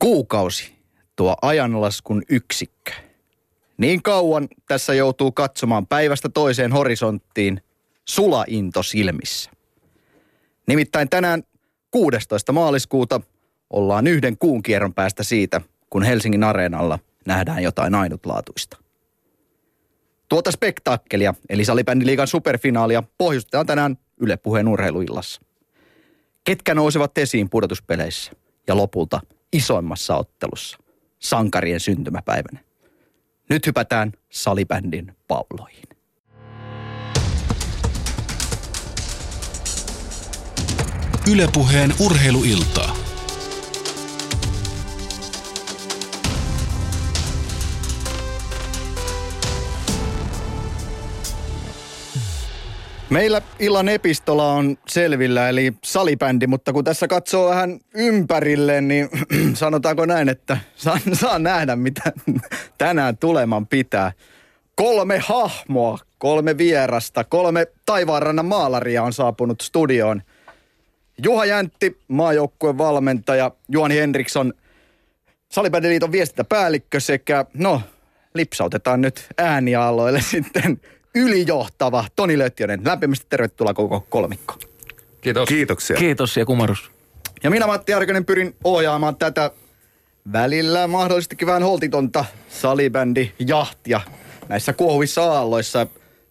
Kuukausi, tuo ajanlaskun yksikkö. Niin kauan tässä joutuu katsomaan päivästä toiseen horisonttiin sulainto silmissä. Nimittäin tänään 16. maaliskuuta ollaan yhden kuun kierron päästä siitä, kun Helsingin areenalla nähdään jotain ainutlaatuista. Tuota spektaakkelia, eli salibändiliigan superfinaalia, pohjustetaan tänään Yle Puheen urheiluillassa. Ketkä nousevat esiin pudotuspeleissä ja lopulta isoimmassa ottelussa, sankarien syntymäpäivänä. Nyt hypätään salibändin pauloihin. Ylepuheen urheiluiltaa. Meillä illan epistola on selvillä, eli salibändi, mutta kun tässä katsoo vähän ympärille, niin sanotaanko näin, että saa, saa nähdä, mitä tänään tuleman pitää. Kolme hahmoa, kolme vierasta, kolme taivaanrannan maalaria on saapunut studioon. Juha Jäntti, maajoukkueen valmentaja, Juhani Henriksson, Salibändiliiton viestintäpäällikkö sekä, no, lipsautetaan nyt äänialoille sitten ylijohtava Toni Lötjönen. Lämpimästi tervetuloa koko kolmikko. Kiitos. Kiitoksia. Kiitos ja kumarus. Ja minä Matti Arkonen pyrin ohjaamaan tätä välillä mahdollisestikin vähän holtitonta salibändi jahtia näissä kuohuvissa aalloissa.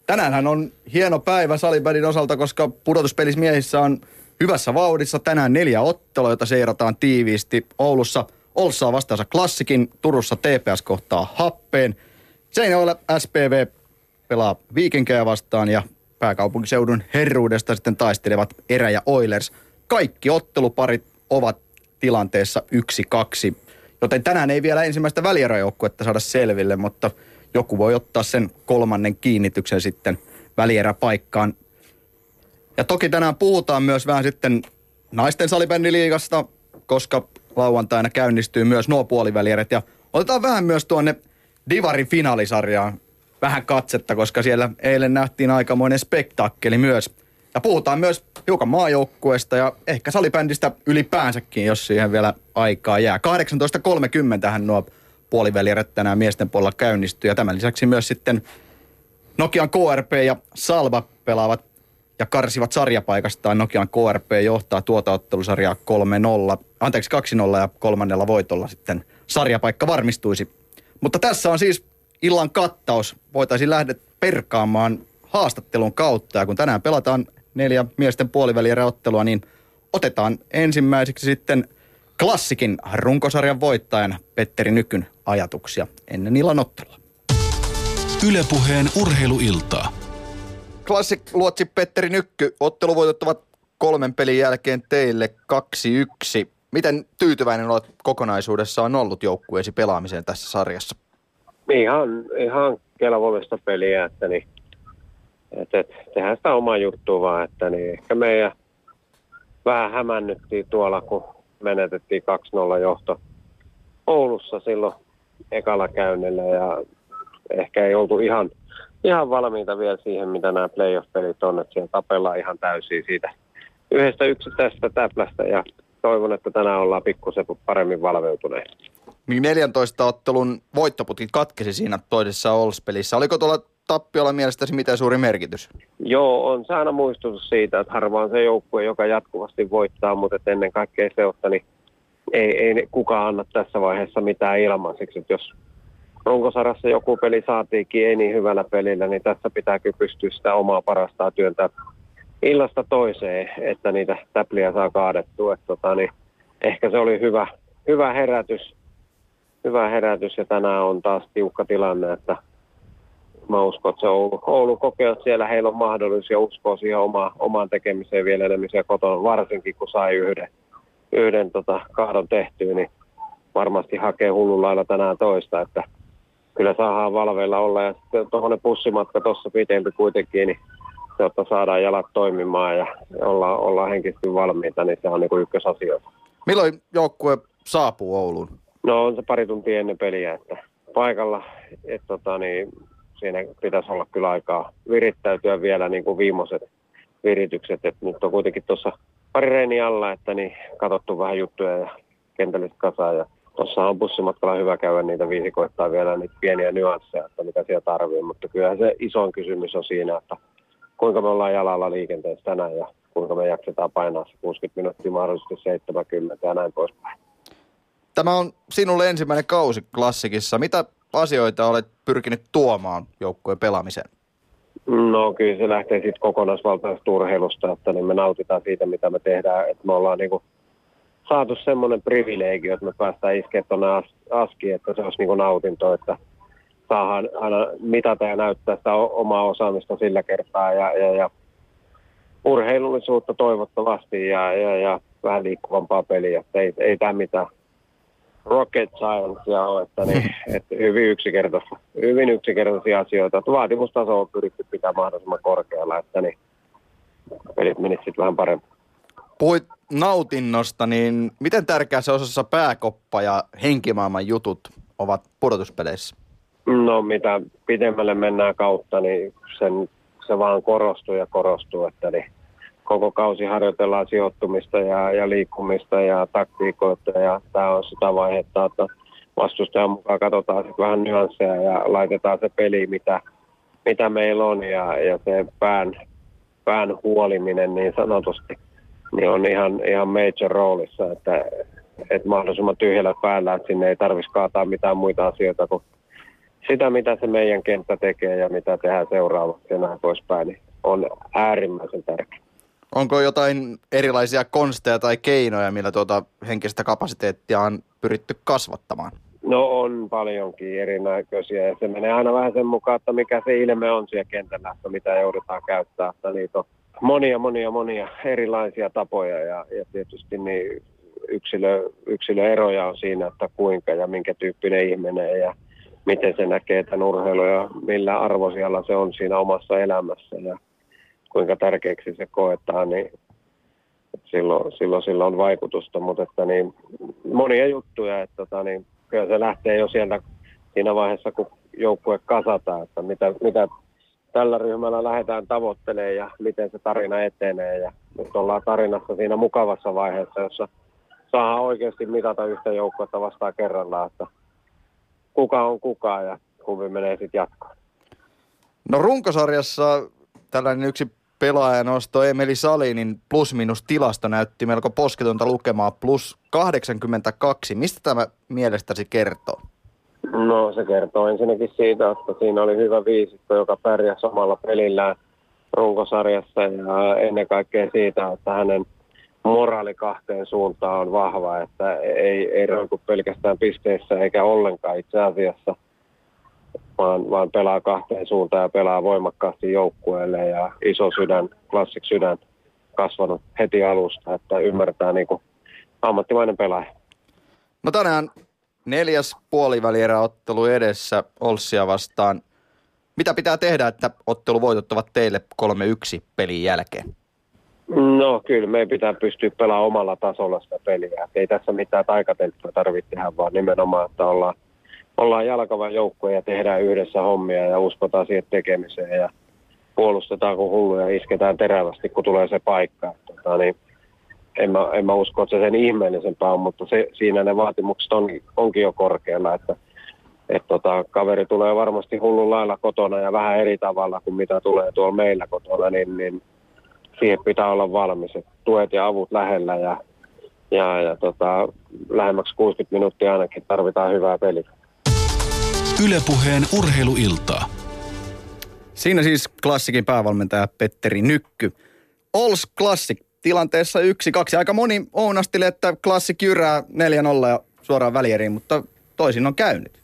Tänäänhän on hieno päivä salibändin osalta, koska pudotuspelismiehissä on hyvässä vauhdissa. Tänään neljä ottelua, joita seurataan tiiviisti. Oulussa Olssaa vastaansa klassikin, Turussa TPS kohtaa happeen. Seinäjoella SPV pelaa Viikinkejä vastaan ja pääkaupunkiseudun herruudesta sitten taistelevat Erä ja Oilers. Kaikki otteluparit ovat tilanteessa yksi kaksi, joten tänään ei vielä ensimmäistä välieräjoukkuetta saada selville, mutta joku voi ottaa sen kolmannen kiinnityksen sitten välieräpaikkaan. Ja toki tänään puhutaan myös vähän sitten naisten salibändiliigasta, koska lauantaina käynnistyy myös nuo puolivälierät. Ja otetaan vähän myös tuonne Divarin finaalisarjaan vähän katsetta, koska siellä eilen nähtiin aikamoinen spektaakkeli myös. Ja puhutaan myös hiukan maajoukkueesta ja ehkä salibändistä ylipäänsäkin, jos siihen vielä aikaa jää. 18.30 hän nuo puolivälierät tänään miesten puolella käynnistyy ja tämän lisäksi myös sitten Nokian KRP ja Salva pelaavat ja karsivat sarjapaikastaan. Nokian KRP johtaa tuota ottelusarjaa 3-0, anteeksi 2-0 ja kolmannella voitolla sitten sarjapaikka varmistuisi. Mutta tässä on siis illan kattaus. Voitaisiin lähteä perkaamaan haastattelun kautta. Ja kun tänään pelataan neljä miesten puolivälierä-ottelua, niin otetaan ensimmäiseksi sitten klassikin runkosarjan voittajan Petteri Nykyn ajatuksia ennen illan ottelua. Ylepuheen urheiluiltaa. Klassik luotsi Petteri Nykky. Otteluvoitot ovat kolmen pelin jälkeen teille 2-1. Miten tyytyväinen olet kokonaisuudessaan ollut joukkueesi pelaamiseen tässä sarjassa? Ihan, ihan kelvollista peliä, että niin, et, et, tehdään sitä omaa juttua vaan, että niin ehkä meidän vähän hämännyttiin tuolla, kun menetettiin 2-0 johto Oulussa silloin ekalla käynnillä ja ehkä ei oltu ihan, ihan valmiita vielä siihen, mitä nämä playoff-pelit on, että siellä tapellaan ihan täysin siitä yhdestä yksittäisestä täplästä ja toivon, että tänään ollaan pikkusen paremmin valveutuneet. Niin 14 ottelun voittoputki katkesi siinä toisessa Ols-pelissä. Oliko tuolla tappiolla mielestäsi mitä suuri merkitys? Joo, on se aina muistutus siitä, että harvaan se joukkue, joka jatkuvasti voittaa, mutta ennen kaikkea se, että niin ei, ei kukaan anna tässä vaiheessa mitään ilmaiseksi. Jos runkosarassa joku peli saatiinkin ei niin hyvällä pelillä, niin tässä pitääkin pystyä sitä omaa parastaa työntää illasta toiseen, että niitä täpliä saa kaadettua. Että tota, niin ehkä se oli hyvä, hyvä herätys, hyvä herätys ja tänään on taas tiukka tilanne, että mä uskon, että se Oulu, Oulu kokee, että siellä heillä on mahdollisuus ja uskoo siihen oma, omaan tekemiseen vielä enemmän kotona, varsinkin kun sai yhden, yhden tota, kaadon tehtyä, niin varmasti hakee hullun lailla tänään toista, että kyllä saadaan valveilla olla ja sitten tuohon pussimatka tuossa pitempi kuitenkin, niin jotta saadaan jalat toimimaan ja ollaan, ollaan henkisesti valmiita, niin se on niin ykkösasioita. Milloin joukkue saapuu Ouluun? No on se pari tuntia ennen peliä, että paikalla, että tota, niin, siinä pitäisi olla kyllä aikaa virittäytyä vielä niin kuin viimeiset viritykset, että nyt on kuitenkin tuossa pari reini alla, että niin katsottu vähän juttuja ja kentällistä kasaa. Ja tuossa on bussimatkalla hyvä käydä niitä viisikoittaa vielä niitä pieniä nyansseja, että mitä siellä tarvii, mutta kyllä se isoin kysymys on siinä, että kuinka me ollaan jalalla liikenteessä tänään ja kuinka me jaksetaan painaa se 60 minuuttia, mahdollisesti 70 ja näin poispäin. Tämä on sinulle ensimmäinen kausi klassikissa. Mitä asioita olet pyrkinyt tuomaan joukkueen pelaamiseen? No kyllä se lähtee sitten kokonaisvaltaisesta urheilusta, että niin me nautitaan siitä, mitä me tehdään. Että me ollaan niinku saatu semmoinen privilegio, että me päästään iskeä tuonne as- askiin, että se olisi niinku nautinto, että saadaan aina mitata ja näyttää sitä omaa osaamista sillä kertaa ja, ja, ja urheilullisuutta toivottavasti ja, ja, ja vähän liikkuvampaa peliä. Että ei, ei tämä mitään rocket sciencea ole, että, niin, että hyvin, yksinkertaisia, hyvin yksinkertaisia asioita. Että vaatimustaso on pyritty pitää mahdollisimman korkealla, että niin pelit menisivät sitten vähän paremmin. Puhuit nautinnosta, niin miten tärkeä se osassa pääkoppa ja henkimaailman jutut ovat pudotuspeleissä? No mitä pidemmälle mennään kautta, niin sen, se vaan korostuu ja korostuu, että niin koko kausi harjoitellaan sijoittumista ja, ja liikkumista ja taktiikoita ja tämä on sitä vaihetta, että vastustajan mukaan katsotaan sitten vähän nyansseja ja laitetaan se peli, mitä, mitä meillä on ja, ja se pään, pään huoliminen niin sanotusti niin on ihan, ihan major roolissa, että, että mahdollisimman tyhjällä päällä, että sinne ei tarvitsisi kaataa mitään muita asioita kuin sitä, mitä se meidän kenttä tekee ja mitä tehdään seuraavaksi ja näin poispäin, niin on äärimmäisen tärkeää. Onko jotain erilaisia konsteja tai keinoja, millä tuota henkistä kapasiteettia on pyritty kasvattamaan? No on paljonkin erinäköisiä ja se menee aina vähän sen mukaan, että mikä se ilme on siellä kentällä, että mitä joudutaan käyttää. Että niitä on monia, monia, monia erilaisia tapoja ja, ja tietysti niin yksilö, yksilöeroja on siinä, että kuinka ja minkä tyyppinen ihminen ja miten se näkee tämän urheilun ja millä arvosijalla se on siinä omassa elämässä. Ja kuinka tärkeäksi se koetaan, niin silloin, silloin sillä on vaikutusta, mutta että niin, monia juttuja, että tota, niin, kyllä se lähtee jo sieltä siinä vaiheessa, kun joukkue kasataan, että mitä, mitä tällä ryhmällä lähdetään tavoittelemaan ja miten se tarina etenee. Ja nyt ollaan tarinassa siinä mukavassa vaiheessa, jossa saa oikeasti mitata yhtä joukkuetta vastaan kerrallaan, että kuka on kuka ja kumpi menee sitten jatkoon. No runkosarjassa tällainen yksi pelaajanosto Emeli Salinin plus-minus tilasto näytti melko posketonta lukemaa plus 82. Mistä tämä mielestäsi kertoo? No se kertoo ensinnäkin siitä, että siinä oli hyvä viisikko, joka pärjäsi omalla pelillään runkosarjassa ja ennen kaikkea siitä, että hänen moraali kahteen suuntaan on vahva, että ei, ei roiku pelkästään pisteissä eikä ollenkaan itse asiassa – vaan, vaan pelaa kahteen suuntaan ja pelaa voimakkaasti joukkueelle ja iso sydän, klassik sydän kasvanut heti alusta, että ymmärtää niin kuin ammattimainen pelaaja. No tänään neljäs puolivälieräottelu edessä Olssia vastaan. Mitä pitää tehdä, että ottelu voitottavat teille 3-1 pelin jälkeen? No kyllä, meidän pitää pystyä pelaamaan omalla tasolla sitä peliä. ei tässä mitään taikatemppuja tarvitse tehdä, vaan nimenomaan, että ollaan – ollaan jalkava joukkue ja tehdään yhdessä hommia ja uskotaan siihen tekemiseen ja puolustetaan kuin hulluja ja isketään terävästi, kun tulee se paikka. Tota, niin en, mä, en mä usko, että se sen ihmeellisempää on, mutta se, siinä ne vaatimukset on, onkin jo korkealla, että et tota, kaveri tulee varmasti hullun lailla kotona ja vähän eri tavalla kuin mitä tulee tuolla meillä kotona, niin, niin siihen pitää olla valmis. Et tuet ja avut lähellä ja, ja, ja tota, lähemmäksi 60 minuuttia ainakin tarvitaan hyvää peliä. Ylepuheen urheiluiltaa. Siinä siis klassikin päävalmentaja Petteri Nykky. Ols Classic tilanteessa yksi, kaksi. Aika moni ounasteli, että Classic jyrää 4-0 ja suoraan välieriin, mutta toisin on käynyt.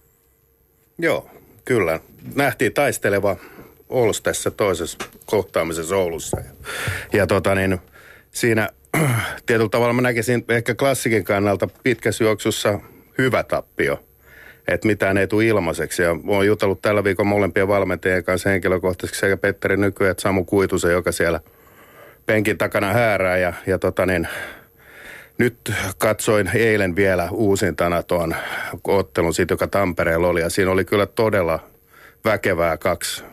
Joo, kyllä. Nähtiin taisteleva Ols tässä toisessa kohtaamisessa Oulussa. Ja, ja tota niin, siinä tietyllä tavalla mä näkisin ehkä klassikin kannalta pitkässä juoksussa hyvä tappio – että mitään ei tule ilmaiseksi. Ja olen jutellut tällä viikolla molempien valmentajien kanssa henkilökohtaisesti sekä Petteri Nyky että Samu Kuitusen, joka siellä penkin takana häärää. Ja, ja tota niin, nyt katsoin eilen vielä uusintana tuon ottelun siitä, joka Tampereella oli. Ja siinä oli kyllä todella väkevää kaksi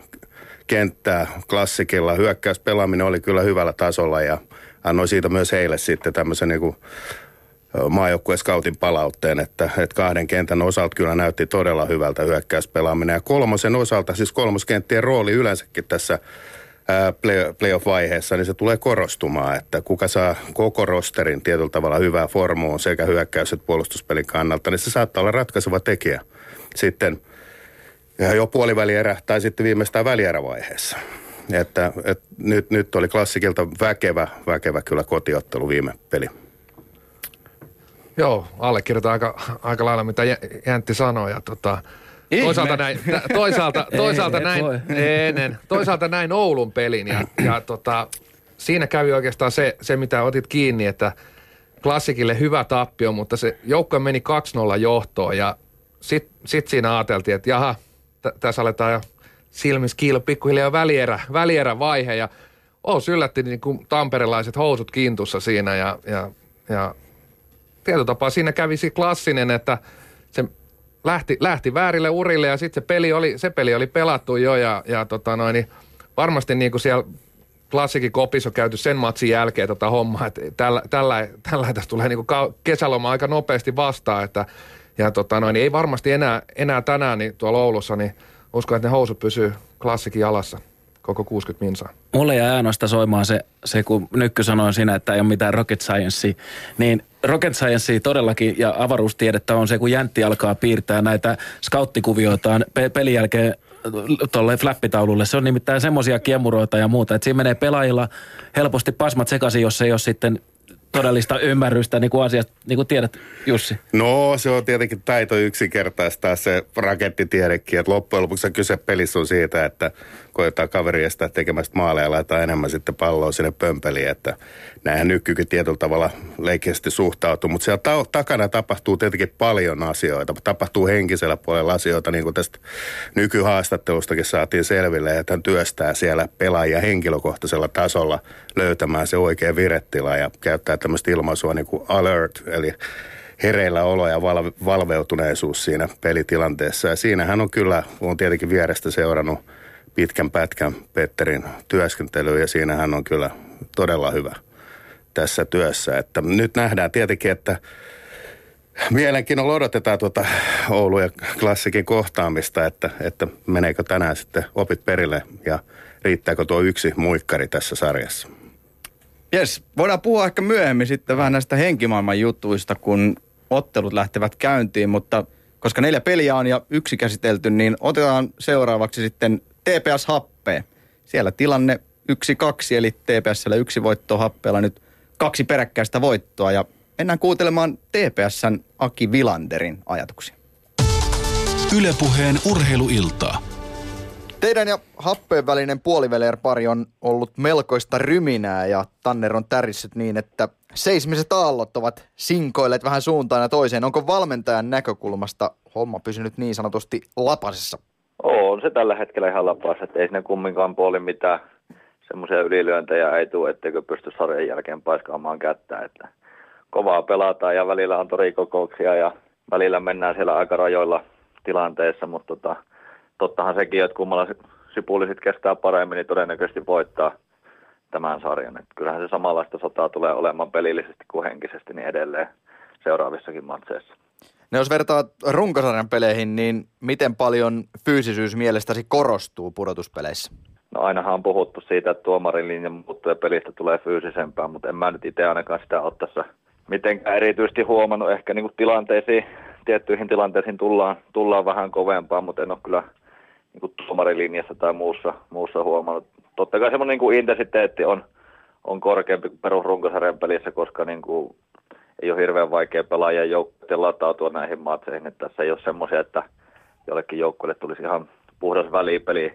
kenttää klassikilla. Hyökkäyspelaaminen oli kyllä hyvällä tasolla ja annoin siitä myös heille sitten tämmöisen niin kuin maajoukkueen scoutin palautteen, että, että kahden kentän osalta kyllä näytti todella hyvältä hyökkäyspelaaminen. Ja kolmosen osalta, siis kolmoskenttien rooli yleensäkin tässä play, playoff-vaiheessa, niin se tulee korostumaan, että kuka saa koko rosterin tietyllä tavalla hyvää formuun sekä hyökkäys- että puolustuspelin kannalta, niin se saattaa olla ratkaiseva tekijä sitten jo puolivälierä tai sitten viimeistään välierävaiheessa. Että, että nyt, nyt oli klassikilta väkevä, väkevä kyllä kotiottelu viime peli. Joo, allekirjoitan aika, aika lailla mitä Jäntti sanoi. Ja tota, toisaalta näin, toisaalta, toisaalta ei, näin, ennen, toisaalta näin Oulun pelin ja, ja tota, siinä kävi oikeastaan se, se, mitä otit kiinni, että klassikille hyvä tappio, mutta se joukko meni 2-0 johtoon ja sitten sit siinä ajateltiin, että jaha, t- tässä aletaan jo silmissä kiilo pikkuhiljaa välierä, välierä vaihe ja Oos yllätti niin kuin tamperelaiset housut kintussa siinä ja, ja, ja tietyllä tapaa siinä kävisi klassinen, että se lähti, lähti väärille urille ja sitten se peli oli, se peli oli pelattu jo ja, ja tota noin, niin varmasti niin kuin siellä klassikin kopissa on käyty sen matsin jälkeen tota hommaa, että tällä, tällä, tällä tässä tulee niin kuin kesäloma aika nopeasti vastaan, että ja tota noin, niin ei varmasti enää, enää tänään niin tuolla Oulussa, niin uskon, että ne housut pysyy klassikin jalassa koko 60 minsaa. Mulle jäi ainoastaan soimaan se, se, kun Nykky sanoi siinä, että ei ole mitään rocket science, niin rocket science todellakin ja avaruustiedettä on se, kun Jäntti alkaa piirtää näitä skauttikuvioitaan pe- pelin jälkeen tuolle flappitaululle. Se on nimittäin semmoisia kiemuroita ja muuta, että siinä menee pelaajilla helposti pasmat sekaisin, jos ei ole sitten todellista ymmärrystä niin kuin asiasta, niin kuin tiedät Jussi? No se on tietenkin taito yksinkertaistaa se rakettitiedekin, että loppujen lopuksi kyse pelissä on siitä, että koetaan kaveri estää tekemästä maaleja ja laittaa enemmän sitten palloa sinne pömpeliin, että näinhän nykykin tietyllä tavalla leikkeisesti suhtautuu, mutta siellä ta- takana tapahtuu tietenkin paljon asioita, tapahtuu henkisellä puolella asioita, niin kuin tästä nykyhaastattelustakin saatiin selville, että hän työstää siellä pelaajia henkilökohtaisella tasolla löytämään se oikea virettila ja käyttää tämmöistä ilmaisua niin kuin alert, eli hereillä olo ja val- valveutuneisuus siinä pelitilanteessa. Ja siinähän on kyllä, on tietenkin vierestä seurannut pitkän pätkän Petterin työskentelyä ja siinä hän on kyllä todella hyvä tässä työssä. Että nyt nähdään tietenkin, että mielenkiinnolla odotetaan tuota Oulu ja klassikin kohtaamista, että, että meneekö tänään sitten opit perille ja riittääkö tuo yksi muikkari tässä sarjassa. Jes, voidaan puhua ehkä myöhemmin sitten vähän näistä henkimaailman jutuista, kun ottelut lähtevät käyntiin, mutta koska neljä peliä on ja yksi käsitelty, niin otetaan seuraavaksi sitten TPS Happee. Siellä tilanne 1-2, eli TPSllä yksi voitto Happeella nyt kaksi peräkkäistä voittoa ja mennään kuuntelemaan TPSn Aki Vilanderin ajatuksia. Ylepuheen urheiluiltaa. Teidän ja Happeen välinen puolivälier-pari on ollut melkoista ryminää ja Tanner on tärissyt niin, että seismiset aallot ovat sinkoilleet vähän suuntaan ja toiseen. Onko valmentajan näkökulmasta homma pysynyt niin sanotusti lapasessa? On se tällä hetkellä ihan lapassa, että ei sinne kumminkaan puoli mitään semmoisia ylilyöntejä ei tule, etteikö pysty sarjan jälkeen paiskaamaan kättä. Että kovaa pelataan ja välillä on torikokouksia ja välillä mennään siellä aika rajoilla tilanteessa, mutta tota, tottahan sekin, että kummalla sipulisit kestää paremmin, niin todennäköisesti voittaa tämän sarjan. Että kyllähän se samanlaista sotaa tulee olemaan pelillisesti kuin henkisesti niin edelleen seuraavissakin matseissa. No jos vertaat runkosarjan peleihin, niin miten paljon fyysisyys mielestäsi korostuu pudotuspeleissä? No ainahan on puhuttu siitä, että tuomarin linja muuttuu ja pelistä tulee fyysisempää, mutta en mä nyt itse ainakaan sitä ole tässä mitenkään erityisesti huomannut. Ehkä niin kuin tilanteisiin, tiettyihin tilanteisiin tullaan, tullaan vähän kovempaa, mutta en ole kyllä niin kuin tuomarilinjassa tai muussa, muussa huomannut. Totta kai semmoinen niin intensiteetti on, on korkeampi kuin perusrunkosarjan pelissä, koska niin kuin ei ole hirveän vaikea pelaajien joukkueiden latautua näihin matseihin. Että tässä ei ole semmoisia, että jollekin joukkueelle tulisi ihan puhdas välipeli,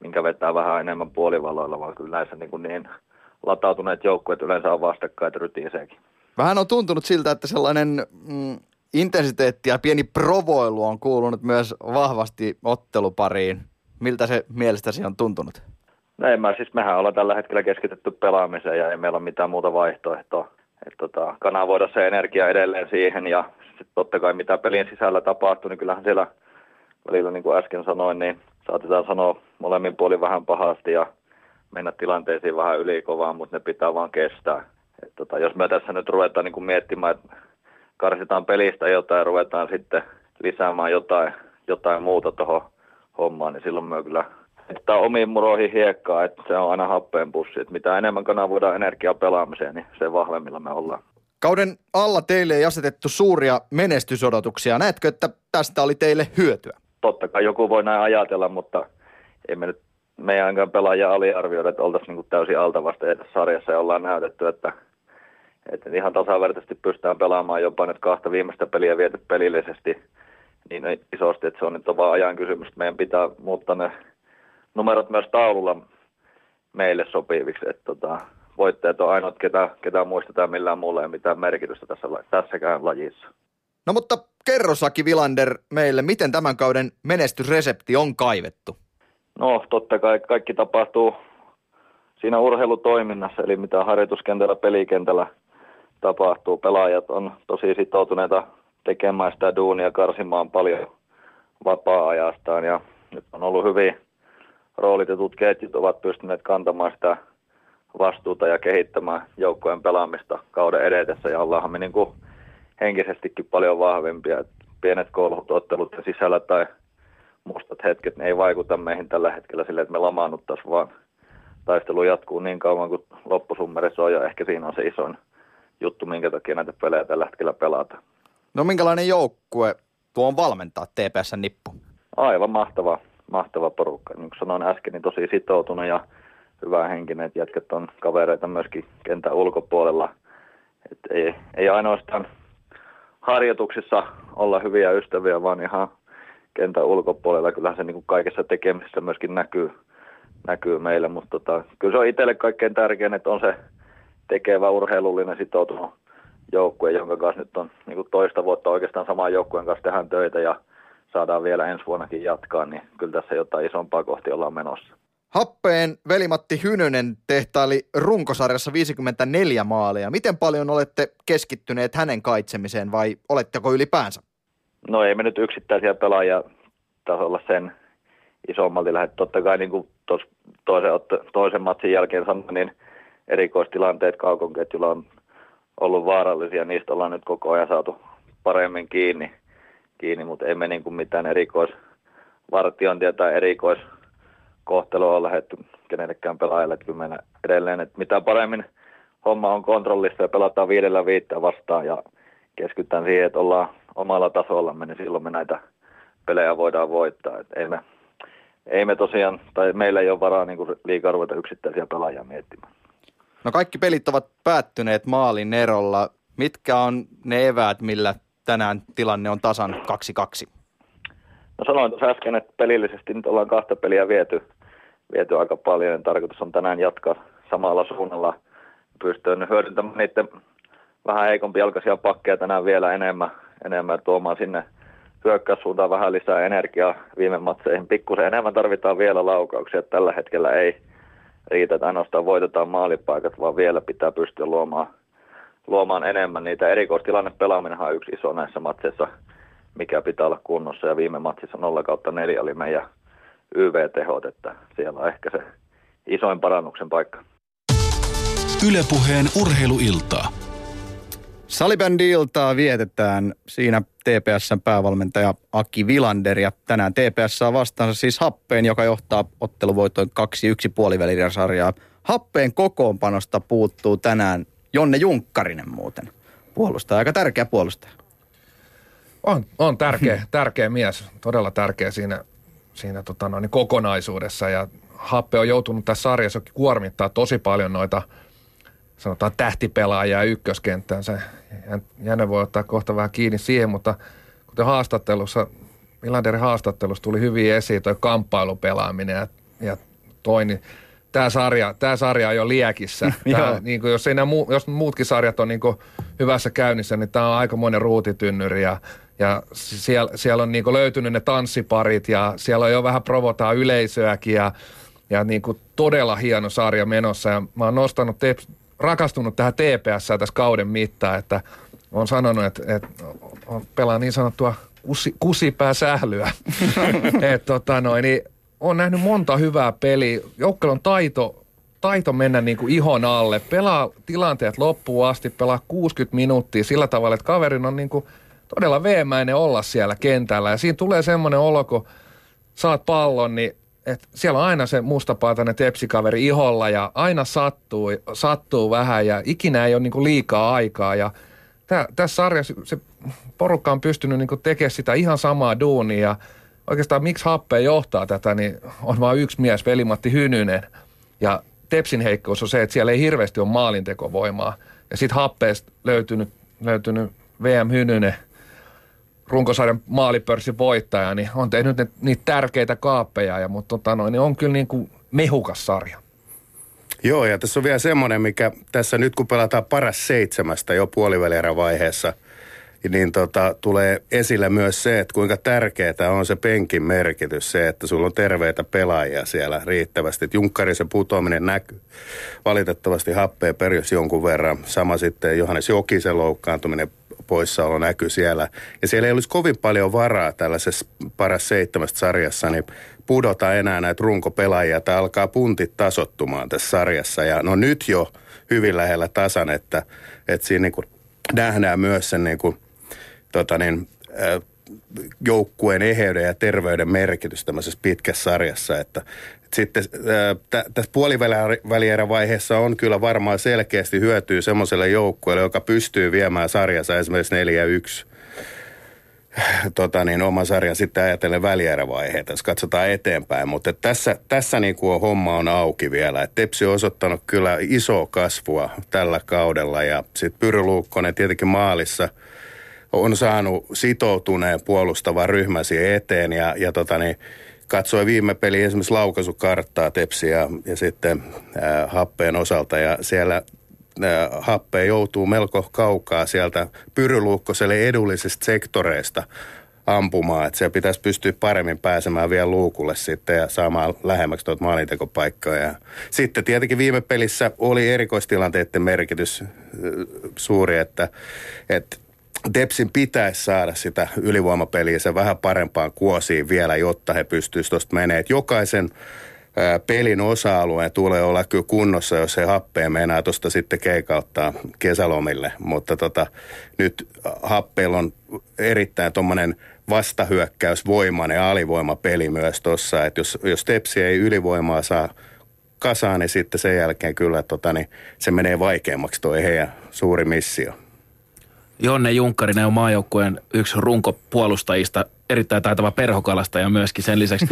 minkä vetää vähän enemmän puolivaloilla, vaan kyllä näissä niin, kuin niin latautuneet joukkueet yleensä on vastakkain rytiiseekin. Vähän on tuntunut siltä, että sellainen mm, intensiteetti ja pieni provoilu on kuulunut myös vahvasti ottelupariin. Miltä se mielestäsi on tuntunut? No en mä, siis mehän ollaan tällä hetkellä keskitetty pelaamiseen ja ei meillä ole mitään muuta vaihtoehtoa. Et tota, kanavoida se energia edelleen siihen ja sitten totta kai mitä pelin sisällä tapahtuu, niin kyllähän siellä välillä niin kuin äsken sanoin, niin saatetaan sanoa molemmin puolin vähän pahasti ja mennä tilanteisiin vähän ylikovaan, mutta ne pitää vaan kestää. Et tota, jos me tässä nyt ruvetaan niin kuin miettimään, että karsitaan pelistä jotain ja ruvetaan sitten lisäämään jotain, jotain muuta tuohon hommaan, niin silloin me kyllä että omiin muroihin hiekkaa, että se on aina happeen pussi. Että mitä enemmän kanavoidaan energiaa pelaamiseen, niin se vahvemmilla me ollaan. Kauden alla teille ei asetettu suuria menestysodotuksia. Näetkö, että tästä oli teille hyötyä? Totta kai joku voi näin ajatella, mutta ei me nyt meidänkään pelaajia aliarvioida, että oltaisiin niin täysin altavasta sarjassa ja ollaan näytetty, että, että ihan tasavertaisesti pystytään pelaamaan jopa nyt kahta viimeistä peliä viety pelillisesti niin isosti, että se on nyt vaan ajan kysymys. Meidän pitää muuttaa ne numerot myös taululla meille sopiviksi, että tota, voitteet on ainoat, ketä, ketä muistetaan millään muulla ei mitään merkitystä tässä, tässäkään lajissa. No mutta kerro Saki Vilander meille, miten tämän kauden menestysresepti on kaivettu? No totta kai kaikki tapahtuu siinä urheilutoiminnassa, eli mitä harjoituskentällä, pelikentällä tapahtuu. Pelaajat on tosi sitoutuneita tekemään sitä duunia, karsimaan paljon vapaa-ajastaan ja nyt on ollut hyvin roolitetut ketjut ovat pystyneet kantamaan sitä vastuuta ja kehittämään joukkojen pelaamista kauden edetessä ja ollaanhan me niin kuin henkisestikin paljon vahvempia. pienet koulutottelut sisällä tai mustat hetket ne ei vaikuta meihin tällä hetkellä sille, että me lamaannuttaisiin, vaan taistelu jatkuu niin kauan kuin loppusummerissa on ja ehkä siinä on se isoin juttu, minkä takia näitä pelejä tällä hetkellä pelataan. No minkälainen joukkue tuo on valmentaa TPS nippu? Aivan mahtava, mahtava porukka. Niin kuin sanoin äsken, niin tosi sitoutunut ja hyvä henkinen, että jätkät on kavereita myöskin kentän ulkopuolella. Et ei, ei ainoastaan harjoituksissa olla hyviä ystäviä, vaan ihan kentän ulkopuolella. Kyllähän se niin kuin kaikessa tekemisessä myöskin näkyy, näkyy meille, mutta tota, kyllä se on itselle kaikkein tärkein, että on se tekevä urheilullinen sitoutunut joukkue, jonka kanssa nyt on niin kuin toista vuotta oikeastaan saman joukkueen kanssa tehdään töitä ja saadaan vielä ensi vuonnakin jatkaa, niin kyllä tässä jotain isompaa kohti ollaan menossa. Happeen velimatti Hynynen tehtaili runkosarjassa 54 maalia. Miten paljon olette keskittyneet hänen kaitsemiseen vai oletteko ylipäänsä? No ei me nyt yksittäisiä pelaajia tasolla sen isommalti lähde. Totta kai niin kuin toisen, toisen matsin jälkeen sanoin, niin erikoistilanteet kaukonketjulla on ollut vaarallisia. Niistä ollaan nyt koko ajan saatu paremmin kiinni, kiinni mutta ei me niin kuin mitään erikoisvartiointia tai erikoiskohtelua ole lähdetty kenellekään pelaajalle. Että kyllä edelleen, että mitä paremmin homma on kontrollissa ja pelataan viidellä viittä vastaan ja keskitytään siihen, että ollaan omalla tasollamme, niin silloin me näitä pelejä voidaan voittaa. Et ei, me, ei me tosiaan, tai meillä ei ole varaa niin liikaa ruveta yksittäisiä pelaajia miettimään. No kaikki pelit ovat päättyneet maalin erolla. Mitkä on ne eväät, millä tänään tilanne on tasan 2-2? No sanoin tuossa äsken, että pelillisesti nyt ollaan kahta peliä viety, viety aika paljon. Tarkoitus on tänään jatkaa samalla suunnalla. Pystyn hyödyntämään niiden vähän heikompi jalkaisia pakkeja tänään vielä enemmän, enemmän tuomaan sinne hyökkäyssuuntaan vähän lisää energiaa viime matseihin. Pikkusen enemmän tarvitaan vielä laukauksia. Tällä hetkellä ei riitä, että ainoastaan voitetaan maalipaikat, vaan vielä pitää pystyä luomaan, luomaan enemmän niitä. Erikoistilanne pelaaminen on yksi iso näissä matseissa, mikä pitää olla kunnossa. Ja viime matsissa 0 kautta 4 oli meidän YV-tehot, että siellä on ehkä se isoin parannuksen paikka. Ylepuheen urheiluiltaa. Salibändi-iltaa vietetään siinä TPSn päävalmentaja Aki Vilander ja tänään TPS saa vastaansa siis Happeen, joka johtaa otteluvoitoin 2-1 puolivälirasarjaa. Happeen kokoonpanosta puuttuu tänään Jonne Junkkarinen muuten. Puolustaja, aika tärkeä puolustaja. On, on tärkeä, tärkeä mies, todella tärkeä siinä, siinä tota noin, kokonaisuudessa ja Happe on joutunut tässä sarjassa kuormittaa tosi paljon noita – sanotaan tähtipelaajaa ykköskenttäänsä. Jänne voi ottaa kohta vähän kiinni siihen, mutta kuten haastattelussa, Milanderin haastattelussa tuli hyvin esiin toi kamppailupelaaminen ja, ja toi, niin tämä sarja, tää sarja on jo liekissä. Tää, niin kuin jos, ei muu, jos muutkin sarjat on niin kuin hyvässä käynnissä, niin tämä on aikamoinen ruutitynnyri ja, ja siellä, siellä on niin kuin löytynyt ne tanssiparit ja siellä on jo vähän provotaan yleisöäkin ja, ja niin kuin todella hieno sarja menossa. Ja mä oon nostanut te, rakastunut tähän TPS tässä kauden mittaan, että on sanonut, että, että on pelaa niin sanottua kusi, kusipää sählyä. että tota noin, niin on nähnyt monta hyvää peliä. Joukkueella on taito, taito mennä niin kuin ihon alle, pelaa tilanteet loppuun asti, pelaa 60 minuuttia sillä tavalla, että kaverin on niin kuin todella veemäinen olla siellä kentällä. Ja siinä tulee semmoinen olo, kun saat pallon, niin että siellä on aina se mustapaatainen tepsikaveri iholla ja aina sattuu, sattuu vähän ja ikinä ei ole niin kuin liikaa aikaa. Ja tää, tässä sarjassa se porukka on pystynyt niin tekemään sitä ihan samaa duunia oikeastaan miksi Happe johtaa tätä, niin on vain yksi mies, Velimatti Hynynen. Ja Tepsin heikkous on se, että siellä ei hirveästi ole maalintekovoimaa. Ja sitten Happeesta löytynyt, löytynyt VM Hynynen, runkosarjan maalipörssin voittaja, niin on tehnyt ne, niitä tärkeitä kaappeja, ja, mutta tota noin, niin on kyllä niin kuin mehukas sarja. Joo, ja tässä on vielä semmoinen, mikä tässä nyt kun pelataan paras seitsemästä jo puolivälierä-vaiheessa – niin tota, tulee esille myös se, että kuinka tärkeää on se penkin merkitys, se, että sulla on terveitä pelaajia siellä riittävästi. Että Junkkarisen putoaminen näkyy. Valitettavasti happea perjos jonkun verran. Sama sitten Johannes Jokisen loukkaantuminen poissaolo näkyy siellä. Ja siellä ei olisi kovin paljon varaa tällaisessa paras seitsemästä sarjassa, niin pudota enää näitä runkopelaajia tai alkaa puntit tasottumaan tässä sarjassa. Ja no nyt jo hyvin lähellä tasan, että, että siinä niin nähdään myös sen niin kuin tota niin, joukkueen eheyden ja terveyden merkitys tämmöisessä pitkässä sarjassa. Että, sitten tässä puolivälierä-vaiheessa on kyllä varmaan selkeästi hyötyä semmoiselle joukkueelle, joka pystyy viemään sarjassa esimerkiksi 4-1 tota niin, oman sarjan sitten ajatellen välierävaiheita, jos katsotaan eteenpäin. Mutta tässä, tässä niin kuin homma on auki vielä. Et Tepsi on osoittanut kyllä isoa kasvua tällä kaudella ja sitten Pyry Luukkonen tietenkin maalissa – on saanut sitoutuneen puolustavan ryhmän siihen eteen ja, ja tota niin, katsoi viime peli esimerkiksi laukaisukarttaa Tepsiä ja, sitten ää, Happeen osalta ja siellä ää, Happe joutuu melko kaukaa sieltä pyryluukkoselle edullisista sektoreista ampumaan, että siellä pitäisi pystyä paremmin pääsemään vielä luukulle sitten ja saamaan lähemmäksi tuota maalintekopaikkaa. Ja sitten tietenkin viime pelissä oli erikoistilanteiden merkitys suuri, että, että Depsin pitäisi saada sitä ylivoimapeliä se vähän parempaan kuosiin vielä, jotta he pystyisivät tuosta menemään. Jokaisen pelin osa-alueen tulee olla kyllä kunnossa, jos he happeen meinaa tuosta sitten keikauttaa kesälomille. Mutta tota, nyt happeilla on erittäin tuommoinen vastahyökkäysvoimainen alivoimapeli myös tuossa. Että jos, jos Tepsi ei ylivoimaa saa kasaan, niin sitten sen jälkeen kyllä tota, niin se menee vaikeammaksi toi heidän suuri missio. Jonne Junkkarinen on maajoukkueen yksi runkopuolustajista, erittäin taitava perhokalasta ja myöskin sen lisäksi.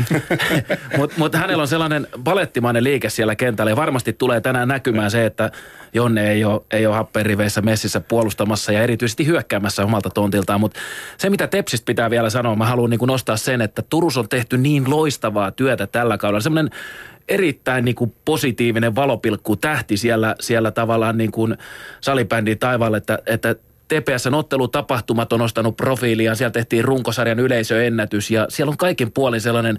Mutta mut hänellä on sellainen palettimainen liike siellä kentällä ja varmasti tulee tänään näkymään se, että Jonne ei ole, ei ole happeriveissä messissä puolustamassa ja erityisesti hyökkäämässä omalta tontiltaan. Mutta se, mitä Tepsistä pitää vielä sanoa, mä haluan niin nostaa sen, että Turus on tehty niin loistavaa työtä tällä kaudella. Semmoinen erittäin niin kuin positiivinen valopilkku tähti siellä, siellä tavallaan niin kuin salibändin taivaalle, että, että TPSn ottelutapahtumat on nostanut profiilia, siellä tehtiin runkosarjan yleisöennätys ja siellä on kaiken puolin sellainen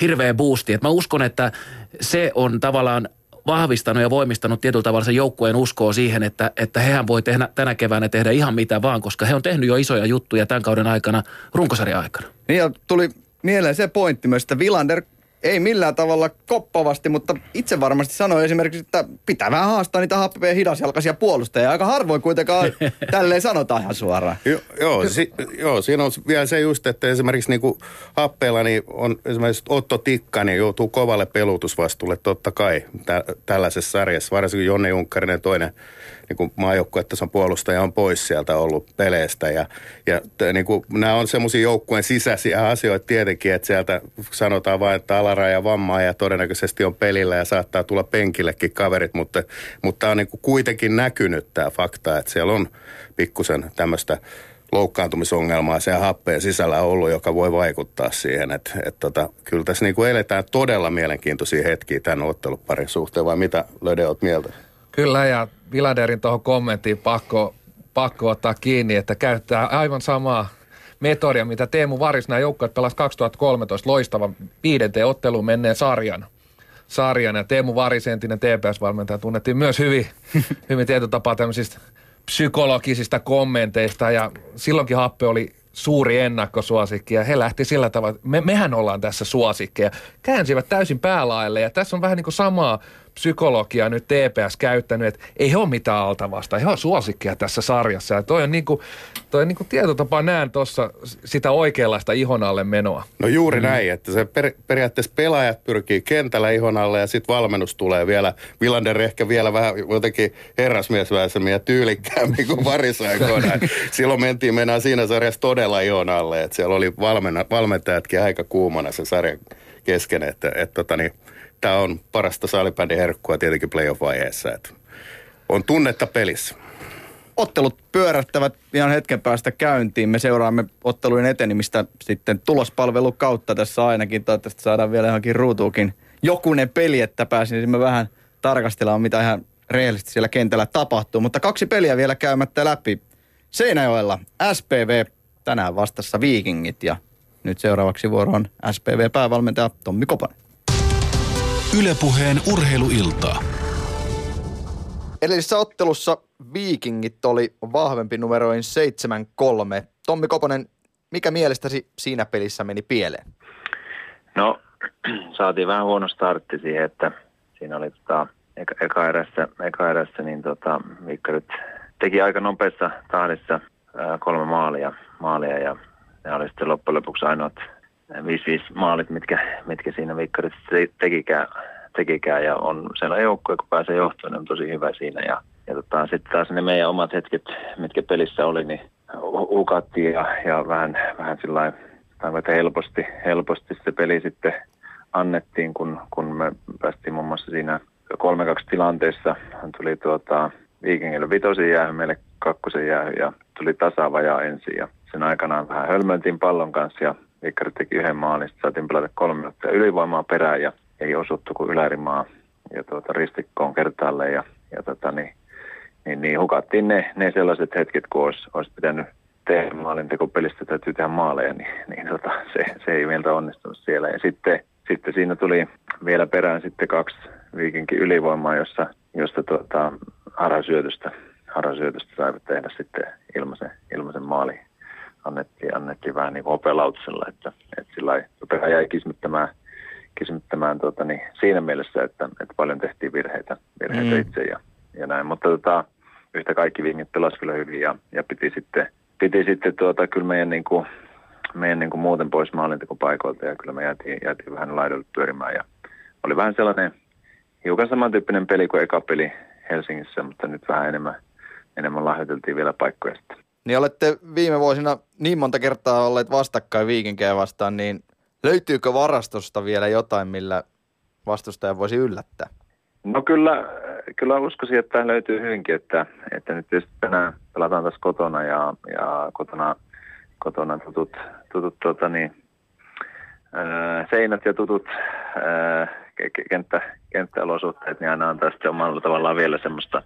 hirveä boosti. Että mä uskon, että se on tavallaan vahvistanut ja voimistanut tietyllä tavalla sen joukkueen uskoa siihen, että, että hehän voi tehdä, tänä keväänä tehdä ihan mitä vaan, koska he on tehnyt jo isoja juttuja tämän kauden aikana, runkosarjan aikana. Niin ja tuli mieleen se pointti myös, että Villander ei millään tavalla koppavasti, mutta itse varmasti sanoi esimerkiksi, että pitää vähän haastaa niitä happea hidasjalkaisia puolustajia. Aika harvoin kuitenkaan tälleen sanotaan ihan suoraan. Jo, joo, si, joo, siinä on vielä se just, että esimerkiksi niin kuin happeella niin on esimerkiksi Otto Tikka, niin joutuu kovalle pelutusvastuulle totta kai tä, tällaisessa sarjassa. Varsinkin Jonne Junkkarinen toinen niin maajoukkuetason puolustaja on pois sieltä ollut peleistä. Ja, ja niin kuin, nämä on semmoisia joukkueen sisäisiä asioita tietenkin, että sieltä sanotaan vain, että alaraja vammaa ja todennäköisesti on pelillä ja saattaa tulla penkillekin kaverit, mutta, mutta on niin kuin kuitenkin näkynyt tämä fakta, että siellä on pikkusen tämmöistä loukkaantumisongelmaa siellä happeen sisällä ollut, joka voi vaikuttaa siihen. Että et tota, kyllä tässä niin kuin eletään todella mielenkiintoisia hetkiä tämän otteluparin suhteen, vai mitä Löde olet mieltä? Kyllä, ja Viladerin tuohon kommenttiin pakko, pakko ottaa kiinni, että käyttää aivan samaa metodia, mitä Teemu Varis, nämä joukkueet pelasi 2013 loistavan viidenteen otteluun menneen sarjan. sarjan. Ja Teemu Varis, entinen TPS-valmentaja, tunnettiin myös hyvin, hyvin tietotapaa tämmöisistä psykologisista kommenteista. Ja silloinkin Happe oli suuri ennakkosuosikki ja he lähti sillä tavalla, me, mehän ollaan tässä suosikkeja. Käänsivät täysin päälaille ja tässä on vähän niin kuin samaa psykologiaa nyt TPS käyttänyt, että ei he ole mitään alta vasta, he on suosikkia tässä sarjassa. Ja toi on niin kuin, toi niin kuin tietotapa näen tuossa sitä oikeanlaista ihon alle menoa. No juuri mm. näin, että se per, periaatteessa pelaajat pyrkii kentällä ihon alle ja sitten valmennus tulee vielä, Villander ehkä vielä vähän jotenkin herrasmiesväisemmin ja tyylikkäämmin kuin varisaikoina. Silloin mentiin mennään siinä sarjassa todella ihon alle, että siellä oli valmenna, valmentajatkin aika kuumana se sarja kesken, että, että että tota niin, tämä on parasta salibändin herkkua tietenkin playoff-vaiheessa. Että on tunnetta pelissä. Ottelut pyörättävät ihan hetken päästä käyntiin. Me seuraamme ottelujen etenemistä sitten tulospalvelun kautta tässä ainakin. Toivottavasti saadaan vielä johonkin ruutuukin jokunen peli, että pääsisimme vähän tarkastelemaan, mitä ihan rehellisesti siellä kentällä tapahtuu. Mutta kaksi peliä vielä käymättä läpi. Seinäjoella SPV tänään vastassa Vikingit ja nyt seuraavaksi vuoro on SPV-päävalmentaja Tommi Kopanen. Ylepuheen urheiluiltaa. Edellisessä ottelussa Vikingit oli vahvempi numeroin 7-3. Tommi Koponen, mikä mielestäsi siinä pelissä meni pieleen? No, saatiin vähän huono startti siihen, että siinä oli tota, eka, eka, erässä, eka erässä, niin tota, Mikkarit teki aika nopeassa tahdissa ää, kolme maalia, maalia ja ne oli sitten loppujen lopuksi ainoat 5-5 maalit, mitkä, mitkä siinä Vikkarit tekikään, tekikään ja on siellä joukkoja, kun pääsee johtoon, niin on tosi hyvä siinä ja, ja tota, sitten taas ne meidän omat hetket, mitkä pelissä oli, niin hukattiin ja, ja vähän, vähän sillä helposti, helposti se peli sitten annettiin, kun, kun me päästiin muun muassa siinä 3-2 tilanteessa. Tuli tuota, Vikingille vitosen jäähy, meille kakkosen jäähy ja tuli tasaava ja ensin. Ja sen aikanaan vähän hölmöntiin pallon kanssa ja Vikkari teki yhden maalin. Sitten saatiin pelata kolme minuuttia ylivoimaa perään ja ei osuttu kuin ylärimaa ja tuota, ristikkoon kertaalle. Ja, ja tota, niin, niin, niin, hukattiin ne, ne sellaiset hetket, kun olisi, olisi pitänyt tehdä maalintekopelistä täytyy tehdä maaleja, niin, niin tota, se, se, ei meiltä onnistunut siellä. Ja sitten, sitten siinä tuli vielä perään sitten kaksi viikinkin ylivoimaa, jossa, josta tuota, harasyötöstä, harasyötöstä saivat tehdä sitten ilmaisen, ilmaisen maali. Annettiin, annettiin vähän niin kuin opelautsella, että, että sillä ei jäi kismittämään, kismittämään tuota, niin siinä mielessä, että, että paljon tehtiin virheitä, virheitä mm. itse ja, ja näin. Mutta tota, yhtä kaikki vingit pelasivat kyllä hyvin ja, ja piti sitten, piti sitten tuota, kyllä meidän, niin kuin, meidän niin kuin muuten pois maalintekopaikoilta ja kyllä me jäätiin, jäätiin vähän laidolle pyörimään ja oli vähän sellainen hiukan samantyyppinen peli kuin eka peli Helsingissä, mutta nyt vähän enemmän, enemmän lahjoiteltiin vielä paikkoja sitten. Niin olette viime vuosina niin monta kertaa olleet vastakkain viikinkejä vastaan, niin löytyykö varastosta vielä jotain, millä vastustaja voisi yllättää? No kyllä, kyllä uskoisin, että löytyy hyvinkin, että, että nyt tietysti tänään pelataan tässä kotona ja, ja kotona, kotona tutut, tutut tuota niin, seinät ja tutut kenttä, kenttäolosuhteet, niin aina antaa sitten omalla tavallaan vielä semmoista,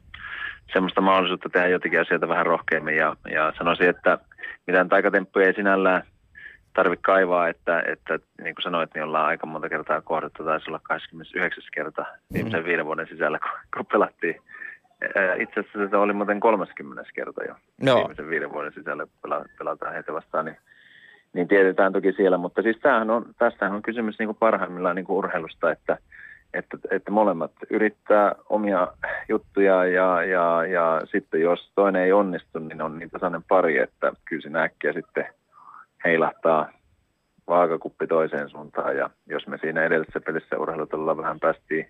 semmoista mahdollisuutta tehdä jotenkin asioita vähän rohkeammin. Ja, ja sanoisin, että mitään taikatemppuja ei sinällään tarvitse kaivaa, että, että niin kuin sanoit, niin ollaan aika monta kertaa kohdattu, taisi olla 29 kerta viimeisen mm. viiden vuoden sisällä, kun, kun pelattiin. Itse asiassa se oli muuten 30 kerta jo no. viimeisen viiden vuoden sisällä, kun pelataan heitä vastaan, niin niin tiedetään toki siellä. Mutta siis tämähän on, tästähän on kysymys niin kuin parhaimmillaan niin kuin urheilusta, että, että, että molemmat yrittää omia juttuja ja, ja, ja sitten jos toinen ei onnistu, niin on niin tasainen pari, että kyllä siinä äkkiä sitten heilahtaa vaakakuppi toiseen suuntaan. Ja jos me siinä edellisessä pelissä urheilutella vähän päästiin,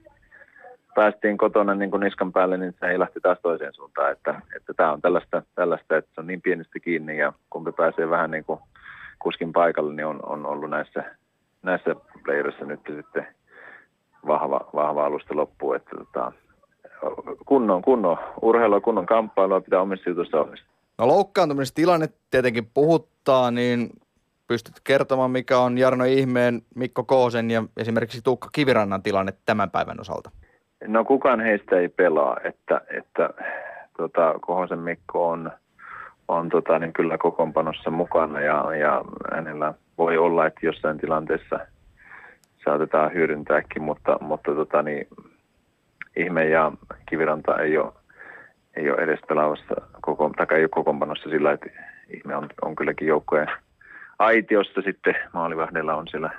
päästiin kotona niin kuin niskan päälle, niin se heilahti taas toiseen suuntaan. Että, että tämä on tällaista, tällaista, että se on niin pienesti kiinni ja kumpi pääsee vähän niin kuin kuskin paikalle, niin on, on ollut näissä, näissä playerissa nyt sitten vahva, vahva alusta loppuun, että tota, kunnon, kunnon urheilua, kunnon kamppailua pitää omissa jutuissa onnistua. No loukkaantumistilanne tietenkin puhuttaa, niin pystyt kertomaan, mikä on Jarno Ihmeen, Mikko Koosen ja esimerkiksi Tuukka Kivirannan tilanne tämän päivän osalta? No kukaan heistä ei pelaa, että, että tota, Kohosen Mikko on – on tota, niin kyllä kokoonpanossa mukana ja, ja hänellä voi olla, että jossain tilanteessa saatetaan hyödyntääkin, mutta, mutta tota, niin, Ihme ja Kiviranta ei ole, ei ole edes pelaavassa, koko, tai ei ole kokoonpanossa sillä, että Ihme on, on kylläkin joukkojen aitiossa sitten maalivahdella on siellä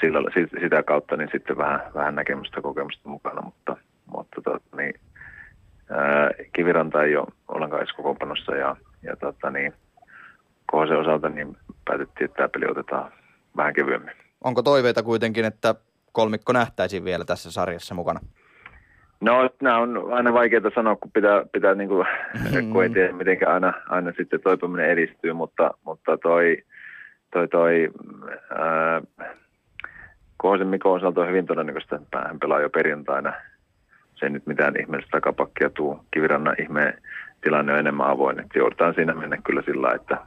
sillä, sitä kautta niin sitten vähän, vähän näkemystä kokemusta mukana, mutta, mutta tota, niin, ää, Kiviranta ei ole ollenkaan edes kokoonpanossa ja, ja tota, niin, KHC osalta niin päätettiin, että tämä peli otetaan vähän kevyemmin. Onko toiveita kuitenkin, että kolmikko nähtäisiin vielä tässä sarjassa mukana? No, nämä on aina vaikeaa sanoa, kun pitää, pitää niin kuin, mm-hmm. kun ei tiedä, miten aina, aina sitten toipuminen edistyy, mutta, mutta toi, toi, toi ää, Kohosen Mikko osalta on hyvin todennäköistä, että hän pelaa jo perjantaina. Se ei nyt mitään ihmeellistä takapakkia tuu. Kivirannan ihmeen tilanne on enemmän avoin, että joudutaan siinä mennä kyllä sillä että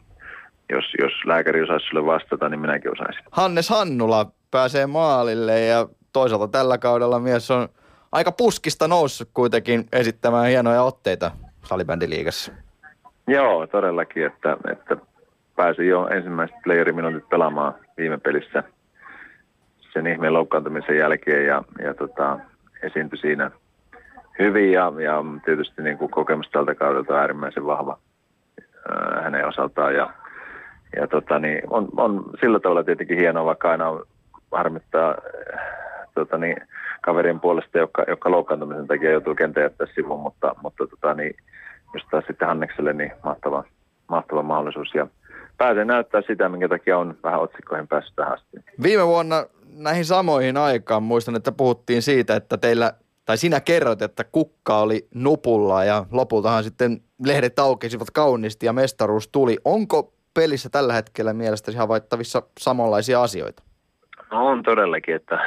jos, jos lääkäri osaisi sulle vastata, niin minäkin osaisin. Hannes Hannula pääsee maalille ja toisaalta tällä kaudella mies on aika puskista noussut kuitenkin esittämään hienoja otteita salibändiliigassa. Joo, todellakin, että, että pääsi jo ensimmäiset playeriminuutit pelaamaan viime pelissä sen ihmeen loukkaantumisen jälkeen ja, ja tota, esiintyi siinä hyvin ja, ja tietysti niin kuin kokemus tältä kaudelta on äärimmäisen vahva ää, hänen osaltaan ja, ja tota, niin, on, on, sillä tavalla tietenkin hienoa, vaikka aina on harmittaa tota, niin, kaverin puolesta, joka, joka loukkaantumisen takia joutuu kentän jättää sivuun, mutta, mutta tota, niin, just taas sitten Hannekselle niin mahtava, mahtava mahdollisuus ja pääsee näyttää sitä, minkä takia on vähän otsikkoihin päässyt tähän asti. Viime vuonna näihin samoihin aikaan muistan, että puhuttiin siitä, että teillä, tai sinä kerroit, että kukka oli nupulla ja lopultahan sitten lehdet aukesivat kauniisti ja mestaruus tuli. Onko pelissä tällä hetkellä mielestäsi havaittavissa samanlaisia asioita? No on todellakin, että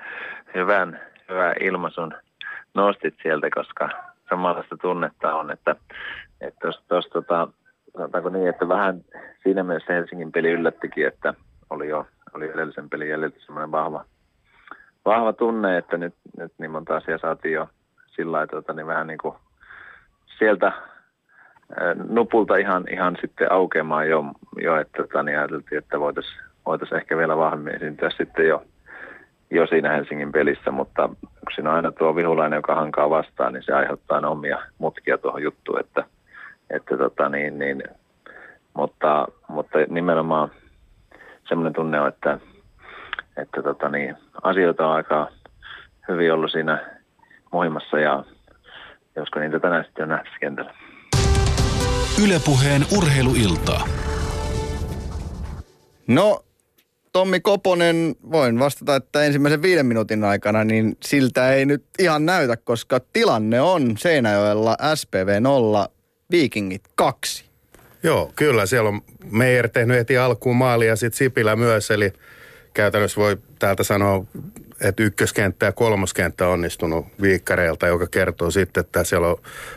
hyvän, hyvä ilmaisun nostit sieltä, koska samanlaista tunnetta on, että, että tos, tos, tota, sanotaanko niin, että vähän siinä mielessä Helsingin peli yllättikin, että oli jo oli edellisen pelin jäljiltä semmoinen vahva, vahva tunne, että nyt, nyt niin monta asiaa saatiin jo sillä lailla, tota, niin vähän niin kuin sieltä nupulta ihan, ihan sitten aukeamaan jo, jo että tota, niin ajateltiin, että voitaisiin voitais ehkä vielä vahvemmin esiintyä sitten jo, jo siinä Helsingin pelissä, mutta kun siinä on aina tuo vihulainen, joka hankaa vastaan, niin se aiheuttaa omia mutkia tuohon juttuun, että, että tota, niin, niin, mutta, mutta nimenomaan semmoinen tunne on, että, että tota, niin, asioita on aika hyvin ollut siinä muhimassa ja josko niitä tänään sitten on nähty kentällä. Ylepuheen urheiluiltaa. No, Tommi Koponen, voin vastata, että ensimmäisen viiden minuutin aikana, niin siltä ei nyt ihan näytä, koska tilanne on Seinäjoella SPV 0, Vikingit 2. Joo, kyllä. Siellä on Meijer tehnyt heti alkuun maali ja sitten Sipilä myös, eli käytännössä voi täältä sanoa, että ykköskenttä ja kolmoskenttä on onnistunut viikkareilta, joka kertoo sitten, että siellä on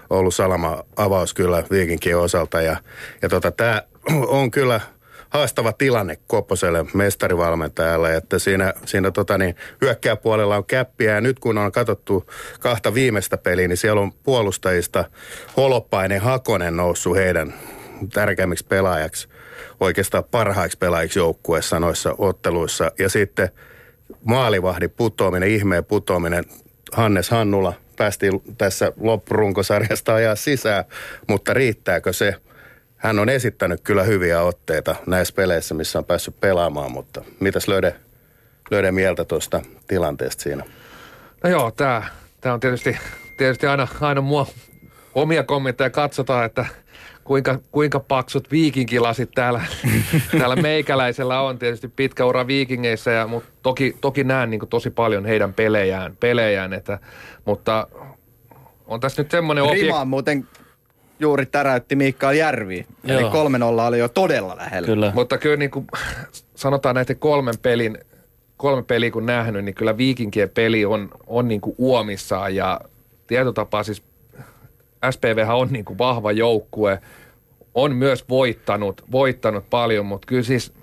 ollut salama avaus kyllä viikinkien osalta. Ja, ja tota, tämä on kyllä haastava tilanne Koposelle mestarivalmentajalle, että siinä, siinä tota niin, hyökkääpuolella on käppiä ja nyt kun on katsottu kahta viimeistä peliä, niin siellä on puolustajista Holopainen Hakonen noussut heidän tärkeimmiksi pelaajaksi, oikeastaan parhaiksi pelaajiksi joukkueessa noissa otteluissa. Ja sitten maalivahdin putoaminen, ihmeen putoaminen, Hannes Hannula päästi tässä loppurunkosarjasta ajaa sisään, mutta riittääkö se? Hän on esittänyt kyllä hyviä otteita näissä peleissä, missä on päässyt pelaamaan, mutta mitäs löydä, löydä mieltä tuosta tilanteesta siinä? No joo, tämä, on tietysti, tietysti aina, aina mua omia kommentteja katsotaan, että kuinka, kuinka paksut viikinkilasit täällä, täällä meikäläisellä on. Tietysti pitkä ura viikingeissä, ja, mutta toki, toki näen niin tosi paljon heidän pelejään, pelejään että, mutta on tässä nyt semmoinen objekti. Rimaan muuten juuri täräytti Mikael Järvi. Joo. Eli 3-0 oli jo todella lähellä. Kyllä. Mutta kyllä niin kuin sanotaan näiden kolmen pelin, kolme peliä kun nähnyt, niin kyllä viikinkien peli on, on niin kuin uomissaan ja tietotapaa siis SPV on niin kuin vahva joukkue, on myös voittanut, voittanut paljon, mutta kyllä siis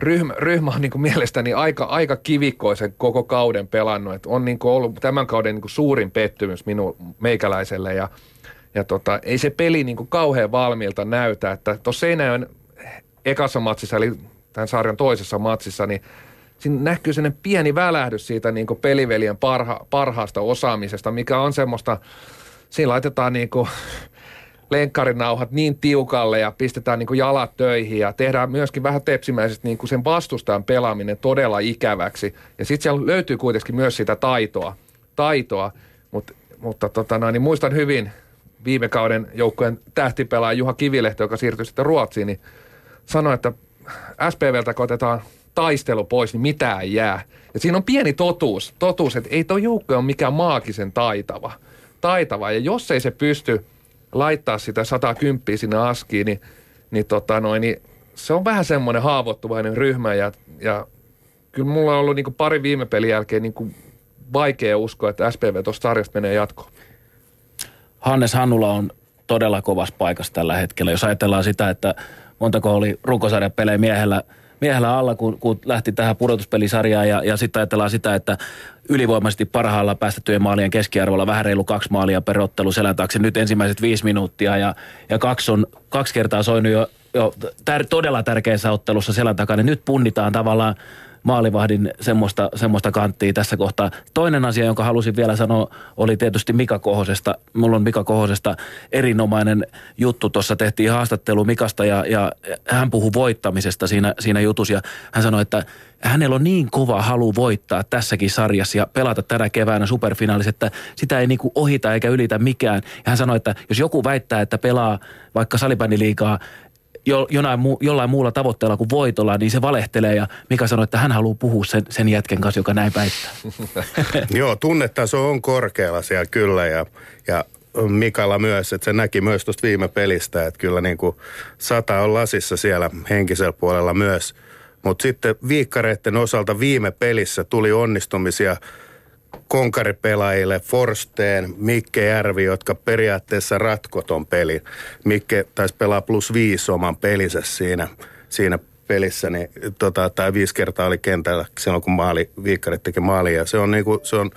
ryhmä, ryhmä on niin kuin mielestäni aika, aika kivikkoisen koko kauden pelannut. Et on niin kuin ollut tämän kauden niin kuin suurin pettymys minun meikäläiselle ja, ja tota, ei se peli niin kuin kauhean valmiilta näytä. Että tuossa Seinäjoen ekassa matsissa, eli tämän sarjan toisessa matsissa, niin siinä näkyy sellainen pieni välähdys siitä niin kuin peliveljen parha, parhaasta osaamisesta, mikä on semmoista – siinä laitetaan niin kuin lenkkarinauhat niin tiukalle ja pistetään niin kuin jalat töihin ja tehdään myöskin vähän tepsimäisesti niin kuin sen vastustajan pelaaminen todella ikäväksi. Ja sitten siellä löytyy kuitenkin myös sitä taitoa, taitoa. Mut, mutta tota noin, niin muistan hyvin viime kauden joukkueen tähtipelaaja Juha Kivilehto, joka siirtyi sitten Ruotsiin, niin sanoi, että SPVltä kun otetaan taistelu pois, niin mitään ei jää. Ja siinä on pieni totuus, totuus että ei tuo joukkue ole mikään maagisen taitava. taitava. Ja jos ei se pysty laittaa sitä 110 sinne askiin, niin, niin, tota noin, niin se on vähän semmoinen haavoittuvainen ryhmä ja, ja kyllä mulla on ollut niin pari viime pelin jälkeen niin vaikea uskoa, että SPV tuosta sarjasta menee jatkoon. Hannes Hannula on todella kovassa paikassa tällä hetkellä. Jos ajatellaan sitä, että montako oli runkosarjan pelejä miehellä, miehellä alla, kun, kun lähti tähän pudotuspelisarjaan ja, ja sitten ajatellaan sitä, että ylivoimaisesti parhaalla päästettyjen maalien keskiarvolla vähän reilu kaksi maalia perottelu selän taakse. Nyt ensimmäiset viisi minuuttia ja, ja kaksi on kaksi kertaa soinut jo, jo tär, todella tärkeässä ottelussa selän takana. Nyt punnitaan tavallaan maalivahdin semmoista, semmoista kanttia tässä kohtaa. Toinen asia, jonka halusin vielä sanoa, oli tietysti Mika Kohosesta. Mulla on Mika Kohosesta erinomainen juttu. Tuossa tehtiin haastattelu Mikasta ja, ja hän puhui voittamisesta siinä, siinä jutussa. Ja hän sanoi, että hänellä on niin kova halu voittaa tässäkin sarjassa ja pelata tänä keväänä superfinaalissa, että sitä ei niinku ohita eikä ylitä mikään. Ja hän sanoi, että jos joku väittää, että pelaa vaikka salibändiliigaa jo, jonain mu, jollain muulla tavoitteella kuin voitolla, niin se valehtelee ja Mika sanoi, että hän haluaa puhua sen, sen jätken kanssa, joka näin väittää. Joo, tunnetaso on korkealla siellä kyllä ja, ja Mikalla myös, että se näki myös tuosta viime pelistä, että kyllä niin kuin sata on lasissa siellä henkisellä puolella myös. Mutta sitten viikkareiden osalta viime pelissä tuli onnistumisia – konkaripelaajille Forsteen, Mikke Järvi, jotka periaatteessa ratkoton peli. Mikke taisi pelaa plus viisi oman pelinsä siinä, siinä pelissä, niin tota, tai viisi kertaa oli kentällä silloin, kun maali, viikkarit teki maalia. Se on niinku, se on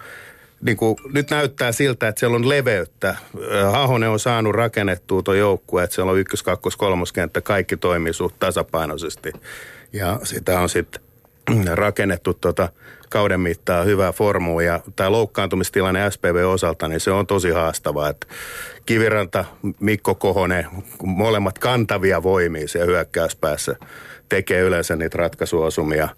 niin kuin, nyt näyttää siltä, että siellä on leveyttä. Ahonen on saanut rakennettua tuo joukkue, että siellä on ykkös, kakkos, kolmoskenttä, kaikki toimii suht tasapainoisesti. Ja sitä on sitten rakennettu tota, kauden mittaan hyvää formua ja tämä loukkaantumistilanne SPV osalta, niin se on tosi haastavaa. Että Kiviranta, Mikko Kohonen, molemmat kantavia voimia siellä hyökkäyspäässä tekee yleensä niitä ratkaisuosumia.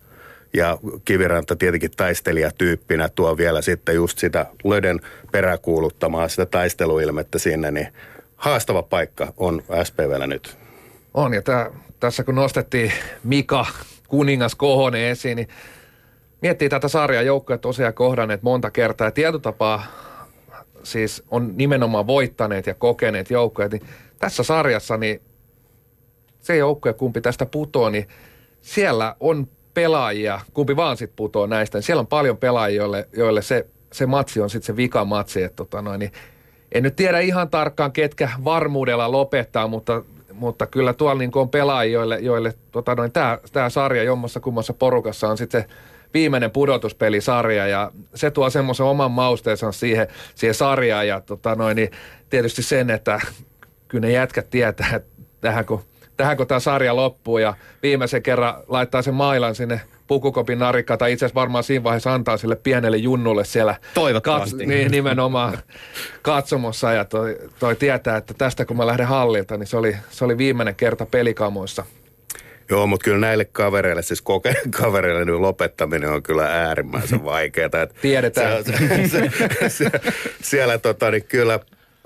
Ja Kiviranta tietenkin taistelijatyyppinä tuo vielä sitten just sitä löden peräkuuluttamaa, sitä taisteluilmettä sinne, niin haastava paikka on SPVllä nyt. On, ja tää, tässä kun nostettiin Mika kuningas Kohonen esiin, niin miettii tätä sarjaa joukkoja tosiaan kohdanneet monta kertaa. Ja tietotapaa siis on nimenomaan voittaneet ja kokeneet joukkoja, niin tässä sarjassa niin se joukkue, kumpi tästä putoo, niin siellä on pelaajia, kumpi vaan sitten putoo näistä, niin siellä on paljon pelaajia, joille, joille se, se matsi on sitten se vika matsi, että tota noin, niin en nyt tiedä ihan tarkkaan, ketkä varmuudella lopettaa, mutta mutta kyllä tuolla niin on pelaajia, joille, joille tota tämä sarja jommassa kummassa porukassa on sitten se viimeinen pudotuspelisarja ja se tuo semmoisen oman mausteensa siihen, siihen sarjaan ja tota noin, niin tietysti sen, että kyllä ne jätkät tietää, että tähän kun, tähän kun tämä sarja loppuu ja viimeisen kerran laittaa sen mailan sinne pukukopin narikka tai itse asiassa varmaan siinä vaiheessa antaa sille pienelle junnulle siellä. Toivottavasti. Kat, niin, nimenomaan katsomossa ja toi, toi tietää, että tästä kun mä lähden hallilta, niin se oli, se oli viimeinen kerta pelikamoissa. Joo, mutta kyllä näille kavereille, siis koke- kavereille nyt lopettaminen on kyllä äärimmäisen vaikeaa. Tiedetään. Se, se, se, se, siellä tota, niin kyllä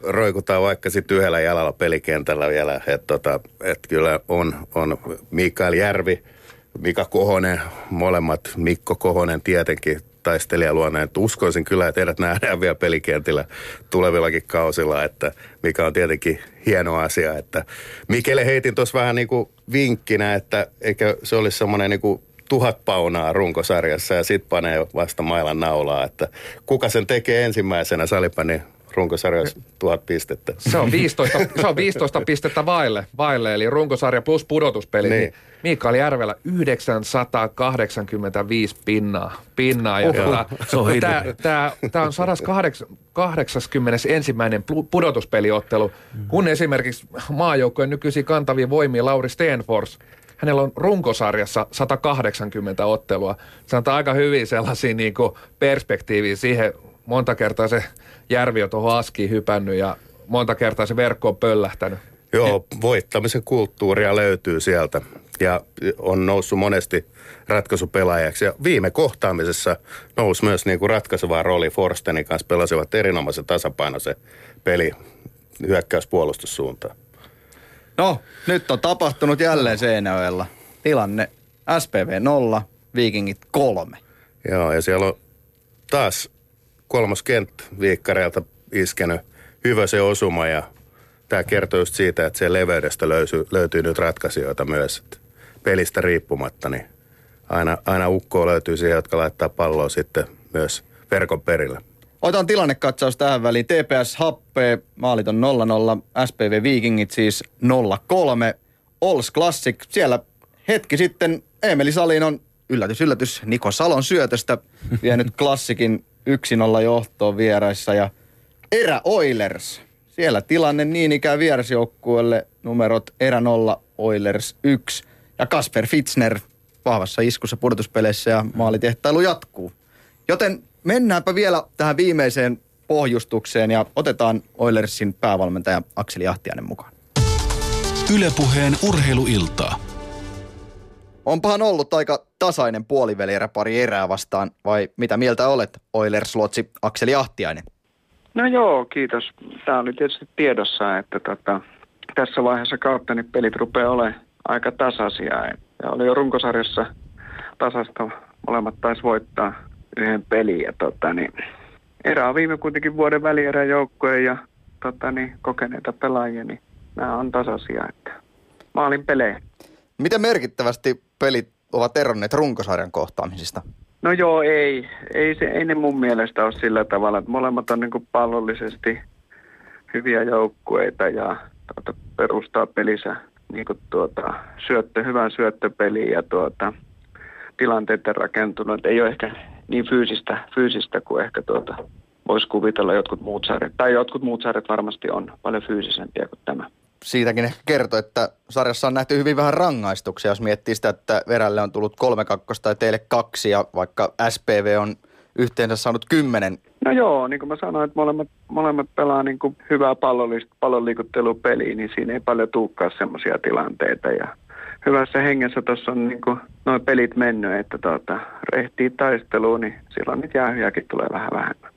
roikutaan vaikka sitten yhdellä jalalla pelikentällä vielä. Että tota, et kyllä on, on Mikael Järvi, Mika Kohonen, molemmat, Mikko Kohonen tietenkin taistelijaluonne. Että uskoisin kyllä, että heidät nähdään vielä pelikentillä tulevillakin kausilla, että mikä on tietenkin hieno asia. Että Mikelle heitin tuossa vähän niin kuin vinkkinä, että eikö se olisi semmoinen niin kuin tuhat paunaa runkosarjassa ja sitten panee vasta mailan naulaa, että kuka sen tekee ensimmäisenä salipäni runkosarjassa tuhat pistettä. Se on 15, se on 15 pistettä vaille, vaille, eli runkosarja plus pudotuspeli. Niin. Mikael Järvelä 985 pinnaa. pinnaa ja tota, tämä on 181. pudotuspeliottelu, kun esimerkiksi maajoukkojen nykyisiä kantavia voimia Lauri Stenfors hänellä on runkosarjassa 180 ottelua. Se antaa aika hyvin sellaisia niin perspektiiviä siihen monta kertaa se Järvi on tuohon askiin hypännyt ja monta kertaa se verkko on pöllähtänyt. Joo, voittamisen kulttuuria löytyy sieltä ja on noussut monesti ratkaisupelaajaksi. Ja viime kohtaamisessa nousi myös niin kuin ratkaiseva rooli Forstenin kanssa. Pelasivat erinomaisen tasapainoisen peli hyökkäyspuolustussuuntaan. No, nyt on tapahtunut jälleen Seinäjoella. Tilanne SPV 0, Vikingit 3. Joo, ja siellä on taas kolmas kenttä viikkareilta iskenyt hyvä se osuma ja tämä kertoo just siitä, että se leveydestä löytyy, löytyy nyt ratkaisijoita myös. Että pelistä riippumatta, niin aina, aina ukkoa löytyy siihen, jotka laittaa palloa sitten myös verkon perille. Otan tilannekatsaus tähän väliin. TPS Happe, maalit on 0-0, SPV Vikingit siis 0-3. Ols Classic, siellä hetki sitten Emeli Salin on yllätys, yllätys, Niko Salon syötöstä vienyt klassikin 1-0 johtoon vieraissa ja Erä Oilers. Siellä tilanne niin ikään vierasjoukkueelle numerot Erä 0, Oilers 1 ja Kasper Fitzner vahvassa iskussa pudotuspeleissä ja maalitehtailu jatkuu. Joten mennäänpä vielä tähän viimeiseen pohjustukseen ja otetaan Oilersin päävalmentaja Akseli Jahtiainen mukaan. Ylepuheen urheiluiltaa. Onpahan ollut aika tasainen puolivälierä pari erää vastaan, vai mitä mieltä olet, Oilers-luotsi Akseli Jahtiainen? No joo, kiitos. Tämä oli tietysti tiedossa, että tota, tässä vaiheessa kautta niin pelit rupeaa olemaan aika tasaisia. Ja oli jo runkosarjassa tasasta, molemmat taisi voittaa yhden pelin. Ja tota, niin, erä on viime kuitenkin vuoden välierän joukkoja ja tota, niin, kokeneita pelaajia, niin nämä on tasaisia. Että maalin pelejä. Miten merkittävästi pelit ovat eronneet runkosarjan kohtaamisista? No joo, ei. Ei, se, ei ne mun mielestä ole sillä tavalla, että molemmat on niin pallollisesti hyviä joukkueita ja tuota, perustaa pelissä niin tuota, syöttö, hyvän syöttöpeliin ja tuota, tilanteiden rakentunut. Ei ole ehkä niin fyysistä, fyysistä kuin ehkä tuota, voisi kuvitella jotkut muut sarjat. Tai jotkut muut sarjat varmasti on paljon fyysisempiä kuin tämä siitäkin ehkä kertoi, että sarjassa on nähty hyvin vähän rangaistuksia, jos miettii sitä, että Verälle on tullut kolme kakkosta ja teille kaksi, ja vaikka SPV on yhteensä saanut kymmenen. No joo, niin kuin mä sanoin, että molemmat, molemmat pelaa niin kuin hyvää pallonliikuttelupeliä, niin siinä ei paljon tuukkaa semmoisia tilanteita. Ja hyvässä hengessä tuossa on niin kuin noin pelit mennyt, että tuota, rehtii taisteluun, niin silloin niitä jäähyjäkin tulee vähän vähemmän.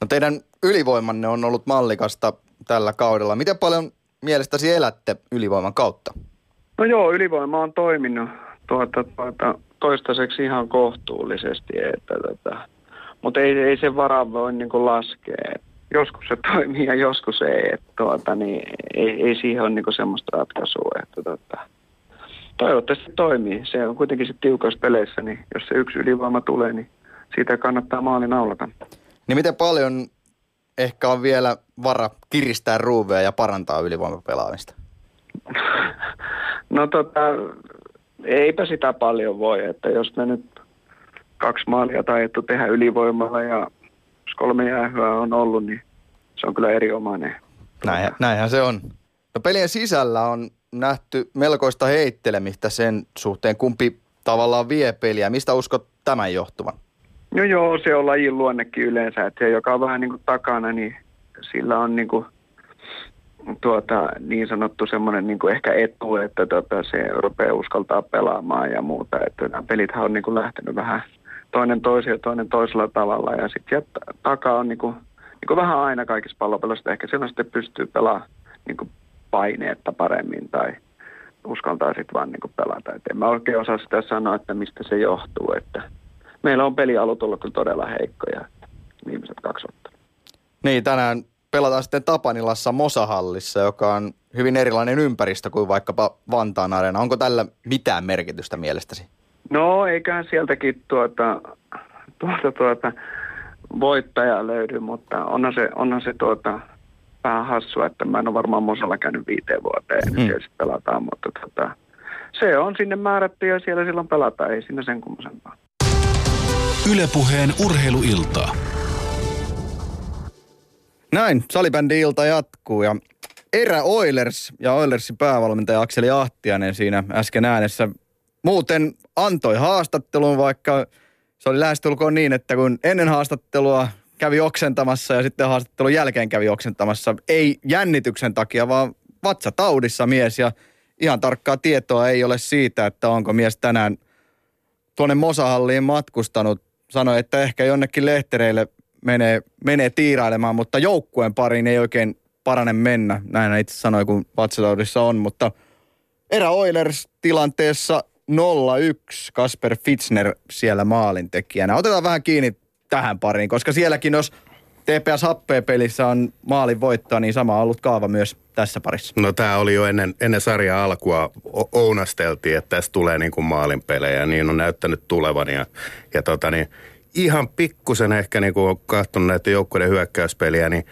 No teidän ylivoimanne on ollut mallikasta tällä kaudella. Miten paljon mielestäsi elätte ylivoiman kautta? No joo, ylivoima on toiminut tuota, tuota, toistaiseksi ihan kohtuullisesti, että, tuota, mutta ei, ei se vara voi niin kuin laskea. Joskus se toimii ja joskus ei, että tuota, niin ei, ei siihen ole niin kuin semmoista ratkaisua, että tuota, toivottavasti toimii. Se on kuitenkin se tiukassa peleissä, niin jos se yksi ylivoima tulee, niin siitä kannattaa maali naulata. Niin miten paljon ehkä on vielä vara kiristää ruuvea ja parantaa ylivoimapelaamista? No tota, eipä sitä paljon voi, että jos me nyt kaksi maalia taidettu tehdä ylivoimalla ja jos kolme jäähyä on ollut, niin se on kyllä erinomainen. Näin, näinhän se on. No pelien sisällä on nähty melkoista heittelemistä sen suhteen, kumpi tavallaan vie peliä. Mistä uskot tämän johtuvan? No joo, se on lajin luonnekin yleensä, että se, joka on vähän niin kuin takana, niin sillä on niin, kuin, tuota, niin sanottu semmoinen niin ehkä etu, että tuota, se rupeaa uskaltaa pelaamaan ja muuta. Että nämä pelithän on niin kuin lähtenyt vähän toinen toisen ja toinen toisella tavalla ja sitten takaa on niin kuin, niin kuin vähän aina kaikissa pallopelossa. Ehkä siellä sitten pystyy pelaamaan niin kuin paineetta paremmin tai uskaltaa sitten vaan niin kuin pelata. Et en mä oikein osaa sitä sanoa, että mistä se johtuu, että – meillä on pelialut ollut kyllä todella heikkoja viimeiset kaksi vuotta. Niin, tänään pelataan sitten Tapanilassa Mosahallissa, joka on hyvin erilainen ympäristö kuin vaikkapa Vantaan Areena. Onko tällä mitään merkitystä mielestäsi? No, eiköhän sieltäkin tuota, tuota, tuota, voittaja löydy, mutta onhan se, onhan se tuota, vähän hassua, että mä en ole varmaan Mosalla käynyt viiteen vuoteen, hmm. siellä pelataan, mutta tuota, se on sinne määrätty ja siellä silloin pelataan, ei sinne sen kummosempaa. Ylepuheen urheiluiltaa. Näin, salibändi-ilta jatkuu ja Erä Oilers ja Oilersin päävalmentaja Akseli Ahtianen siinä äsken äänessä muuten antoi haastattelun, vaikka se oli lähestulkoon niin, että kun ennen haastattelua kävi oksentamassa ja sitten haastattelun jälkeen kävi oksentamassa. Ei jännityksen takia, vaan vatsataudissa mies ja ihan tarkkaa tietoa ei ole siitä, että onko mies tänään tuonne Mosahalliin matkustanut. Sanoi, että ehkä jonnekin lehtereille menee, menee tiirailemaan, mutta joukkueen pariin ei oikein parane mennä. Näin itse sanoi, kun vatsataudissa on, mutta erä Oilers tilanteessa 0-1 Kasper Fitzner siellä maalintekijänä. Otetaan vähän kiinni tähän pariin, koska sielläkin jos TPS Happea pelissä on maalin voittoa, niin sama on ollut kaava myös tässä parissa. No tämä oli jo ennen, ennen sarjan alkua ounasteltiin, että tässä tulee niin kuin maalinpelejä, niin on näyttänyt tulevan ja, ja tota niin, ihan pikkusen ehkä niin kuin on katsonut näitä joukkueiden hyökkäyspeliä, niin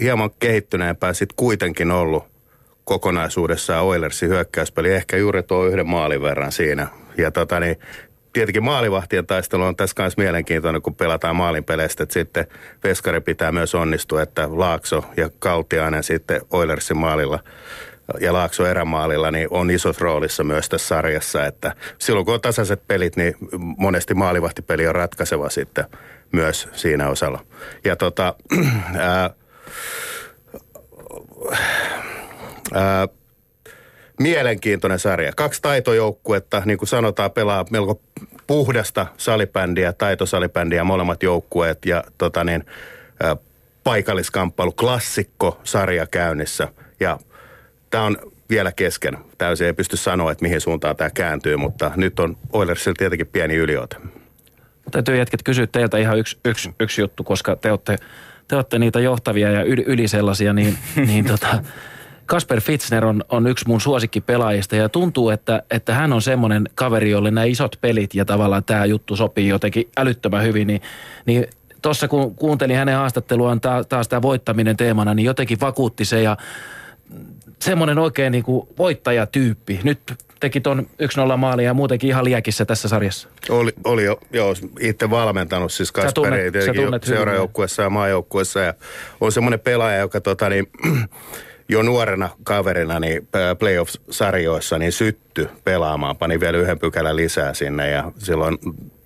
hieman kehittyneempää sitten kuitenkin ollut kokonaisuudessaan Oilersin hyökkäyspeli, ehkä juuri tuo yhden maalin verran siinä. Ja tota niin, tietenkin maalivahtien taistelu on tässä kanssa mielenkiintoinen, kun pelataan maalinpeleistä, että sitten Veskari pitää myös onnistua, että Laakso ja Kaltiainen sitten Oilersin maalilla ja Laakso erämaalilla niin on isossa roolissa myös tässä sarjassa, että silloin kun on tasaiset pelit, niin monesti maalivahtipeli on ratkaiseva sitten myös siinä osalla. Ja tota, ää, ää, mielenkiintoinen sarja. Kaksi taitojoukkuetta, niin kuin sanotaan, pelaa melko puhdasta salibändiä, taitosalibändiä molemmat joukkueet ja tota niin, paikalliskamppailu, klassikko sarja käynnissä. Ja tämä on vielä kesken. Täysin ei pysty sanoa, että mihin suuntaan tämä kääntyy, mutta nyt on Oilersilla tietenkin pieni yliote. Täytyy jätket kysyä teiltä ihan yksi, yksi, yksi juttu, koska te olette, te olette niitä johtavia ja yli, yli sellaisia, niin, niin tota, Kasper Fitzner on, on yksi mun suosikkipelaajista ja tuntuu, että, että hän on semmoinen kaveri, jolle nämä isot pelit ja tavallaan tämä juttu sopii jotenkin älyttömän hyvin, niin, niin tuossa kun kuuntelin hänen haastatteluaan taas, taas tämä voittaminen teemana, niin jotenkin vakuutti se ja semmoinen oikein niin kuin voittajatyyppi. Nyt teki ton 1-0 maali ja muutenkin ihan liekissä tässä sarjassa. Oli, oli jo, joo, itse valmentanut siis Kasperi seurajoukkuessa ja maajoukkuessa ja on semmoinen pelaaja, joka tota niin, jo nuorena kaverina niin playoff-sarjoissa niin sytty pelaamaan, pani vielä yhden pykälän lisää sinne ja silloin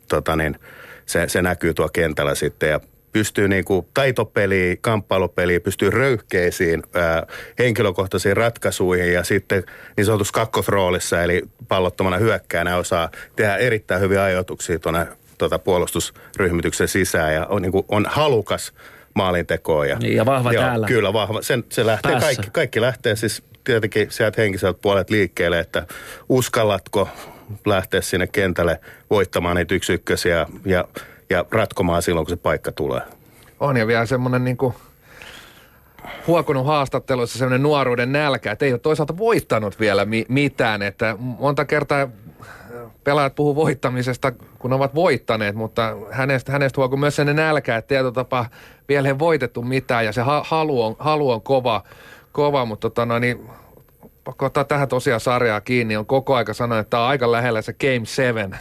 tota niin, se, se näkyy tuo kentällä sitten ja pystyy niin kuin taitopeliin, kamppailupeliin, pystyy röyhkeisiin ää, henkilökohtaisiin ratkaisuihin ja sitten niin sanotussa kakkosroolissa, eli pallottomana hyökkäänä osaa tehdä erittäin hyviä ajoituksia tuonne tuota puolustusryhmityksen sisään ja on, niin kuin, on halukas maalintekoon. Ja, niin, ja vahva joo, täällä. Kyllä, vahva. Sen, se lähtee, kaikki, kaikki lähtee siis tietenkin sieltä henkiseltä puolet liikkeelle, että uskallatko lähteä sinne kentälle voittamaan niitä yksi ykkösiä ja, ja ratkomaan silloin, kun se paikka tulee. On ja vielä semmoinen niin kuin huokunut haastatteluissa semmoinen nuoruuden nälkä, että ei ole toisaalta voittanut vielä mi- mitään, että monta kertaa pelaajat puhuu voittamisesta, kun ovat voittaneet, mutta hänestä, hänestä huokuu myös sen nälkä, että tietyllä tapaa vielä ei voitettu mitään ja se ha- halu, on, halu on kova, kova mutta tota, no, niin, pakko ottaa tähän tosiaan sarjaa kiinni, on koko aika sanonut, että tämä on aika lähellä se Game 7,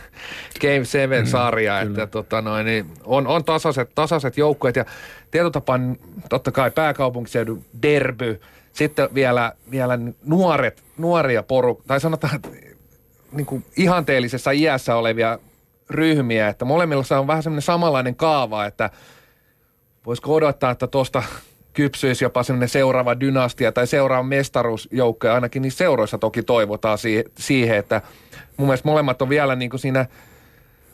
Game 7 mm, sarja, mm, että tota noin, niin on, on tasaiset, tasaiset joukkueet ja tietyllä tapaa totta kai pääkaupunkiseudun derby, sitten vielä, vielä nuoret, nuoria poruk, tai sanotaan, niin kuin ihanteellisessa iässä olevia ryhmiä, että molemmilla on vähän semmoinen samanlainen kaava, että voisiko odottaa, että tuosta kypsyisi jopa semmoinen seuraava dynastia tai seuraava mestaruusjoukko, ainakin niin seuroissa toki toivotaan siihen, että mun mielestä molemmat on vielä niin kuin siinä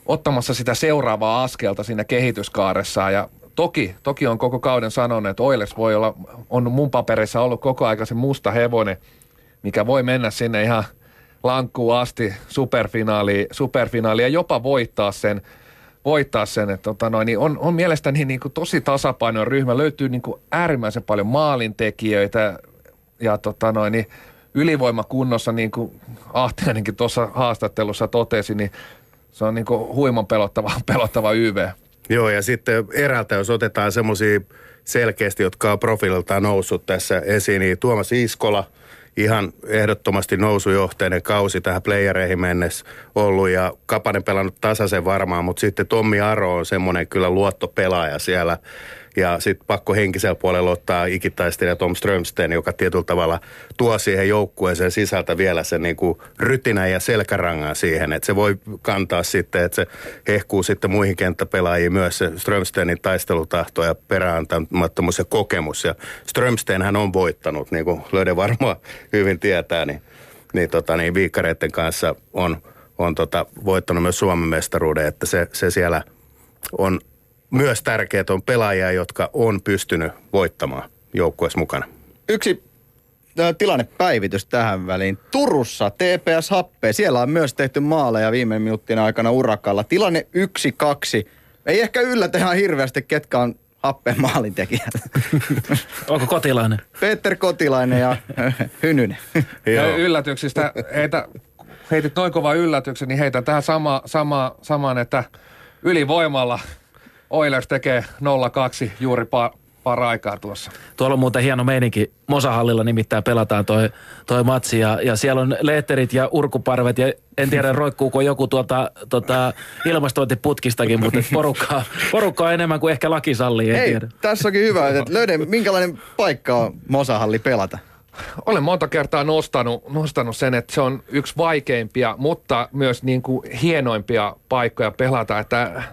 ottamassa sitä seuraavaa askelta siinä kehityskaaressa ja toki, toki on koko kauden sanonut, että Oiles voi olla, on mun paperissa ollut koko aika se musta hevonen, mikä voi mennä sinne ihan – lankkuun asti superfinaali, superfinaali ja jopa voittaa sen, voittaa sen. Että tota noin, niin on, on mielestäni niin kuin tosi tasapainoinen ryhmä. Löytyy niin kuin äärimmäisen paljon maalintekijöitä ja tota noin, niin ylivoimakunnossa, niin kuin Ahtiainenkin tuossa haastattelussa totesi, niin se on niin kuin huiman pelottava, pelottava YV. Joo, ja sitten erältä, jos otetaan semmoisia selkeästi, jotka on profiililtaan noussut tässä esiin, niin Tuomas Iskola – ihan ehdottomasti nousujohteinen kausi tähän playereihin mennessä ollut ja Kapanen pelannut tasaisen varmaan, mutta sitten Tommi Aro on semmoinen kyllä luottopelaaja siellä Ja sitten pakko henkisellä puolella ottaa ikitaistelija Tom Strömsten, joka tietyllä tavalla tuo siihen joukkueeseen sisältä vielä sen niin kuin rytinä ja selkärangan siihen. Että se voi kantaa sitten, että se hehkuu sitten muihin kenttäpelaajiin myös se Strömstenin taistelutahto ja perääntämättömyys ja kokemus. Ja Strömsten hän on voittanut, niin kuin Löde varmaan hyvin tietää, niin, niin, tota, niin viikkareiden kanssa on, on tota, voittanut myös Suomen mestaruuden, että se, se siellä on myös tärkeää on pelaajia, jotka on pystynyt voittamaan joukkueessa mukana. Yksi tilannepäivitys tähän väliin. Turussa TPS Happe, siellä on myös tehty maaleja viime minuuttien aikana urakalla. Tilanne 1-2. Ei ehkä yllätä ihan hirveästi, ketkä on Happeen maalintekijät. Onko Kotilainen? Peter Kotilainen ja Hynynen. ja yllätyksistä, heitä, heitit noin kova yllätyksen, niin heitä tähän sama, sama, samaan, että ylivoimalla Oilers tekee 0-2 juuri pa- paraikaa tuossa. Tuolla on muuten hieno meininki. Mosahallilla nimittäin pelataan toi, toi matsi ja, ja siellä on leetterit ja urkuparvet ja en tiedä roikkuuko joku tuota, tuota ilmastointiputkistakin, mutta porukkaa, porukkaa enemmän kuin ehkä laki sallii, en Hei, tiedä. tässä onkin hyvä, että löydän, minkälainen paikka on Mosahalli pelata? Olen monta kertaa nostanut, nostanut sen, että se on yksi vaikeimpia, mutta myös niin kuin hienoimpia paikkoja pelata. Että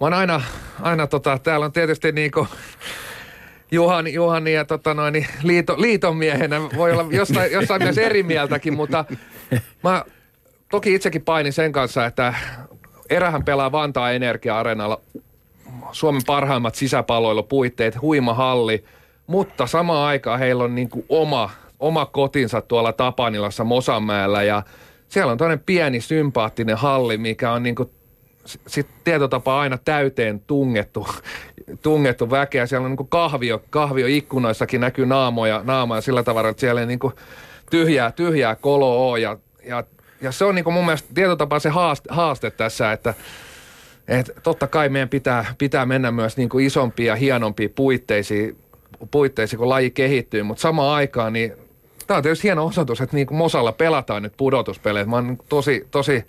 mä oon aina, aina tota, täällä on tietysti niin kuin Juhani, Juhani ja tota noin, liito, liiton miehenä voi olla jossain, jossain myös eri mieltäkin, mutta mä toki itsekin painin sen kanssa, että erähän pelaa Vantaa Energia-areenalla Suomen parhaimmat sisäpalloilupuitteet, huima halli, mutta samaan aikaan heillä on niin kuin oma, oma kotinsa tuolla Tapanilassa Mosanmäellä. Ja siellä on toinen pieni sympaattinen halli, mikä on niin kuin sitten tietotapa aina täyteen tungettu, tungettu väkeä. Siellä on niin kahvio, kahvio ikkunoissakin näkyy naamoja, naamoja sillä tavalla, että siellä ei niin tyhjää, tyhjää kolo ole. Ja, ja, ja se on niin mun mielestä tietotapa se haaste, haaste tässä, että et totta kai meidän pitää, pitää mennä myös niin isompia ja hienompiin puitteisiin, puitteisiin, kun laji kehittyy, mutta samaan aikaan niin tämä on tietysti hieno osoitus, että niin kuin Mosalla pelataan nyt pudotuspelejä. Mä oon tosi, tosi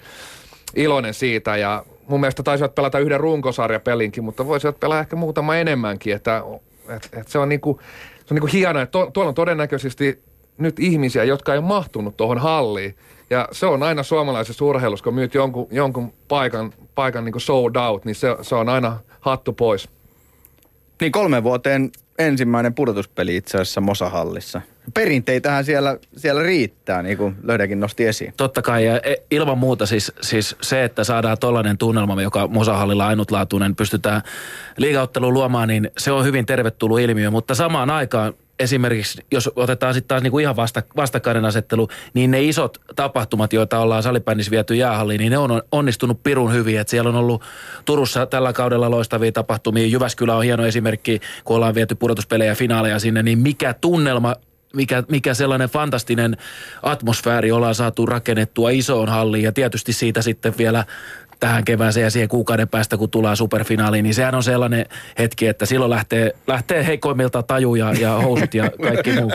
iloinen siitä ja mun mielestä taisivat pelata yhden runkosarjapelinkin, mutta voisivat pelaa ehkä muutama enemmänkin, että, että, että se on, niinku, se on niinku hienoa, että to, tuolla on todennäköisesti nyt ihmisiä, jotka ei mahtunut tuohon halliin. Ja se on aina suomalaisessa urheilussa, kun myyt jonkun, jonkun paikan, paikan niin sold out, niin se, se on aina hattu pois. Niin kolme vuoteen ensimmäinen pudotuspeli itse asiassa Mosahallissa. Perinteitähän siellä, siellä riittää, niin kuin Löydäkin nosti esiin. Totta kai, ja e, ilman muuta siis, siis se, että saadaan tollainen tunnelma, joka Mosahallilla ainutlaatuinen, pystytään liigautteluun luomaan, niin se on hyvin tervetullut ilmiö, mutta samaan aikaan esimerkiksi, jos otetaan sitten taas niinku ihan vasta, vastakkainen asettelu, niin ne isot tapahtumat, joita ollaan salibändissä viety jäähalliin, niin ne on onnistunut pirun hyvin. Et siellä on ollut Turussa tällä kaudella loistavia tapahtumia. Jyväskylä on hieno esimerkki, kun ollaan viety pudotuspelejä finaaleja sinne, niin mikä tunnelma mikä, mikä sellainen fantastinen atmosfääri ollaan saatu rakennettua isoon halliin ja tietysti siitä sitten vielä tähän kevääseen ja siihen kuukauden päästä, kun tulee superfinaaliin, niin sehän on sellainen hetki, että silloin lähtee, lähtee heikoimmilta taju ja, ja housut ja kaikki muu.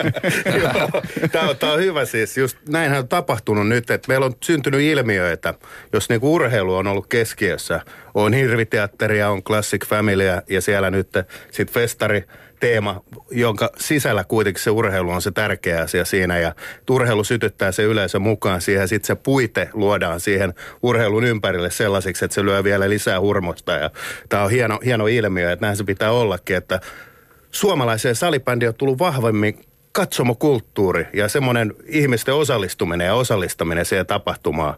Tämä on, tämä on hyvä siis. Just näinhän on tapahtunut nyt, että meillä on syntynyt ilmiöitä, jos niinku urheilu on ollut keskiössä. On hirviteatteria, on Classic Familya ja siellä nyt sitten festari teema, jonka sisällä kuitenkin se urheilu on se tärkeä asia siinä ja urheilu sytyttää se yleisö mukaan siihen sitten se puite luodaan siihen urheilun ympärille sellaisiksi, että se lyö vielä lisää hurmosta ja tämä on hieno, hieno ilmiö, että näin se pitää ollakin, että suomalaiseen salibändiin on tullut vahvemmin katsomokulttuuri ja semmoinen ihmisten osallistuminen ja osallistaminen siihen tapahtumaan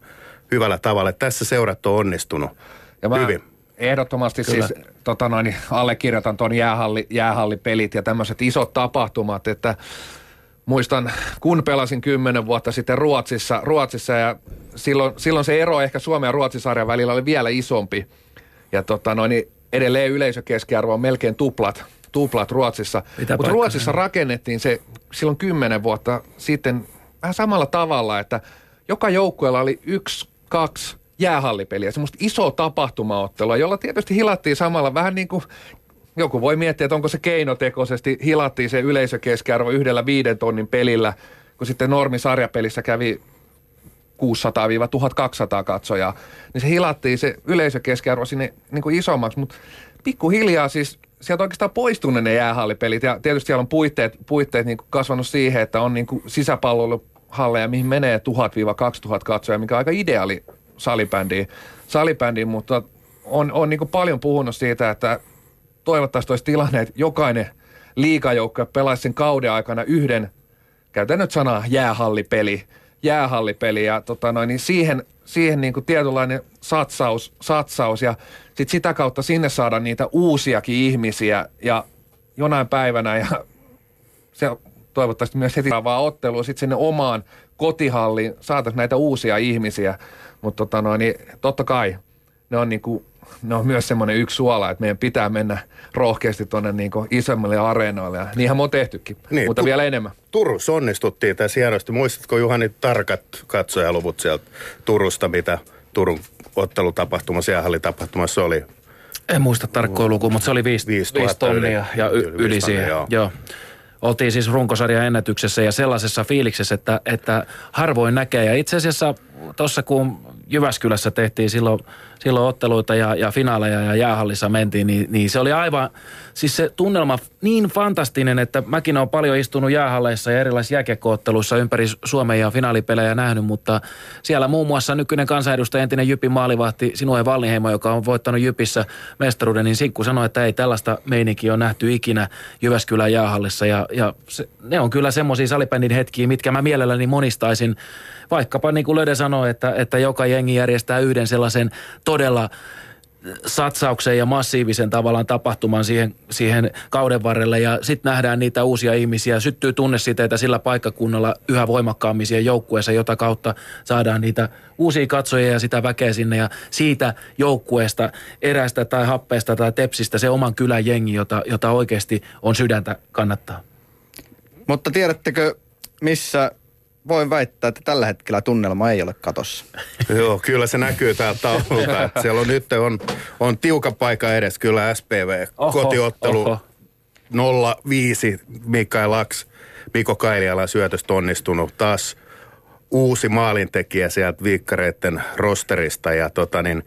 hyvällä tavalla. Tässä seurat on onnistunut ja mä, hyvin. Ehdottomasti Kyllä. siis tota noin, allekirjoitan tuon jäähalli, jäähallipelit ja tämmöiset isot tapahtumat, että muistan, kun pelasin kymmenen vuotta sitten Ruotsissa, Ruotsissa ja silloin, silloin se ero ehkä Suomen ja Ruotsin välillä oli vielä isompi. Ja tota noin, edelleen yleisökeskiarvo on melkein tuplat, tuplat Ruotsissa. Mutta Ruotsissa rakennettiin se silloin kymmenen vuotta sitten vähän samalla tavalla, että joka joukkueella oli yksi, kaksi jäähallipeliä, semmoista isoa tapahtumaottelua, jolla tietysti hilattiin samalla vähän niin kuin joku voi miettiä, että onko se keinotekoisesti hilattiin se yleisökeskiarvo yhdellä viiden tonnin pelillä, kun sitten normisarjapelissä kävi 600-1200 katsojaa, niin se hilattiin se yleisökeskiarvo sinne niin kuin isommaksi, mutta pikkuhiljaa siis sieltä oikeastaan poistunut ne jäähallipelit. Ja tietysti siellä on puitteet, puitteet niin kasvanut siihen, että on niin sisäpallohalleja, mihin menee 1000-2000 katsoja, mikä on aika ideaali salibändiin, salibändiin mutta on, on niin paljon puhunut siitä, että toivottavasti olisi tilanne, että jokainen liikajoukko pelaisi sen kauden aikana yhden, käytän nyt sanaa jäähallipeli, jäähallipeli ja tota noin, niin siihen, siihen niin kuin tietynlainen satsaus, satsaus ja sit sitä kautta sinne saada niitä uusiakin ihmisiä ja jonain päivänä ja se toivottavasti myös heti vaan ottelua sitten sinne omaan kotihalliin saataisiin näitä uusia ihmisiä. Mutta tota noin, niin totta kai ne on, niinku, ne on myös semmoinen yksi suola, että meidän pitää mennä rohkeasti tuonne niinku isommille areenoille. Ja niinhän me on tehtykin, niin, mutta tu- vielä enemmän. Turussa onnistuttiin tässä hienosti. Muistatko Juhani tarkat katsojaluvut sieltä Turusta, mitä Turun ottelutapahtumassa, jäähallitapahtumassa oli? En muista tarkkoa lukua, mutta se oli 5 tonnia ja y- yli, yli siihen. Joo. joo oltiin siis runkosarjan ennätyksessä ja sellaisessa fiiliksessä, että, että harvoin näkee. Ja itse asiassa tuossa kun Jyväskylässä tehtiin silloin, silloin otteluita ja, ja finaaleja ja jäähallissa mentiin, niin, niin se oli aivan, siis se tunnelma niin fantastinen, että mäkin olen paljon istunut jäähalleissa ja erilaisissa jääkiekkootteluissa ympäri Suomen ja finaalipelejä nähnyt, mutta siellä muun muassa nykyinen kansanedustaja, entinen Jypin maalivahti Sinue Vallinheimo, joka on voittanut Jypissä mestaruuden, niin Sinkku sanoi, että ei tällaista meininkiä on nähty ikinä Jyväskylän jäähallissa. Ja, ja se, ne on kyllä semmoisia salibändin hetkiä, mitkä mä mielelläni monistaisin vaikkapa niin kuin Löde sanoi, että, että joka jengi järjestää yhden sellaisen todella satsauksen ja massiivisen tavallaan tapahtuman siihen, siihen kauden varrelle ja sitten nähdään niitä uusia ihmisiä. Syttyy tunnesiteitä sillä paikkakunnalla yhä voimakkaammin siihen joukkueessa, jota kautta saadaan niitä uusia katsojia ja sitä väkeä sinne ja siitä joukkueesta, erästä tai happeesta tai tepsistä se oman kylän jengi, jota, jota oikeasti on sydäntä kannattaa. Mutta tiedättekö, missä voin väittää, että tällä hetkellä tunnelma ei ole katossa. Joo, kyllä se näkyy täältä taululta. Siellä on nyt on, on tiuka paikka edes kyllä SPV. Oho, Kotiottelu oho. 05 Mikael Laks, Miko Kailialan syötöstä onnistunut. Taas uusi maalintekijä sieltä viikkareiden rosterista ja tota niin,